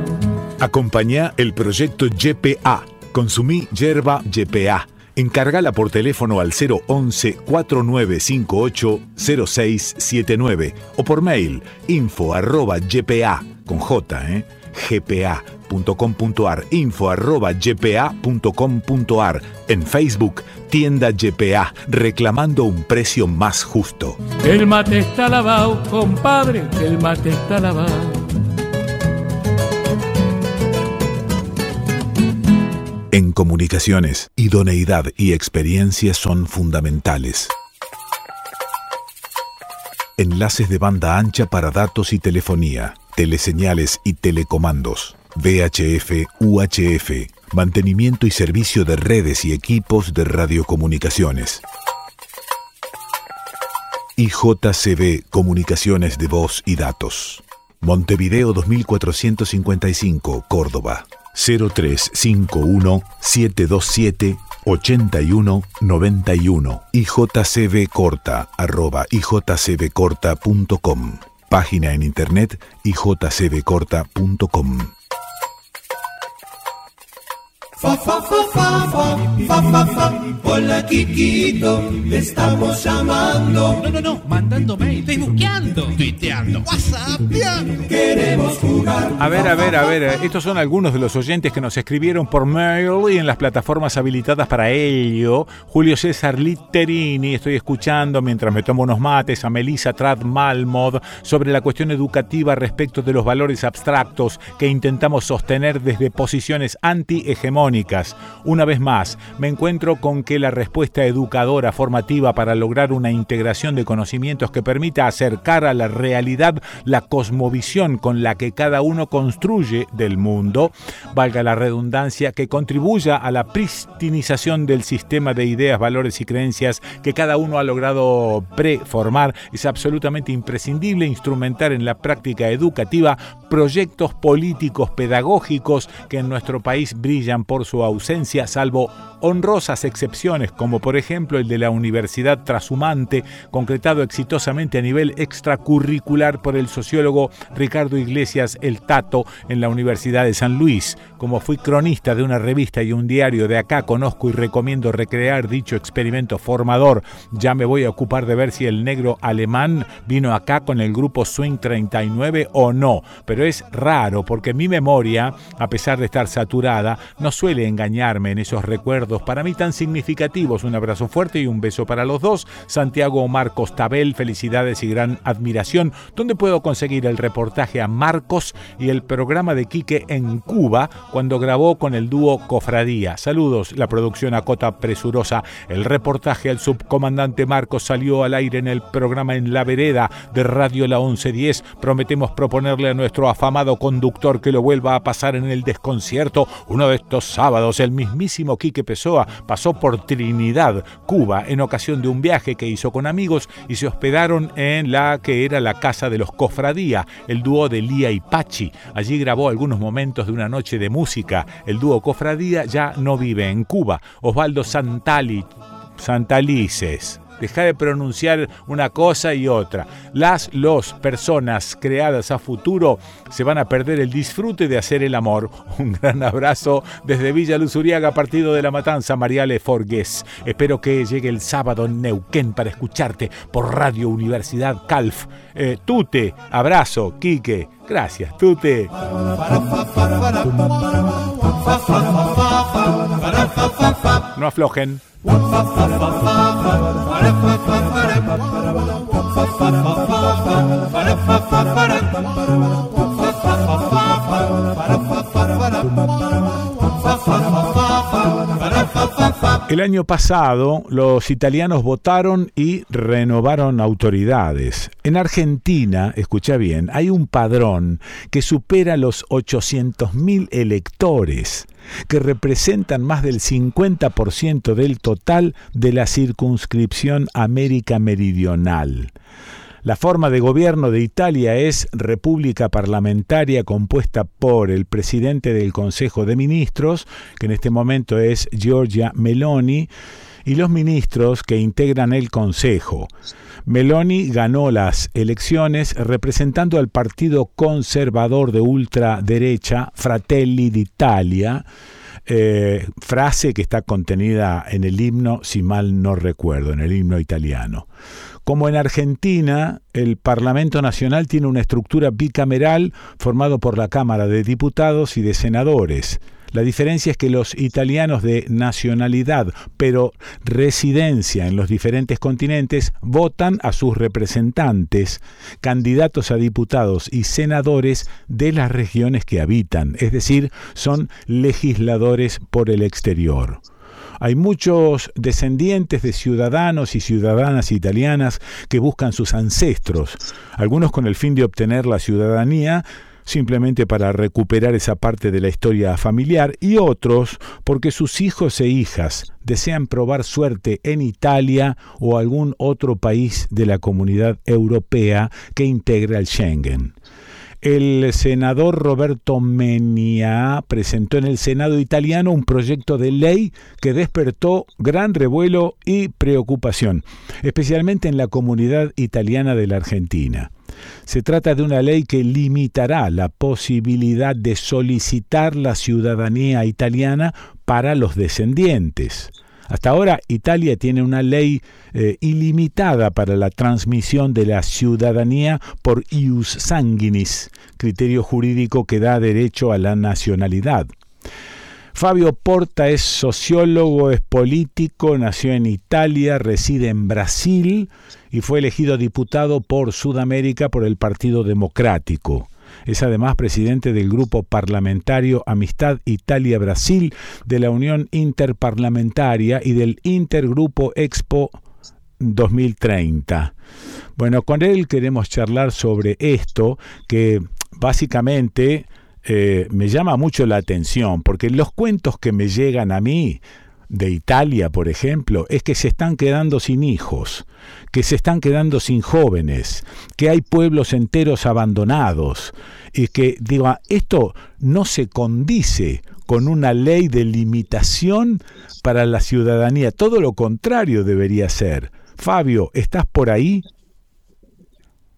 Acompañá el proyecto YPA. Consumí yerba YPA. Encargala por teléfono al 011-4958-0679 o por mail info arroba gpa con j, ¿eh? gpa.com.ar info arroba gpa.com.ar en Facebook tienda GPA reclamando un precio más justo. El mate está lavado, compadre, el mate está lavado. En comunicaciones, idoneidad y experiencia son fundamentales. Enlaces de banda ancha para datos y telefonía, teleseñales y telecomandos, VHF, UHF, mantenimiento y servicio de redes y equipos de radiocomunicaciones. IJCB Comunicaciones de Voz y Datos. Montevideo 2455, Córdoba. 0351 727 8191 y corta arroba ijcbcorta.com página en internet ijcbcorta.com Fa, fa, fa, fa, fa, fa, fa, fa. Hola, Kikito, te estamos llamando. No, no, no, mandando mail, facebookeando, tuiteando, whatsappeando. Queremos jugar. A ver, a ver, a ver, estos son algunos de los oyentes que nos escribieron por mail y en las plataformas habilitadas para ello. Julio César Litterini, estoy escuchando mientras me tomo unos mates a Melissa Trad Malmod sobre la cuestión educativa respecto de los valores abstractos que intentamos sostener desde posiciones anti-hegemónicas una vez más, me encuentro con que la respuesta educadora formativa para lograr una integración de conocimientos que permita acercar a la realidad la cosmovisión con la que cada uno construye del mundo, valga la redundancia, que contribuya a la pristinización del sistema de ideas, valores y creencias que cada uno ha logrado preformar, es absolutamente imprescindible instrumentar en la práctica educativa proyectos políticos pedagógicos que en nuestro país brillan por su ausencia, salvo honrosas excepciones, como por ejemplo el de la Universidad Trashumante, concretado exitosamente a nivel extracurricular por el sociólogo Ricardo Iglesias El Tato en la Universidad de San Luis. Como fui cronista de una revista y un diario de acá, conozco y recomiendo recrear dicho experimento formador. Ya me voy a ocupar de ver si el negro alemán vino acá con el grupo Swing 39 o no, pero es raro porque mi memoria, a pesar de estar saturada, no suele engañarme en esos recuerdos para mí tan significativos. Un abrazo fuerte y un beso para los dos. Santiago Marcos Tabel, felicidades y gran admiración. ¿Dónde puedo conseguir el reportaje a Marcos y el programa de Quique en Cuba cuando grabó con el dúo Cofradía? Saludos, la producción Acota Presurosa. El reportaje al subcomandante Marcos salió al aire en el programa En la Vereda de Radio La 1110. Prometemos proponerle a nuestro afamado conductor que lo vuelva a pasar en el desconcierto uno de estos sábados. El mismísimo Quique Pessoa pasó por Trinidad, Cuba, en ocasión de un viaje que hizo con amigos y se hospedaron en la que era la casa de los Cofradía, el dúo de Lía y Pachi. Allí grabó algunos momentos de una noche de música. El dúo Cofradía ya no vive en Cuba. Osvaldo Santali, Santalices deja de pronunciar una cosa y otra. Las, los personas creadas a futuro se van a perder el disfrute de hacer el amor. Un gran abrazo desde Villa Luzuriaga, partido de la Matanza, Mariale Forgués. Espero que llegue el sábado en Neuquén para escucharte por Radio Universidad Calf. Eh, tute, abrazo, Quique. Gracias, Tute. No aflojen. El año pasado los italianos votaron y renovaron autoridades. En Argentina, escucha bien, hay un padrón que supera los 800.000 electores, que representan más del 50% del total de la circunscripción América Meridional. La forma de gobierno de Italia es república parlamentaria compuesta por el presidente del Consejo de Ministros, que en este momento es Giorgia Meloni, y los ministros que integran el Consejo. Meloni ganó las elecciones representando al partido conservador de ultraderecha Fratelli d'Italia, eh, frase que está contenida en el himno, si mal no recuerdo, en el himno italiano. Como en Argentina, el Parlamento Nacional tiene una estructura bicameral formado por la Cámara de Diputados y de Senadores. La diferencia es que los italianos de nacionalidad, pero residencia en los diferentes continentes, votan a sus representantes, candidatos a diputados y senadores de las regiones que habitan, es decir, son legisladores por el exterior. Hay muchos descendientes de ciudadanos y ciudadanas italianas que buscan sus ancestros, algunos con el fin de obtener la ciudadanía, simplemente para recuperar esa parte de la historia familiar, y otros porque sus hijos e hijas desean probar suerte en Italia o algún otro país de la comunidad europea que integra el Schengen. El senador Roberto Menia presentó en el Senado italiano un proyecto de ley que despertó gran revuelo y preocupación, especialmente en la comunidad italiana de la Argentina. Se trata de una ley que limitará la posibilidad de solicitar la ciudadanía italiana para los descendientes. Hasta ahora Italia tiene una ley eh, ilimitada para la transmisión de la ciudadanía por ius sanguinis, criterio jurídico que da derecho a la nacionalidad. Fabio Porta es sociólogo, es político, nació en Italia, reside en Brasil y fue elegido diputado por Sudamérica por el Partido Democrático. Es además presidente del grupo parlamentario Amistad Italia-Brasil de la Unión Interparlamentaria y del Intergrupo Expo 2030. Bueno, con él queremos charlar sobre esto que básicamente eh, me llama mucho la atención, porque los cuentos que me llegan a mí de Italia, por ejemplo, es que se están quedando sin hijos, que se están quedando sin jóvenes, que hay pueblos enteros abandonados, y que, digo, esto no se condice con una ley de limitación para la ciudadanía, todo lo contrario debería ser. Fabio, ¿estás por ahí?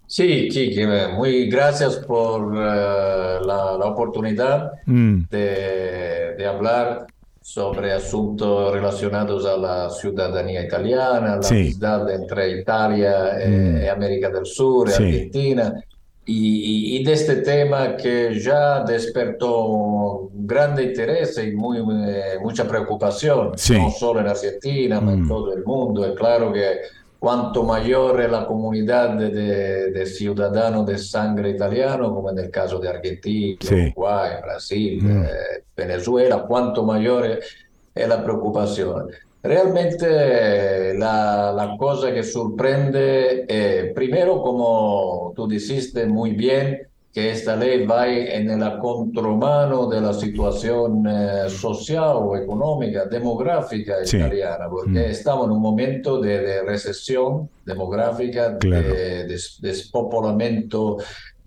Sí, sí, muy gracias por eh, la, oportunidad mm. de, hablar sobre asuntos relacionados a la ciudadanía italiana, la amistad entre Italia y mm. América del Sur, y Argentina, y, de este tema que ya despertó grande interés y muy, eh, mucha preocupación, no solo en Argentina, sino en mm. todo el mundo. Es claro que cuanto mayor es la comunidad de, ciudadanos de sangre italiano, como en el caso de Argentina, Uruguay, Brasil, mm. eh, Venezuela, cuanto mayor es, la preocupación. Realmente la, la, cosa que sorprende, eh, primero, como tú dijiste muy bien, que esta ley va en la contramano de la situación eh, social o económica, demográfica italiana, porque mm. estamos en un momento de, recesión demográfica, de, despopulamiento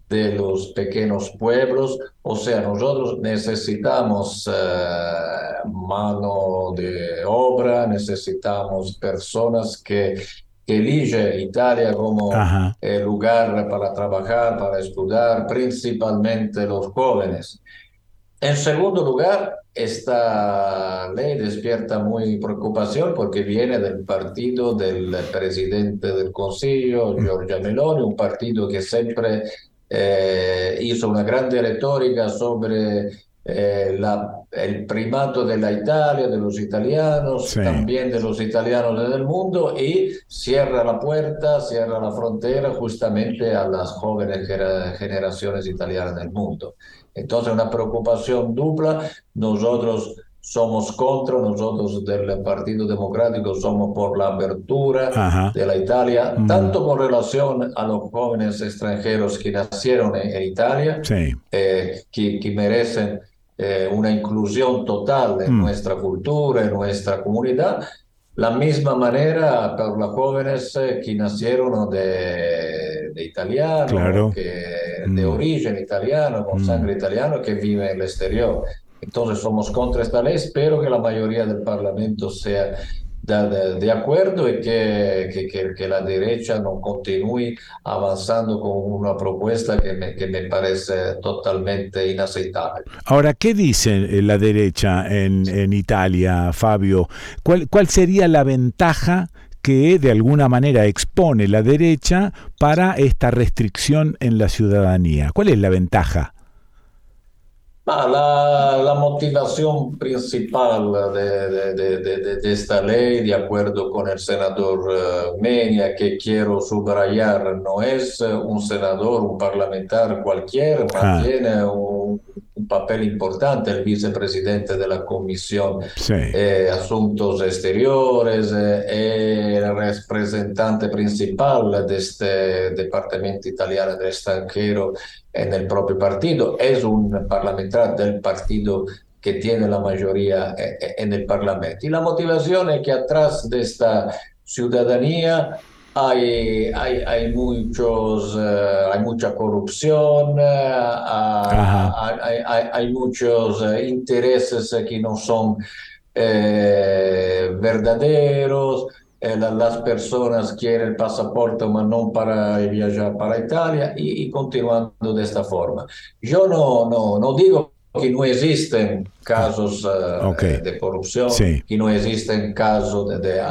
de los pequeños pueblos, o sea, nosotros necesitamos eh, mano de obra, necesitamos personas que elige Italia como el lugar para trabajar, para estudiar, principalmente los jóvenes. En segundo lugar, esta ley despierta muy preocupación porque viene del partido del presidente del Consejo, mm. Giorgia Meloni, un partido que siempre eh, hizo una grande retórica sobre eh, la, el primato de la Italia, de los italianos, también de los italianos del mundo y cierra la puerta, cierra la frontera justamente a las jóvenes generaciones italianas del mundo. Entonces, una preocupación dupla. Nosotros somos contra, nosotros del Partido Democrático somos por la apertura de la Italia, mm. tanto con relación a los jóvenes extranjeros que nacieron en, Italia, eh, que, que merecen eh, una inclusión total en mm. nuestra cultura, en nuestra comunidad. La misma manera para los jóvenes eh, que nacieron de, de italiano, que, de mm. origen italiano, con mm. sangre italiana, que viven en el exterior. Entonces somos contra esta ley. Espero que la mayoría del Parlamento sea de, acuerdo y que, que, que, que, la derecha no continúe avanzando con una propuesta que me, que me parece totalmente inaceptable. Ahora, ¿qué dice la derecha en, en Italia, Fabio? ¿Cuál, ¿Cuál sería la ventaja que de alguna manera expone la derecha para esta restricción en la ciudadanía? ¿Cuál es la ventaja? Ah, la, la, motivación principal de, de, de, de, esta ley, de acuerdo con el senador uh, Menia, que quiero subrayar, no es un senador, un parlamentar cualquiera, ah. tiene un, un, papel importante, el vicepresidente de la Comisión sí. eh, Asuntos Exteriores, eh, el representante principal de este Departamento Italiano del Extranjero en el propio partido, es un parlamentar del partido que tiene la mayoría en el Parlamento. Y la motivación es que atrás de esta ciudadanía hay, hay, hay muchos, uh, hay mucha corrupción, uh, hay, hay, hay, muchos intereses que no son verdaderos, eh, las personas quieren el pasaporte, pero no para viajar para Italia, y, y, continuando de esta forma. Yo no, no, no digo que no existen casos uh, okay. de corrupción, sí. que no existen casos de, de,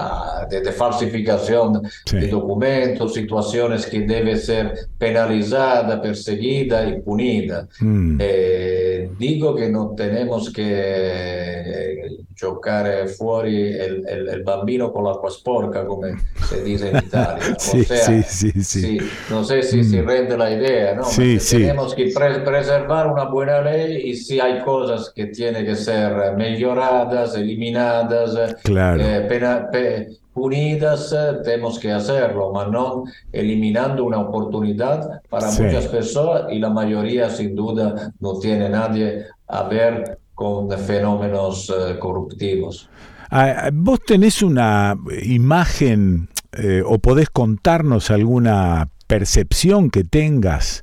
de, de falsificación sí. de documentos, situaciones que deben ser penalizadas, perseguidas y punidas. Mm. Eh, digo que no tenemos que giocare fuori el, el, el, bambino con l'acqua sporca, come se dice en Italia. *laughs* sí, o sea, sí, No sé si mm. se rende la idea, ¿no? Sí, tenemos que pre preservar una buena ley y si hay cosas que tienen que ser mejoradas, eliminadas, claro. eh, pena, pe, punidas, tenemos que hacerlo, pero no eliminando una oportunidad para sí. muchas personas y la mayoría sin duda no tiene nadie a ver con fenómenos eh, corruptivos. Ah, ¿Vos tenés una imagen eh, o podés contarnos alguna percepción que tengas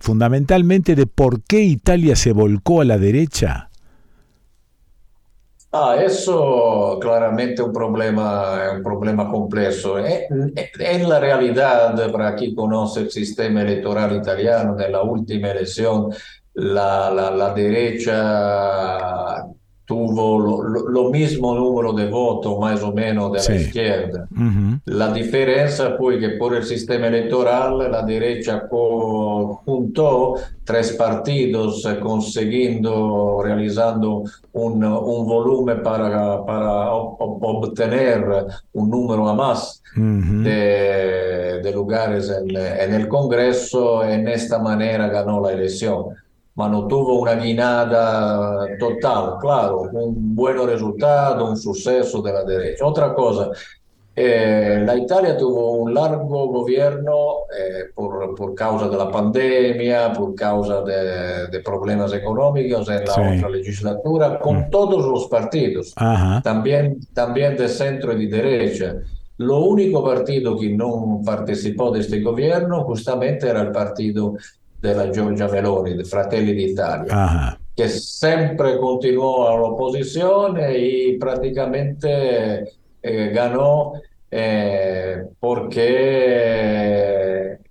fundamentalmente de por qué Italia se volcó a la derecha? Ah, eso claramente es un problema, un problema complejo. En, en, la realidad, para quien conoce el sistema electoral italiano, en la última elección, la, la, la derecha tuvo lo, lo, lo, mismo número de votos más o menos de sí. la izquierda. Uh -huh. La diferencia fue que por el sistema electoral la derecha juntó tres partidos eh, consiguiendo, realizando un, un volumen para, para obtener un número a más uh -huh. de, de, lugares en, en el Congreso. En esta manera ganó la elección ma no tuvo una guinada total, claro, un buen resultado, un suceso de la derecha. Otra cosa, eh, la Italia tuvo un largo gobierno eh, por, por, causa de la pandemia, por causa de, de problemas económicos en la sí. otra legislatura, con mm. todos los partidos, Ajá. también, también de centro y de derecha. Lo único partido que no participó de este gobierno justamente era el partido della Giorgia Meloni, de Fratelli d'Italia, Ajá. che sempre continuò all'opposizione e praticamente eh, ganó eh, porque,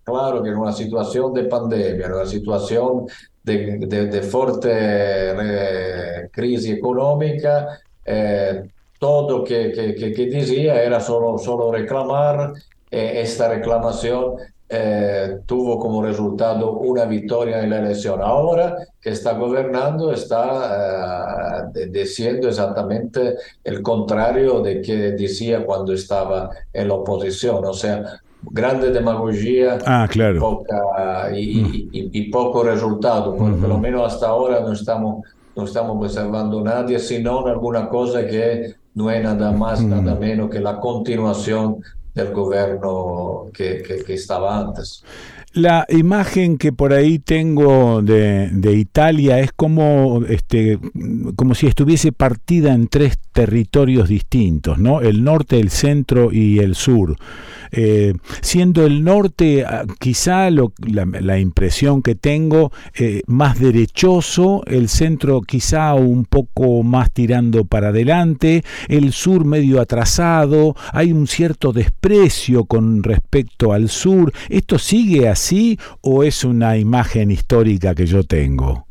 claro, que en una situación de pandemia, en una situación de, de, de fuerte eh, crisis económica, eh, todo que, que, que, decía era solo, solo reclamar eh, esta reclamación eh, tuvo como resultado una victoria en la elección. Ahora que está gobernando, está eh, diciendo exactamente el contrario de que decía cuando estaba en la oposición. O sea, grande demagogia ah, claro. poca, y, mm. y, y, poco resultado. Por, uh -huh. por, lo menos hasta ahora no estamos, no estamos observando nadie, sino alguna cosa que no es nada más, -huh. nada menos que la continuación del gobierno que, que estaba antes. La imagen que por ahí tengo de, de, Italia es como, este, como si estuviese partida en tres territorios distintos, ¿no? El norte, el centro y el sur. Eh, siendo el norte ah, quizá lo, la, impresión que tengo eh, más derechoso, el centro quizá un poco más tirando para adelante, el sur medio atrasado, hay un cierto desprecio con respecto al sur. ¿Esto sigue así o es una imagen histórica que yo tengo?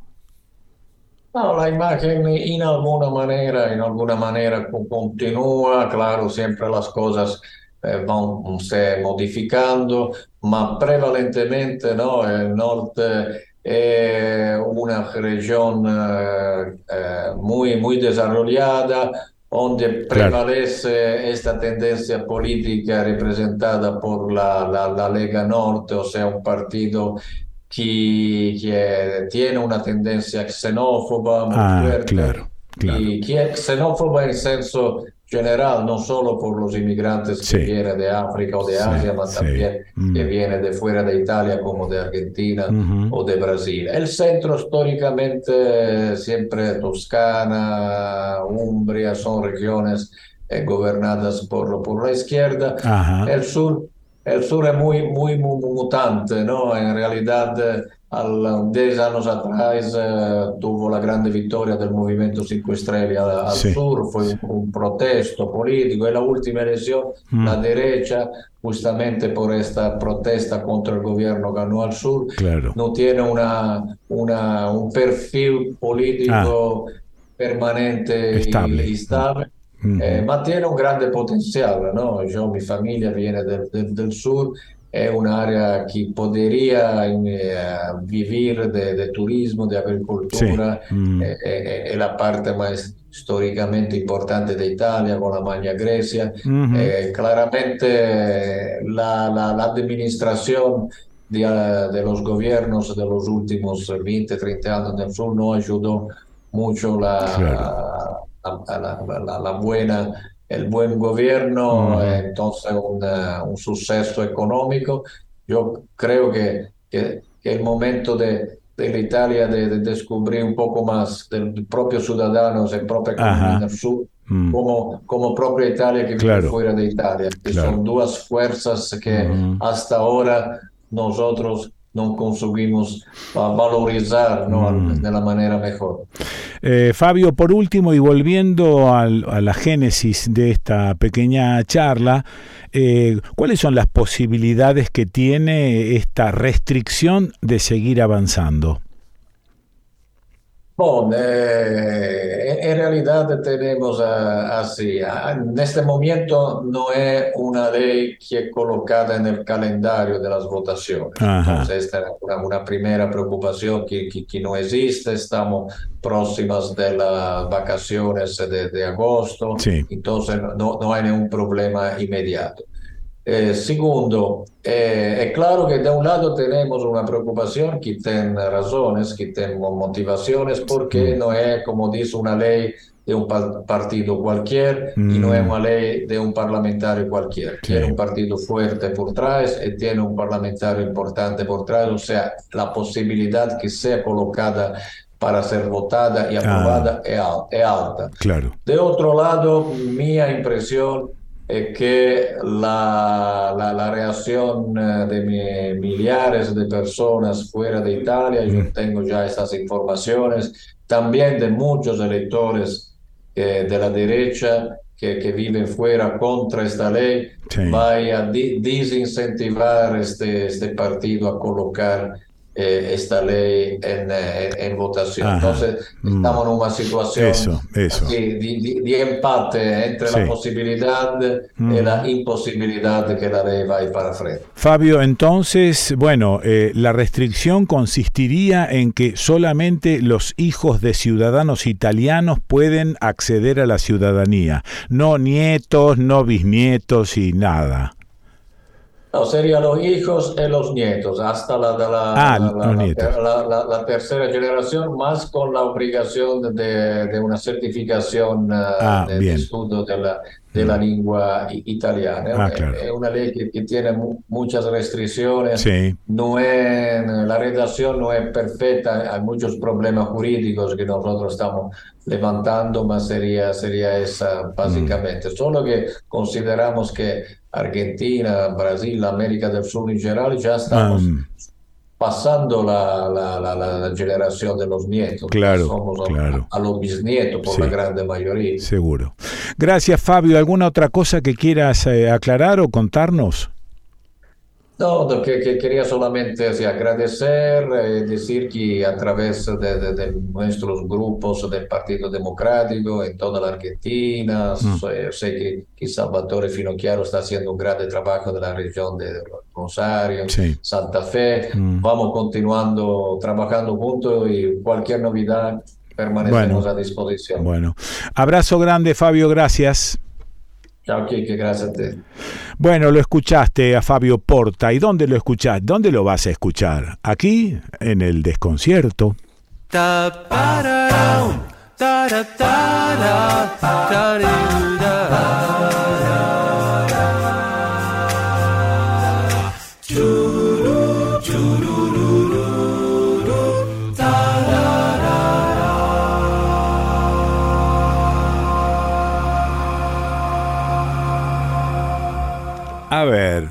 La imagen en alguna manera, en alguna manera continúa, claro, siempre las cosas eh, van se modificando, ma prevalentemente no, el norte es una región eh, eh, muy, muy desarrollada, donde prevalece esta tendencia política representada por la, la, Lega Norte, o sea, un partido que, que tiene una tendencia xenófoba muy ah, fuerte. Claro, claro. Y que es xenófoba en el senso general, no solo por los inmigrantes que vienen de África o de Asia, sí, también mm. que vienen de fuera de Italia, como de Argentina o de Brasil. El centro históricamente siempre Toscana, Umbria, son regiones eh, gobernadas por, por la izquierda. El sur, el sur es muy, muy, muy mutante, ¿no? En realidad al, 10 años atrás eh, tuvo la grande vittoria del Movimiento 5 Stelle al, al sí. sur, fue un, un, protesto político y la última elección mm. la derecha justamente por esta protesta contra el gobierno ganó al sur, claro. no tiene una, una, un perfil político ah. permanente estable. y, estable. Mm. Eh, ma tiene un grande potenziale, no? Yo, mi famiglia viene del, del, del sur è un'area che podría eh, vivir de, de, turismo, de agricultura, sí. mm. è, è, è, la parte más storicamente importante de Italia con la Magna Grecia. Mm -hmm. eh, claramente la, la, la administración de, de, los gobiernos de los últimos 20, 30 años del sur no ayudó mucho la, claro. la, la buena el buen gobierno, Mm. entonces un, un, suceso económico. Yo creo que, que, que el momento de, de la Italia de, de, descubrir un poco más del propio ciudadano, el propio del sur, Mm. como, como propia Italia que Claro. vive fuera de Italia, que Claro. son dos fuerzas que Mm. hasta ahora nosotros no conseguimos valorizar ¿no? Mm. de la manera mejor. Eh, Fabio, por último, y volviendo al- a la génesis de esta pequeña charla, eh, ¿cuáles son las posibilidades que tiene esta restricción de seguir avanzando? Bueno, eh, en realidad tenemos ah, así, ah, en este momento no es una ley que es colocada en el calendario de las votaciones. Ajá. Entonces, esta es una, una primera preocupación que, que, que no existe. Estamos próximas de las vacaciones de, de agosto, Sí. entonces no, no hay ningún problema inmediato. Eh, segundo, eh, es claro que de un lado tenemos una preocupación que tiene razones, que tiene motivaciones, porque no es, como dice, una ley de un pa- partido cualquier y no es Mm. una ley de un parlamentario cualquier. Sí. Tiene un partido fuerte por detrás y tiene un parlamentario importante por detrás, o sea, la posibilidad que sea colocada para ser votada y aprobada es al- es alta. Claro. De otro lado, mi impresión es que la, la, la reacción eh, de mi- millares de personas fuera de Italia, yo tengo ya estas informaciones, también de muchos electores eh, de la derecha que, que viven fuera contra esta ley, Sí. va a desincentivar este, este partido a colocar eh, esta ley en, eh, en votación. Ajá. Entonces, Mm. estamos en una situación Eso, eso. di empate entre Sí. la posibilidad Mm. y la imposibilidad de que la ley vaya para frente. Fabio, entonces, bueno, eh, la restricción consistiría en que solamente los hijos de ciudadanos italianos pueden acceder a la ciudadanía, no nietos, no bisnietos y nada. No, serían los hijos y los nietos, hasta la, la, ah, la, la, tercera generación, más con la obligación de, de una certificación ah, de, estudio de la, de la lengua italiana. Ah, claro. Es una ley que, que tiene muchas restricciones, sí. no es, la redacción no es perfecta, hay muchos problemas jurídicos que nosotros estamos levantando, más sería, sería esa básicamente. Solo que consideramos que Argentina, Brasil, América del Sur en general, ya estamos pasando la, la, la, la, generación de los nietos. Claro, Somos a, claro. a, los bisnietos por Sí. la grande mayoría. Seguro. Gracias, Fabio. ¿Alguna otra cosa que quieras eh, aclarar o contarnos? No, lo que, que quería solamente agradecer, eh, decir que a través de, de- de nuestros grupos del Partido Democrático en toda la Argentina, Mm. sé, sé que, que Salvatore Finocchiaro está haciendo un gran trabajo de la región de Rosario, Sí. Santa Fe. Mm. Vamos continuando trabajando juntos y cualquier novedad permanecemos Bueno. a disposición. Bueno, abrazo grande, Fabio. Gracias. Chao, Kike, gracias a ti. Bueno, lo escuchaste a Fabio Porta. ¿Y dónde lo escuchás? ¿Dónde lo vas a escuchar? Aquí, en el desconcierto.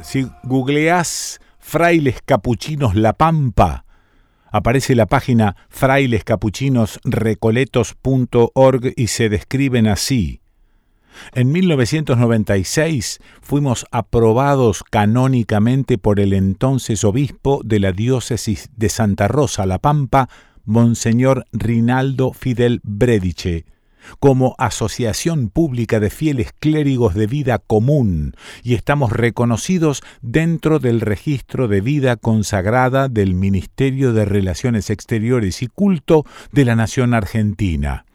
Si googleás Frailes Capuchinos La Pampa, aparece la página frailescapuchinosrecoletos.org y se describen así. En 1996 fuimos aprobados canónicamente por el entonces obispo de la diócesis de Santa Rosa, La Pampa, Monseñor Rinaldo Fidel Brediche, como asociación pública de fieles clérigos de vida común y estamos reconocidos dentro del registro de vida consagrada del Ministerio de Relaciones Exteriores y Culto de la Nación Argentina.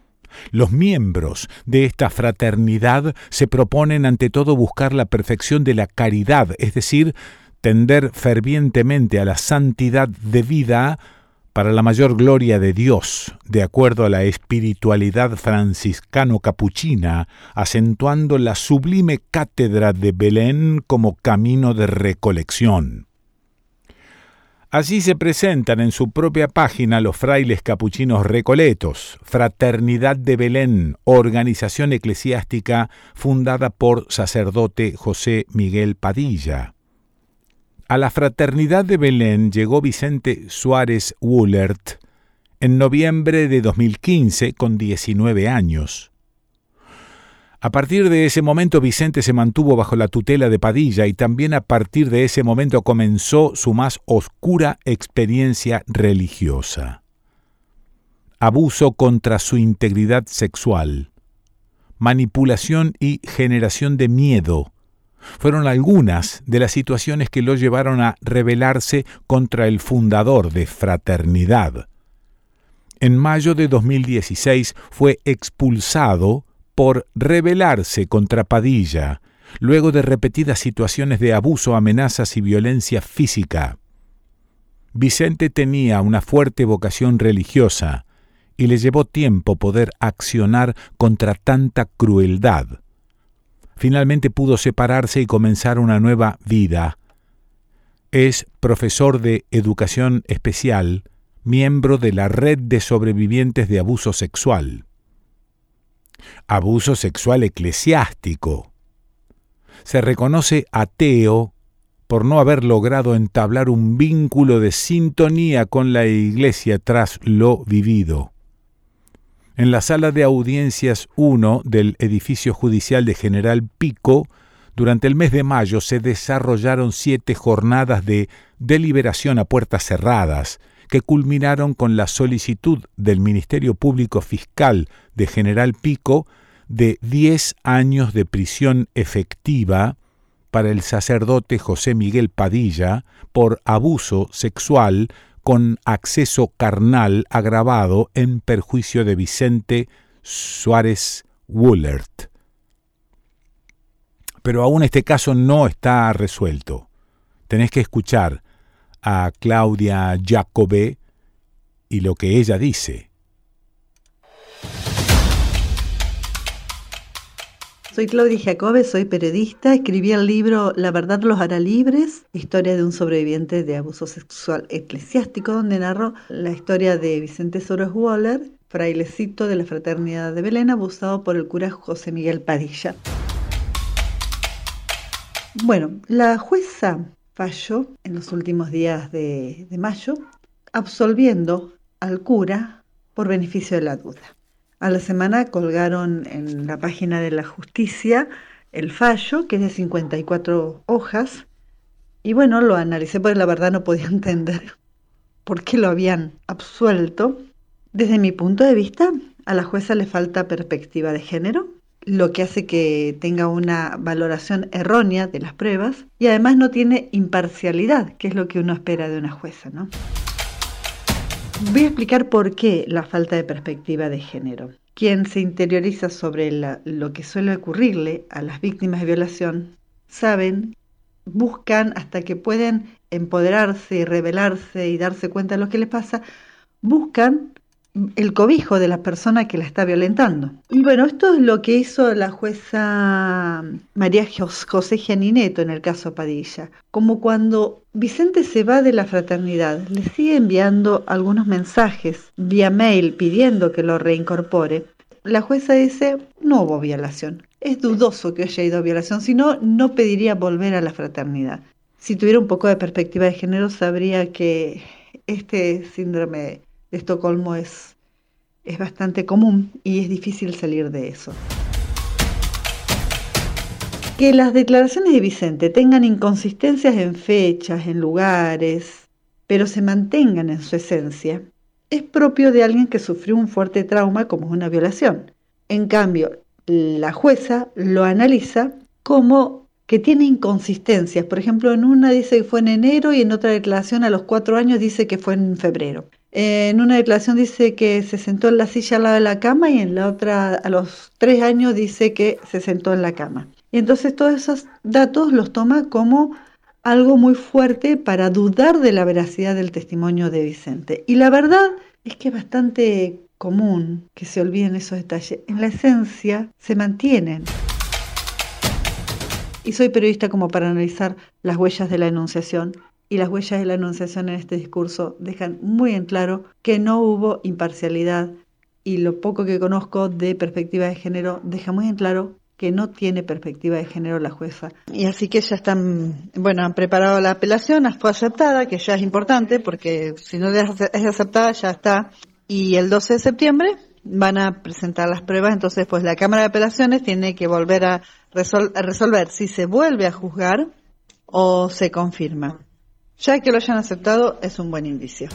Los miembros de esta fraternidad se proponen ante todo buscar la perfección de la caridad, es decir, tender fervientemente a la santidad de vida para la mayor gloria de Dios, de acuerdo a la espiritualidad franciscano-capuchina, acentuando la sublime cátedra de Belén como camino de recolección. Así se presentan en su propia página los frailes capuchinos recoletos, Fraternidad de Belén, organización eclesiástica fundada por sacerdote José Miguel Padilla. A la Fraternidad de Belén llegó Vicente Suárez Woolert en noviembre de 2015 con 19 años. A partir de ese momento Vicente se mantuvo bajo la tutela de Padilla y también a partir de ese momento comenzó su más oscura experiencia religiosa. Abuso contra su integridad sexual, manipulación y generación de miedo fueron algunas de las situaciones que lo llevaron a rebelarse contra el fundador de Fraternidad. En mayo de 2016 fue expulsado por rebelarse contra Padilla, luego de repetidas situaciones de abuso, amenazas y violencia física. Vicente tenía una fuerte vocación religiosa y le llevó tiempo poder accionar contra tanta crueldad. Finalmente pudo separarse y comenzar una nueva vida. Es profesor de educación especial, miembro de la red de sobrevivientes de abuso sexual. Abuso sexual eclesiástico. Se reconoce ateo por no haber logrado entablar un vínculo de sintonía con la Iglesia tras lo vivido. En la sala de audiencias 1 del edificio judicial de General Pico, durante el mes de mayo se desarrollaron siete jornadas de deliberación a puertas cerradas, que culminaron con la solicitud del Ministerio Público Fiscal de General Pico de 10 años de prisión efectiva para el sacerdote José Miguel Padilla por abuso sexual con acceso carnal agravado en perjuicio de Vicente Suárez Woolert. Pero aún este caso no está resuelto. tenés que escuchar a Claudia Jacobe y lo que ella dice. Soy Claudia Jacobe, soy periodista, escribí el libro La verdad los hará libres, historia de un sobreviviente de abuso sexual eclesiástico, donde narro la historia de Vicente Soros Waller, frailecito de la Fraternidad de Belén, abusado por el cura José Miguel Padilla. Bueno, la jueza falló en los últimos días de, de mayo, absolviendo al cura por beneficio de la duda. A la semana colgaron en la página de la justicia el fallo, que es de 54 hojas, y bueno, lo analicé porque la verdad no podía *laughs* entender por qué lo habían absuelto. Desde mi punto de vista, a la jueza le falta perspectiva de género, lo que hace que tenga una valoración errónea de las pruebas y además no tiene imparcialidad, que es lo que uno espera de una jueza, ¿no? Voy a explicar por qué la falta de perspectiva de género. Quien se interioriza sobre lo que suele ocurrirle a las víctimas de violación, saben, buscan hasta que pueden empoderarse y revelarse y darse cuenta de lo que les pasa, buscan el cobijo de la persona que la está violentando. Y bueno, esto es lo que hizo la jueza María José Gianineto en el caso Padilla. Como cuando Vicente se va de la fraternidad, le sigue enviando algunos mensajes vía mail pidiendo que lo reincorpore. La jueza dice, no hubo violación. Es dudoso que haya ido a violación, si no, no pediría volver a la fraternidad. Si tuviera un poco de perspectiva de género, sabría que este síndrome de Estocolmo es, es bastante común y es difícil salir de eso. Que las declaraciones de Vicente tengan inconsistencias en fechas, en lugares, pero se mantengan en su esencia, es propio de alguien que sufrió un fuerte trauma como una violación. En cambio, la jueza lo analiza como que tiene inconsistencias. Por ejemplo, en una dice que fue en enero y en otra declaración a los cuatro años dice que fue en febrero. En una declaración dice que se sentó en la silla al lado de la cama y en la otra a los tres años dice que se sentó en la cama. Y entonces todos esos datos los toma como algo muy fuerte para dudar de la veracidad del testimonio de Vicente. Y la verdad es que es bastante común que se olviden esos detalles. En la esencia se mantienen. Y soy periodista como para analizar las huellas de la enunciación y las huellas de la enunciación en este discurso dejan muy en claro que no hubo imparcialidad y lo poco que conozco de perspectiva de género deja muy en claro que no tiene perspectiva de género la jueza. Y así que ya están, bueno, han preparado la apelación, fue aceptada, que ya es importante porque si no es aceptada ya está. Y el 12 de septiembre van a presentar las pruebas, entonces pues la Cámara de Apelaciones tiene que volver a, a resolver si se vuelve a juzgar o se confirma. Ya que lo hayan aceptado es un buen indicio.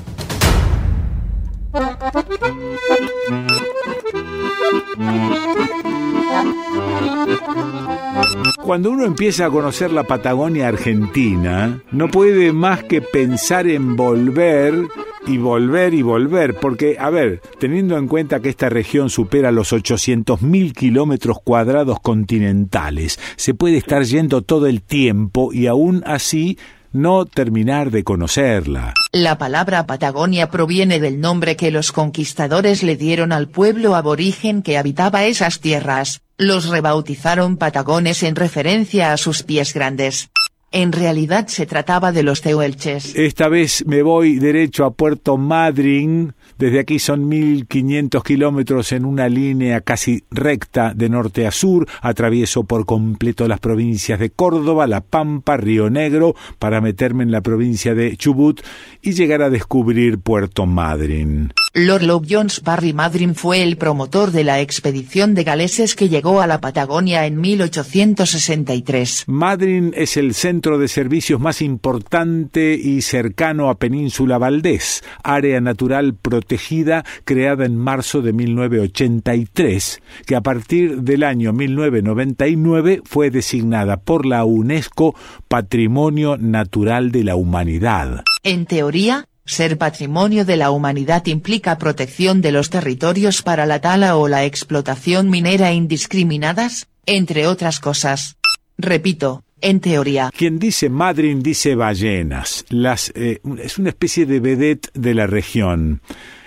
Cuando uno empieza a conocer la Patagonia Argentina, no puede más que pensar en volver y volver y volver, porque, a ver, teniendo en cuenta que esta región supera los 800.000 kilómetros cuadrados continentales, se puede estar yendo todo el tiempo y aún así no terminar de conocerla. La palabra Patagonia proviene del nombre que los conquistadores le dieron al pueblo aborigen que habitaba esas tierras, los rebautizaron Patagones en referencia a sus pies grandes. En realidad se trataba de los tehuelches. Esta vez me voy derecho a Puerto Madryn, desde aquí son 1500 kilómetros en una línea casi recta de norte a sur. Atravieso por completo las provincias de Córdoba, La Pampa, Río Negro, para meterme en la provincia de Chubut y llegar a descubrir Puerto Madryn. Lord Love Jones Barry Madryn fue el promotor de la expedición de galeses que llegó a la Patagonia en 1863. Madryn es el centro de servicios más importante y cercano a Península Valdés, área natural protegida creada en marzo de 1983, que a partir del año 1999 fue designada por la UNESCO Patrimonio Natural de la Humanidad. En teoría, ser patrimonio de la humanidad implica protección de los territorios para la tala o la explotación minera indiscriminadas, entre otras cosas. Repito, en teoría. Quien dice Madrid dice ballenas. Las, eh, es una especie de vedette de la región.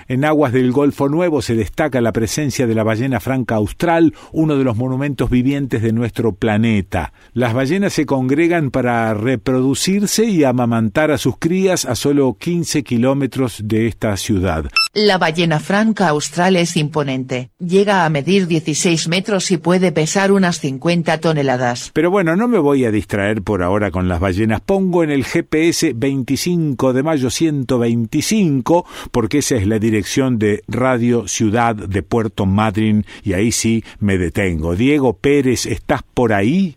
En aguas del Golfo Nuevo se destaca la presencia de la ballena franca austral, uno de los monumentos vivientes de nuestro planeta. Las ballenas se congregan para reproducirse y amamantar a sus crías a solo 15 kilómetros de esta ciudad. La ballena franca austral es imponente. Llega a medir 16 metros y puede pesar unas 50 toneladas. Pero bueno, no me voy a distraer por ahora con las ballenas. Pongo en el GPS 25 de mayo 125 porque esa es la dirección dirección de Radio Ciudad de Puerto Madryn y ahí sí me detengo. Diego Pérez, ¿estás por ahí?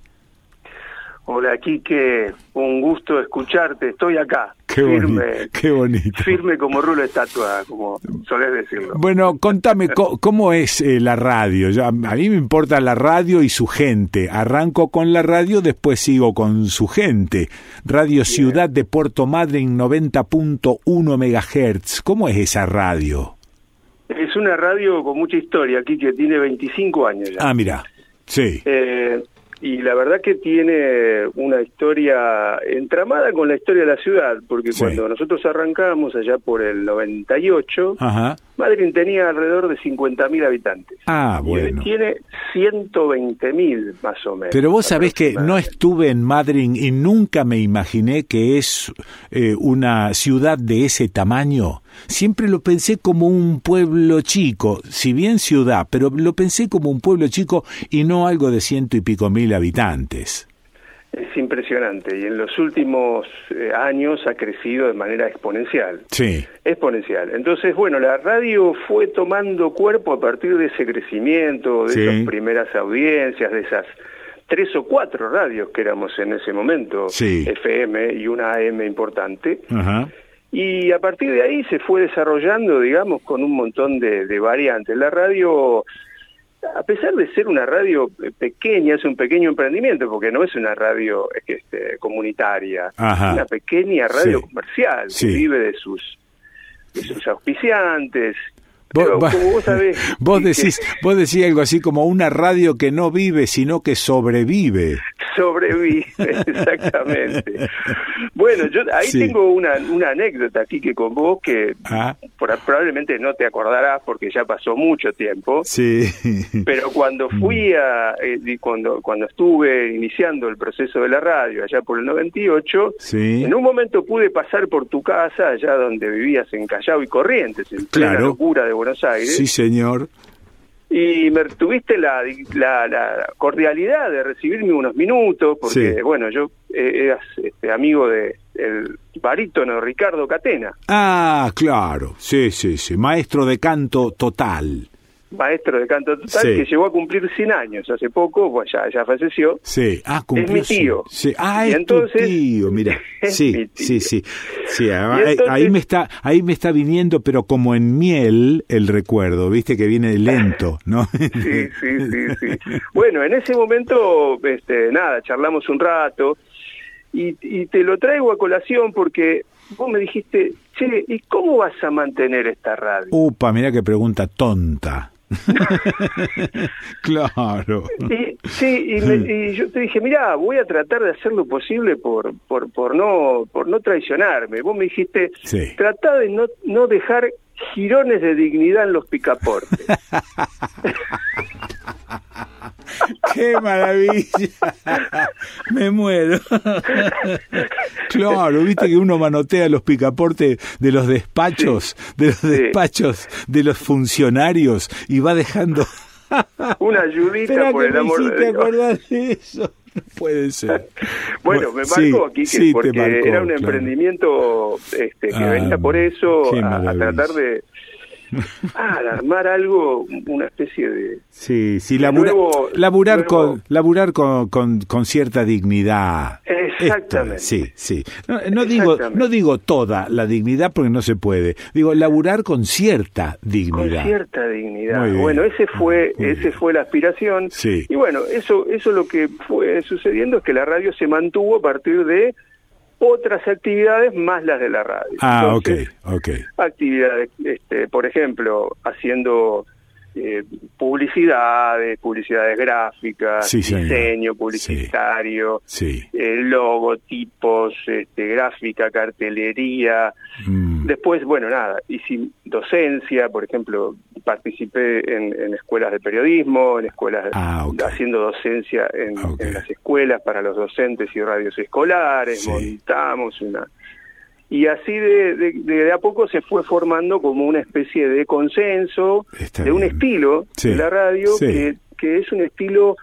Hola, Quique, un gusto escucharte. Estoy acá. Qué firme, bonito, qué bonito. Firme como rulo de estatua, como solés decirlo. Bueno, contame, ¿cómo, es eh, la radio? a mí me importa la radio y su gente. Arranco con la radio, después sigo con su gente. Radio Ciudad de Puerto Madryn 90.1 MHz. ¿Cómo es esa radio? Es una radio con mucha historia, aquí que tiene 25 años ya. Ah, mira, sí. Eh, y la verdad que tiene una historia entramada con la historia de la ciudad, porque cuando nosotros arrancamos allá por el 98, Madrid tenía alrededor de 50.000 habitantes. Ah, bueno. Y tiene 120.000 más o menos. Pero vos sabés que no estuve en Madrid y nunca me imaginé que es eh, una ciudad de ese tamaño. Siempre lo pensé como un pueblo chico, si bien ciudad, pero lo pensé como un pueblo chico y no algo de ciento y pico mil habitantes. Es impresionante y en los últimos eh, años ha crecido de manera exponencial. Sí. Exponencial. Entonces, bueno, la radio fue tomando cuerpo a partir de ese crecimiento, de esas primeras audiencias, de esas tres o cuatro radios que éramos en ese momento, FM y una AM importante. Ajá. Y a partir de ahí se fue desarrollando, digamos, con un montón de, variantes. La radio, a pesar de ser una radio pequeña, es un pequeño emprendimiento, porque no es una radio este, comunitaria, es una pequeña radio comercial que vive de sus, de sus auspiciantes, Vos, *laughs* decís, vos decís algo así como una radio que no vive, sino que sobrevive. Sobrevive, *laughs* exactamente. bueno, yo ahí tengo una, una anécdota aquí que con vos que ah. probablemente no te acordarás porque ya pasó mucho tiempo. Sí. Pero *laughs* cuando fui a, eh, cuando, cuando estuve iniciando el proceso de la radio allá por el 98, sí. en un momento pude pasar por tu casa allá donde vivías en Callao y Corrientes, en plena locura de Buenos Aires. Sí, señor. Y me tuviste la, la, cordialidad de recibirme unos minutos, porque, bueno, yo eh, eras este, amigo de el barítono Ricardo Catena. Ah, claro, sí, sí, sí, maestro de canto total maestro de canto total, que llegó a cumplir 100 años hace poco, pues ya, ya falleció. Sí, ah, Es mi tío. Sí. Ah, es entonces, tu tío, mira. *laughs* Sí, sí, sí, sí. ahí, me está, ahí me está viniendo, pero como en miel, el recuerdo, viste que viene lento, *laughs* ¿no? sí, sí, sí, *laughs* sí. Bueno, en ese momento, este, nada, charlamos un rato y, y te lo traigo a colación porque vos me dijiste, che, ¿y cómo vas a mantener esta radio? Upa, mira qué pregunta tonta. *laughs* claro. Y, sí, y, yo te dije, mira, voy a tratar de hacer lo posible por, por, por, no, por no traicionarme. Vos me dijiste, trata de no, no dejar girones de dignidad en los picaportes. *laughs* *laughs* ¡Qué maravilla! *laughs* Me muero. *laughs* Claro, viste que uno manotea los picaportes de los despachos, de los despachos de los funcionarios y va dejando una ayudita por el amor de Dios. de eso? puede ser. bueno, me marcó aquí que porque era un emprendimiento este, que ah, venía por eso a, tratar de ah, armar algo, una especie de... Sí, sí, laburar, con, laburar con, con, cierta dignidad. Exactamente. sí, sí. No, digo, no digo toda la dignidad porque no se puede. Digo, laburar con cierta dignidad. Con cierta dignidad. Bueno, ese fue, ese fue la aspiración. Sí. Y bueno, eso, eso lo que fue sucediendo es que la radio se mantuvo a partir de otras actividades más las de la radio. Ah, ok, ok. Actividades, este, por ejemplo, haciendo eh, publicidades, publicidades gráficas, diseño publicitario, eh, logotipos, este, gráfica, cartelería. Mm. Después, bueno, nada, hice docencia, por ejemplo, participé en, escuelas de periodismo, en escuelas, ah, haciendo docencia en, las escuelas para los docentes y radios escolares, montamos una y así de, de, a poco se fue formando como una especie de consenso de un estilo de la radio que, que es un estilo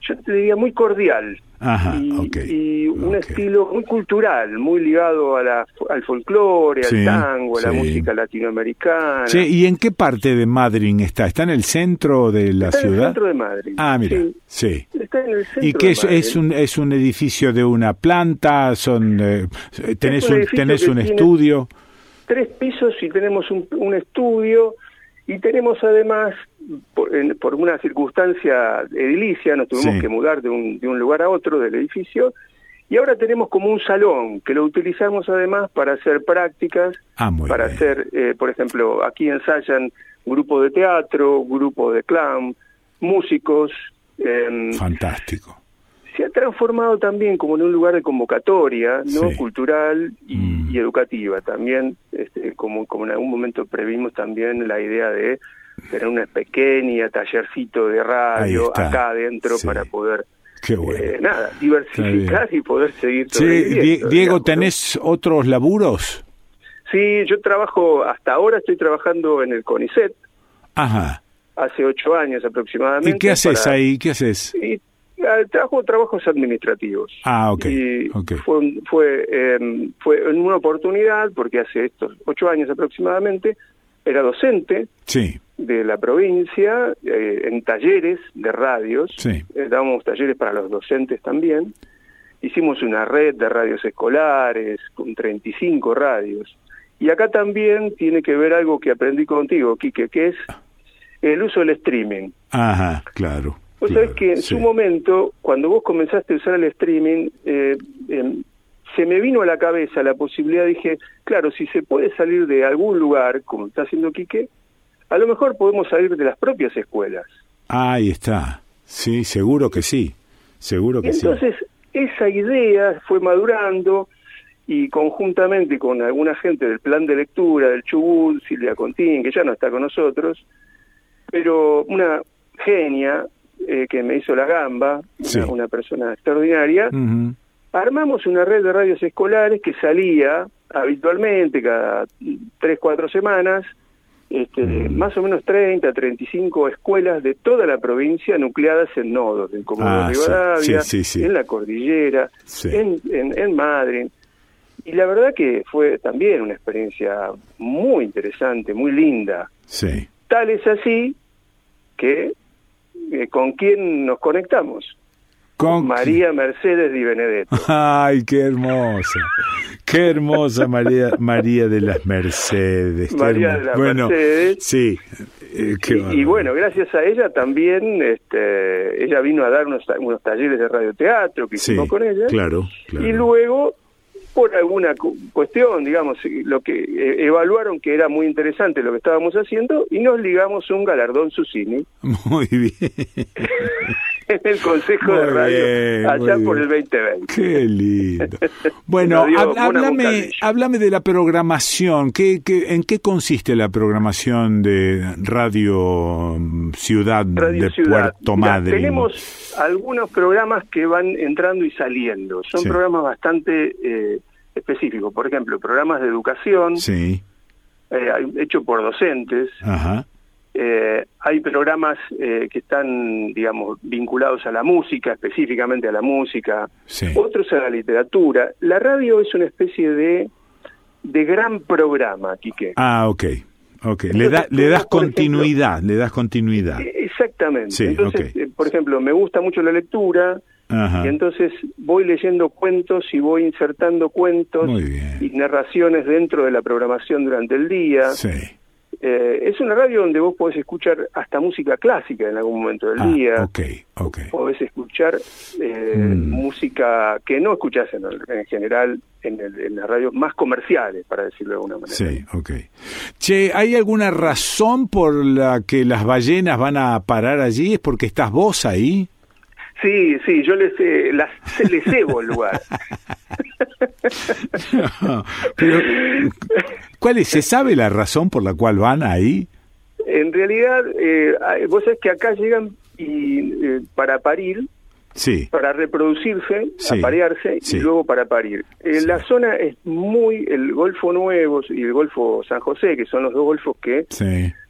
yo te diría muy cordial y, un estilo muy cultural, muy ligado a la, al folclore, al tango, a la música latinoamericana. ¿y en qué parte de Madrid está? ¿Está en el centro de la ciudad? En el centro de Madrid. Ah, mira, sí. Está en el centro ¿Y qué es, es, un, es un edificio de una planta? son eh, ¿Tenés un, tenés un estudio? Tres pisos y tenemos un, un estudio y tenemos además por, una circunstancia edilicia nos tuvimos que mudar de un, de un lugar a otro del edificio y ahora tenemos como un salón que lo utilizamos además para hacer prácticas, ah, para hacer, eh, por ejemplo, aquí ensayan grupo de teatro, grupo de clown, músicos. Em, Fantástico. Se ha transformado también como en un lugar de convocatoria, no cultural mm. y, educativa. También, este, como, como en algún momento previmos también la idea de tener una pequeña tallercito de radio acá adentro para poder eh, nada, diversificar y poder seguir sí, Diego, ¿tenés otros laburos? Sí, yo trabajo, hasta ahora estoy trabajando en el CONICET. Ajá. Hace ocho años aproximadamente. ¿Y qué haces ahí? ¿Qué haces? Y, ah, trabajo trabajos administrativos. Ah, ok. Y Fue, fue, eh, fue en una oportunidad, porque hace estos ocho años aproximadamente, era docente de la provincia eh, en talleres de radios. Sí. Eh, dábamos talleres para los docentes también. Hicimos una red de radios escolares con 35 radios. Y acá también tiene que ver algo que aprendí contigo, Quique, que es el uso del streaming. Ajá, claro. Vos sabés que en su momento, cuando vos comenzaste a usar el streaming, eh, em, se me vino a la cabeza la posibilidad, dije, claro, si se puede salir de algún lugar, como está haciendo Quique, a lo mejor podemos salir de las propias escuelas. Ahí está. Sí, seguro que sí. Seguro que Entonces, esa idea fue madurando y conjuntamente con alguna gente del plan de lectura, del Chubut, Silvia Contín, que ya no está con nosotros, pero una genia eh, que me hizo la gamba, una, persona extraordinaria, armamos una red de radios escolares que salía habitualmente cada tres, cuatro semanas, este, mm. más o menos 30, 35 escuelas de toda la provincia nucleadas en nodos, en Comodoro ah, Rivadavia, en la Cordillera, en, en, en Madrid. Y la verdad que fue también una experiencia muy interesante, muy linda. Tal es así que eh, con quién nos conectamos con María Mercedes Di Benedetto. *laughs* Ay, qué hermosa. Qué hermosa María María de las Mercedes. María de las bueno, Mercedes. Sí. Eh, y, bueno, gracias a ella también, este, ella vino a dar unos, unos talleres de radioteatro que hicimos con ella. Claro, claro. Y luego por alguna cuestión, digamos, lo que eh, evaluaron que era muy interesante lo que estábamos haciendo y nos ligamos un galardón Susini. *laughs* Muy bien. *laughs* en el Consejo de Radio allá por el 2020. Qué lindo. *laughs* Bueno, háblame, de la programación. ¿Qué, en qué consiste la programación de Radio Ciudad de Puerto Madre? Tenemos algunos programas que van entrando y saliendo. Son programas bastante eh, específicos. Por ejemplo, programas de educación. Sí. Eh, hecho por docentes. Eh, hay programas eh, que están, digamos, vinculados a la música, específicamente a la música, otros a la literatura. La radio es una especie de, de gran programa, Quique. Ah, ok. Okay. le, da, le das continuidad, le das continuidad. Exactamente. entonces, por ejemplo, me gusta mucho la lectura, y entonces voy leyendo cuentos y voy insertando cuentos y narraciones dentro de la programación durante el día. eh, es una radio donde vos podés escuchar hasta música clásica en algún momento del Ah, día. ok, ok. Podés escuchar eh, Mm. música que no escuchás en, el- en general en, el- en las radios más comerciales, para decirlo de alguna manera. Sí, ok. Che, ¿hay alguna razón por la que las ballenas van a parar allí? ¿Es porque estás vos ahí? Sí, sí, yo les, eh, las, les cebo el lugar. *laughs* Pero, ¿cuál es? ¿Se sabe la razón por la cual van ahí? En realidad, eh, vos sabés que acá llegan y eh, para parir, Sí. para reproducirse, Sí, aparearse sí. y luego para parir. Eh, La zona es muy, el Golfo Nuevo y el Golfo San José, que son los dos golfos que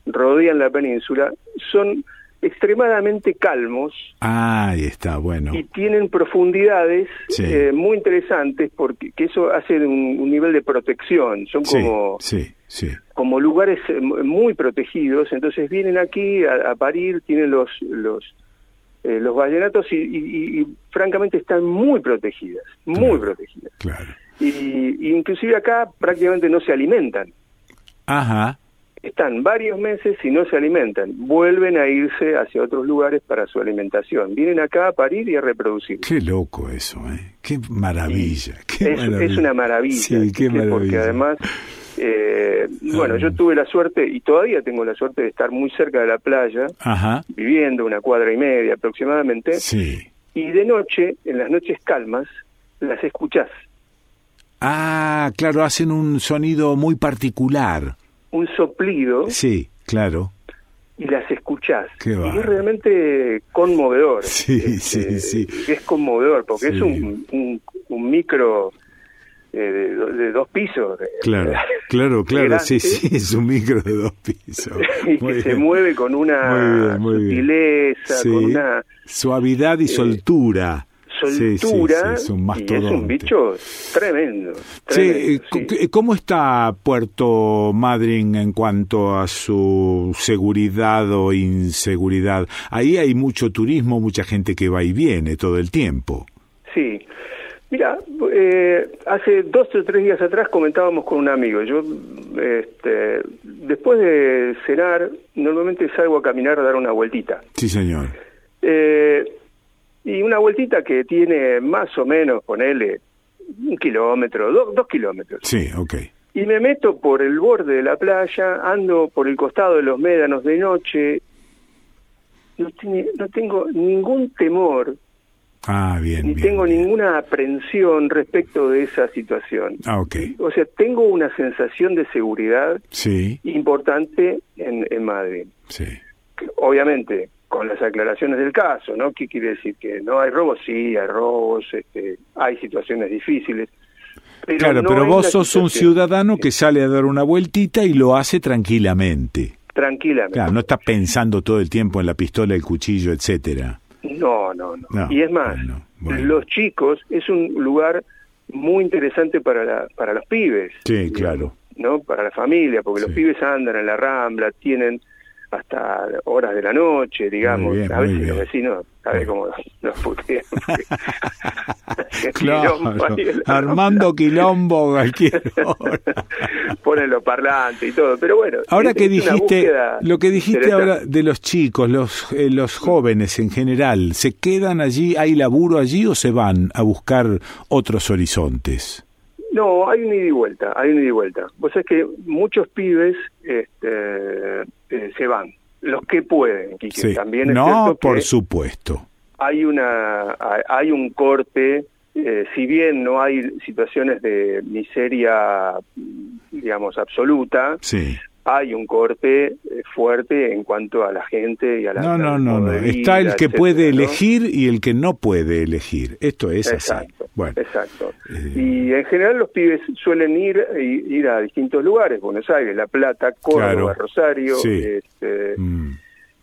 rodean la península, son extremadamente calmos Ah, ahí está, bueno. y tienen profundidades Sí. eh, muy interesantes porque que eso hace un, un nivel de protección. Son Sí, como sí, sí. como lugares eh, mu- muy protegidos, entonces vienen aquí a, a parir, tienen los los eh, los vallenatos y, y- y francamente están muy protegidas, muy protegidas. Claro. Y, y inclusive acá prácticamente no se alimentan. Ajá. Están varios meses y no se alimentan. Vuelven a irse hacia otros lugares para su alimentación. Vienen acá a parir y a reproducir. Qué loco eso, ¿eh? Qué maravilla. Qué es, maravilla. es una maravilla. Sí, qué ¿viste? Porque maravilla. además, eh, bueno, yo tuve la suerte y todavía tengo la suerte de estar muy cerca de la playa, Ajá. viviendo una cuadra y media aproximadamente, Sí. y de noche, en las noches calmas, las escuchás. Ah, claro, hacen un sonido muy particular. Un soplido Sí, claro. y las escuchás. Qué y es realmente conmovedor. *laughs* Sí, Este, sí, sí. Es conmovedor porque Sí. es un, un, un micro eh, de, de dos pisos. *laughs* Claro, claro, claro, sí, sí, es un micro de dos pisos. *laughs* y Muy que se mueve con una Muy bien, muy bien. sutileza, Sí. con una Suavidad y soltura. Sí, sí, soltura sí, es un y es un bicho tremendo. Tremendo, ¿Cómo está Puerto Madryn en cuanto a su seguridad o inseguridad? Ahí hay mucho turismo, mucha gente que va y viene todo el tiempo. Sí. Mira, eh, hace dos o tres días atrás comentábamos con un amigo. Yo, este, después de cenar, normalmente salgo a caminar a dar una vueltita. Sí, señor. Eh, y una vueltita que tiene más o menos, ponele, un kilómetro, do- dos kilómetros. Sí, ok. Y me meto por el borde de la playa, ando por el costado de los médanos de noche. No, tiene- no tengo ningún temor, Ah, bien, ni bien. tengo ninguna aprensión respecto de esa situación. Ah, ok. O sea, tengo una sensación de seguridad Sí, importante en, en Madrid. sí. Obviamente, con las aclaraciones del caso, ¿no? ¿Qué quiere decir? Que no hay robos, sí, hay robos, este, hay situaciones difíciles. Pero claro, no pero vos sos un ciudadano que sale a dar una vueltita y lo hace tranquilamente. Tranquilamente. Claro, no está pensando todo el tiempo en la pistola, el cuchillo, etcétera. No, no, no. No, y es más, los chicos es un lugar muy interesante para, la, para los pibes, Sí, claro. ¿no? Para la familia, porque los pibes andan en la rambla, tienen hasta horas de la noche, digamos. Bien, a veces bien. los vecinos, ¿sabes cómo los putean? *laughs* *laughs* Claro, Quilombo Armando Quilombo cualquier *laughs* hora. ponen los parlantes y todo, pero bueno. Ahora que dijiste, lo que dijiste ahora de los chicos, los, eh, los jóvenes en general, ¿se quedan allí, hay laburo allí o se van a buscar otros horizontes? No, hay un ida y vuelta, hay un ida y vuelta. Vos sabés que muchos pibes este, eh, se van, los que pueden, Quique. Sí. También es no, por supuesto. hay una hay- un corte, eh, si bien no hay situaciones de miseria, digamos, absoluta, Sí. hay un corte eh, fuerte en cuanto a la gente y a la No, no, no, no. Está el que etcétera, puede ¿no? elegir y el que no puede elegir. Esto es así. Exacto, Bueno, eh, exacto. Y en general los pibes suelen ir ir a distintos lugares, Buenos Aires, La Plata, Córdoba, Claro. Rosario, Sí. este, Mm,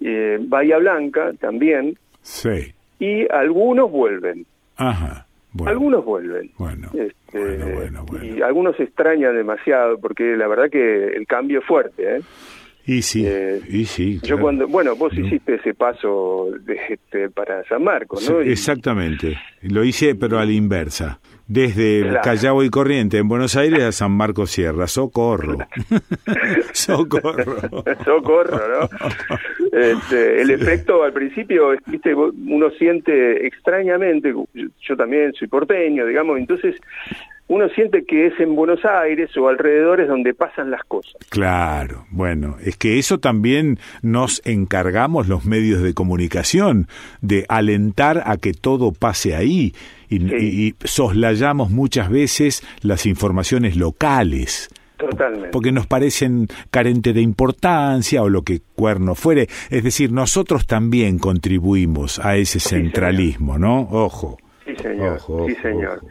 eh, Bahía Blanca también, sí. y algunos vuelven, Ajá. Bueno, algunos vuelven. bueno. Este, Y algunos se extrañan demasiado porque la verdad que el cambio es fuerte, ¿eh? Y sí, y sí. Yo cuando, bueno, vos hiciste ese paso de, este, para San Marcos, ¿no? Sí, exactamente. lo hice pero a la inversa. Desde Callao y Corriente en Buenos Aires a San Marcos Sierra. Socorro. *laughs* Socorro. Socorro, ¿no? Este, el efecto al principio, viste, uno siente extrañamente, yo también soy porteño, digamos, entonces uno siente que es en Buenos Aires o alrededores donde pasan las cosas. Claro, bueno, es que eso también nos encargamos los medios de comunicación, de alentar a que todo pase ahí y, soslayamos muchas veces las informaciones locales. Totalmente. Porque nos parecen carentes de importancia o lo que cuerno fuere. Es decir, nosotros también contribuimos a ese centralismo, ¿no? Ojo. Sí, señor. sí, señor.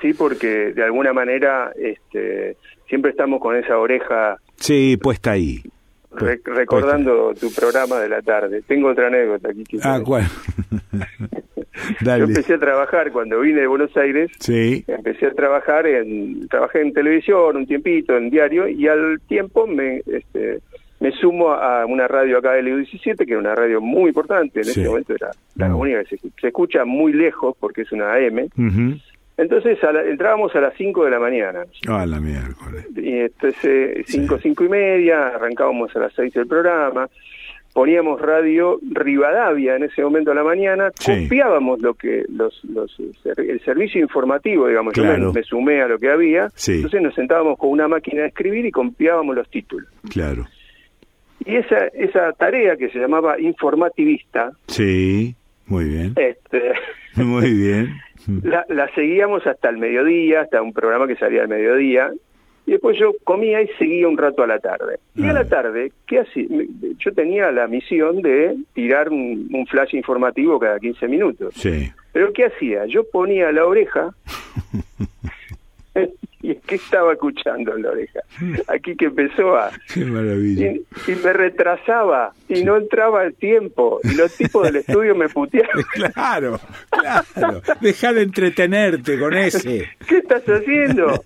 Sí, porque de alguna manera este, siempre estamos con esa oreja. Sí, puesta ahí. recordando tu programa de la tarde. Tengo otra anécdota aquí. ah, ¿cuál? *laughs* Yo empecé a trabajar cuando vine de Buenos Aires. Sí. Empecé a trabajar en trabajé en televisión un tiempito, en diario y al tiempo me este, me sumo a una radio acá de 17 que era una radio muy importante, en ese momento era la única que se, escucha muy lejos porque es una AM. Entonces entrábamos a las 5 de la mañana. Ah, la miércoles. Y entonces 5, 5 y media, arrancábamos a las 6 del programa, poníamos radio Rivadavia en ese momento a la mañana, copiábamos lo que los, los el servicio informativo, digamos, yo me, sumé a lo que había, entonces nos sentábamos con una máquina de escribir y copiábamos los títulos. Claro. Y esa, esa tarea que se llamaba informativista. Sí, muy bien. Este, *laughs* muy bien. La, la, seguíamos hasta el mediodía, hasta un programa que salía al mediodía, y después yo comía y seguía un rato a la tarde. Y a la ah. tarde, ¿qué hacía? Yo tenía la misión de tirar un, un, flash informativo cada 15 minutos. Sí. Pero ¿qué hacía? Yo ponía la oreja *laughs* *laughs* y qué estaba escuchando en la oreja. Aquí que empezó a... *laughs* Qué maravilla. Y, me retrasaba y no entraba el tiempo y los tipos del estudio me puteaban. *laughs* Claro, claro. Deja de entretenerte con ese. ¿Qué estás haciendo?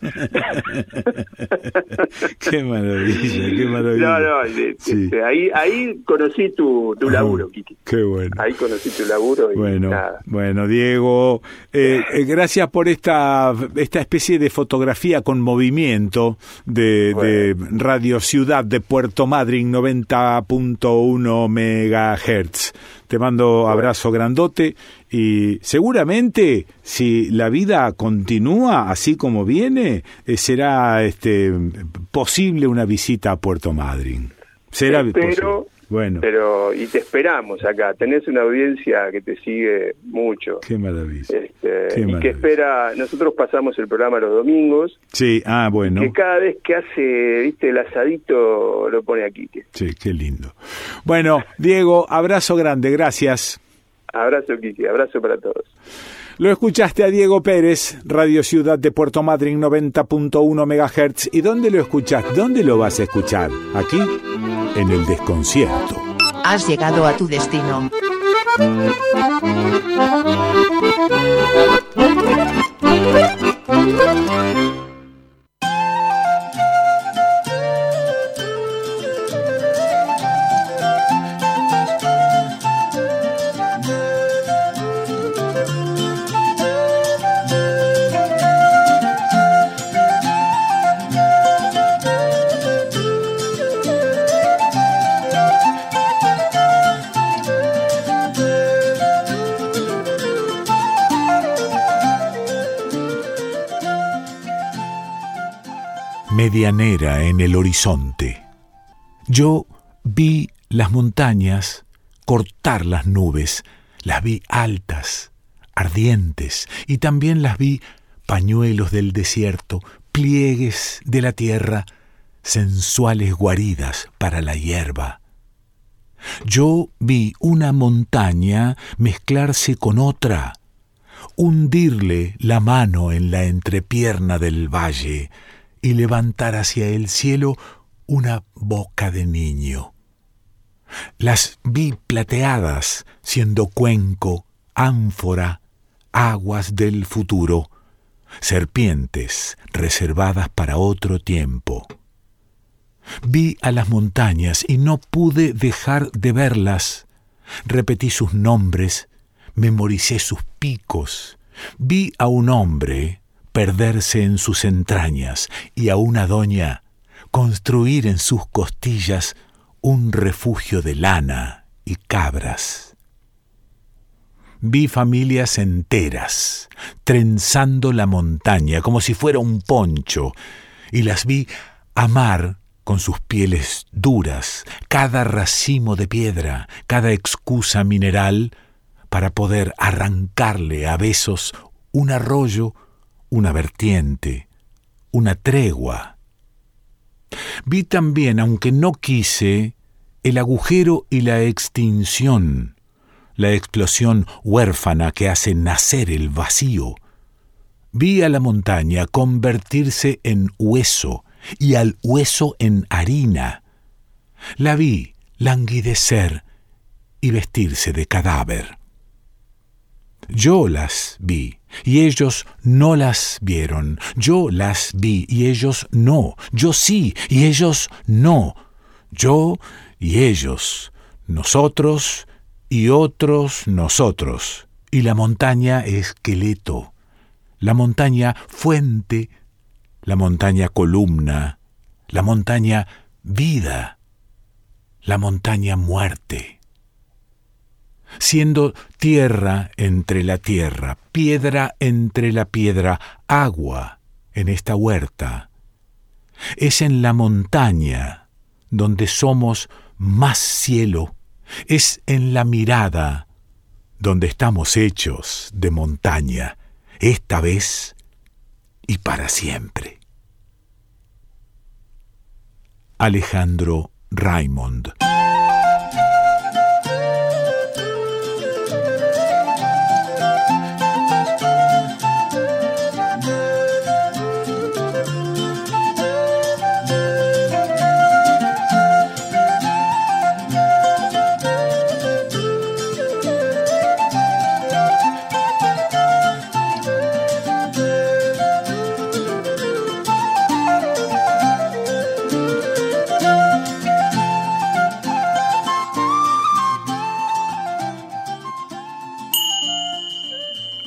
qué maravilla, qué maravilla. No, no, este, ahí, ahí conocí tu, tu laburo, Kiki. Qué bueno. Ahí conocí tu laburo y bueno, nada. Bueno, Diego, eh, eh, gracias por esta, esta especie de fotografía con movimiento de, Radio Ciudad de Puerto Madryn 90.1 megahertz. Te mando abrazo grandote y seguramente si la vida continúa así como viene, eh, será este posible una visita a Puerto Madryn. Será bueno. Pero, y te esperamos acá. Tenés una audiencia que te sigue mucho. Qué maravilla. Este, y que espera. Nosotros pasamos el programa los domingos. Sí, ah, bueno. Que cada vez que hace, viste, el asadito lo pone aquí. Sí, qué lindo. Bueno, Diego, abrazo grande. Gracias. Abrazo, Kiki. Abrazo para todos. Lo escuchaste a Diego Pérez, Radio Ciudad de Puerto Madryn 90.1 MHz. ¿Y dónde lo escuchas? ¿Dónde lo vas a escuchar? Aquí, en el desconcierto. Has llegado a tu destino. Medianera en el horizonte. Yo vi las montañas cortar las nubes, las vi altas, ardientes, y también las vi pañuelos del desierto, pliegues de la tierra, sensuales guaridas para la hierba. Yo vi una montaña mezclarse con otra, hundirle la mano en la entrepierna del valle, y levantar hacia el cielo una boca de niño. Las vi plateadas, siendo cuenco, ánfora, aguas del futuro, serpientes reservadas para otro tiempo. Vi a las montañas y no pude dejar de verlas. Repetí sus nombres, memoricé sus picos, Vi a un hombre perderse en sus entrañas y a una doña construir en sus costillas un refugio de lana y cabras. Vi familias enteras trenzando la montaña como si fuera un poncho y las vi amar con sus pieles duras cada racimo de piedra, cada excusa mineral para poder arrancarle a besos un arroyo, una vertiente, una tregua. Vi también, aunque no quise, el agujero y la extinción, la explosión huérfana que hace nacer el vacío. Vi a la montaña convertirse en hueso y al hueso en harina. La vi languidecer y vestirse de cadáver. Yo las vi y ellos no las vieron. Yo las vi y ellos no. Yo sí y ellos no. Yo y ellos. Nosotros y otros nosotros. Y la montaña esqueleto. La montaña fuente. La montaña columna. La montaña vida. La montaña muerte siendo tierra entre la tierra, piedra entre la piedra, agua en esta huerta. Es en la montaña donde somos más cielo, es en la mirada donde estamos hechos de montaña, esta vez y para siempre. Alejandro Raymond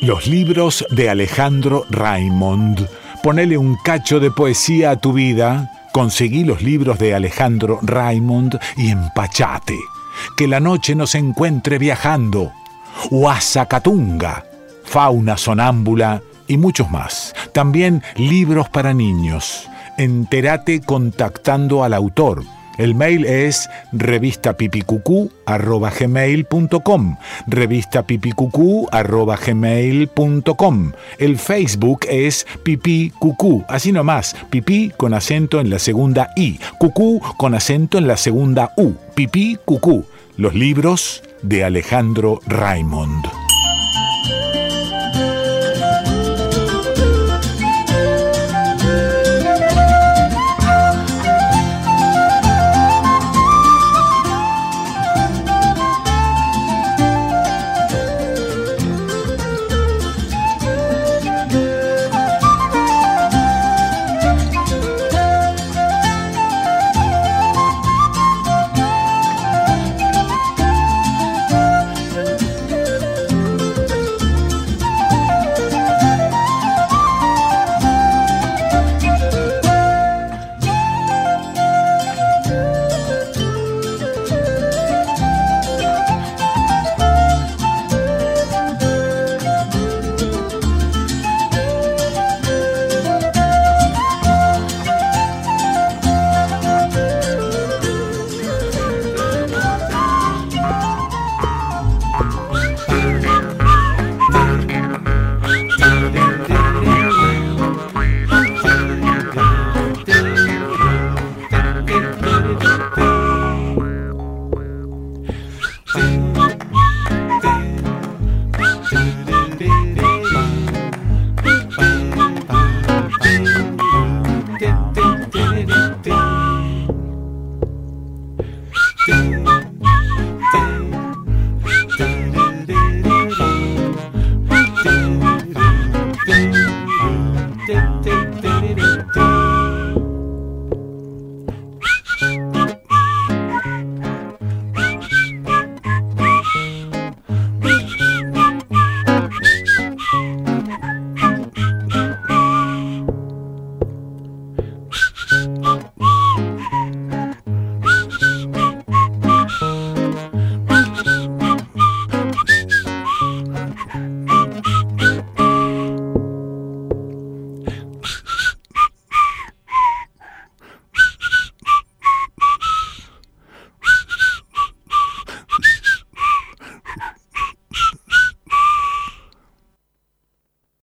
Los libros de Alejandro Raymond. Ponele un cacho de poesía a tu vida. Conseguí los libros de Alejandro Raymond y empachate. Que la noche nos encuentre viajando. Huasacatunga, fauna sonámbula y muchos más. También libros para niños. Entérate contactando al autor el mail es revistapipicucú.gmail.com revistapipicucú.gmail.com El Facebook es pipí cucú, así nomás, pipí con acento en la segunda I, cucú con acento en la segunda U, pipí cucú. Los libros de Alejandro Raymond.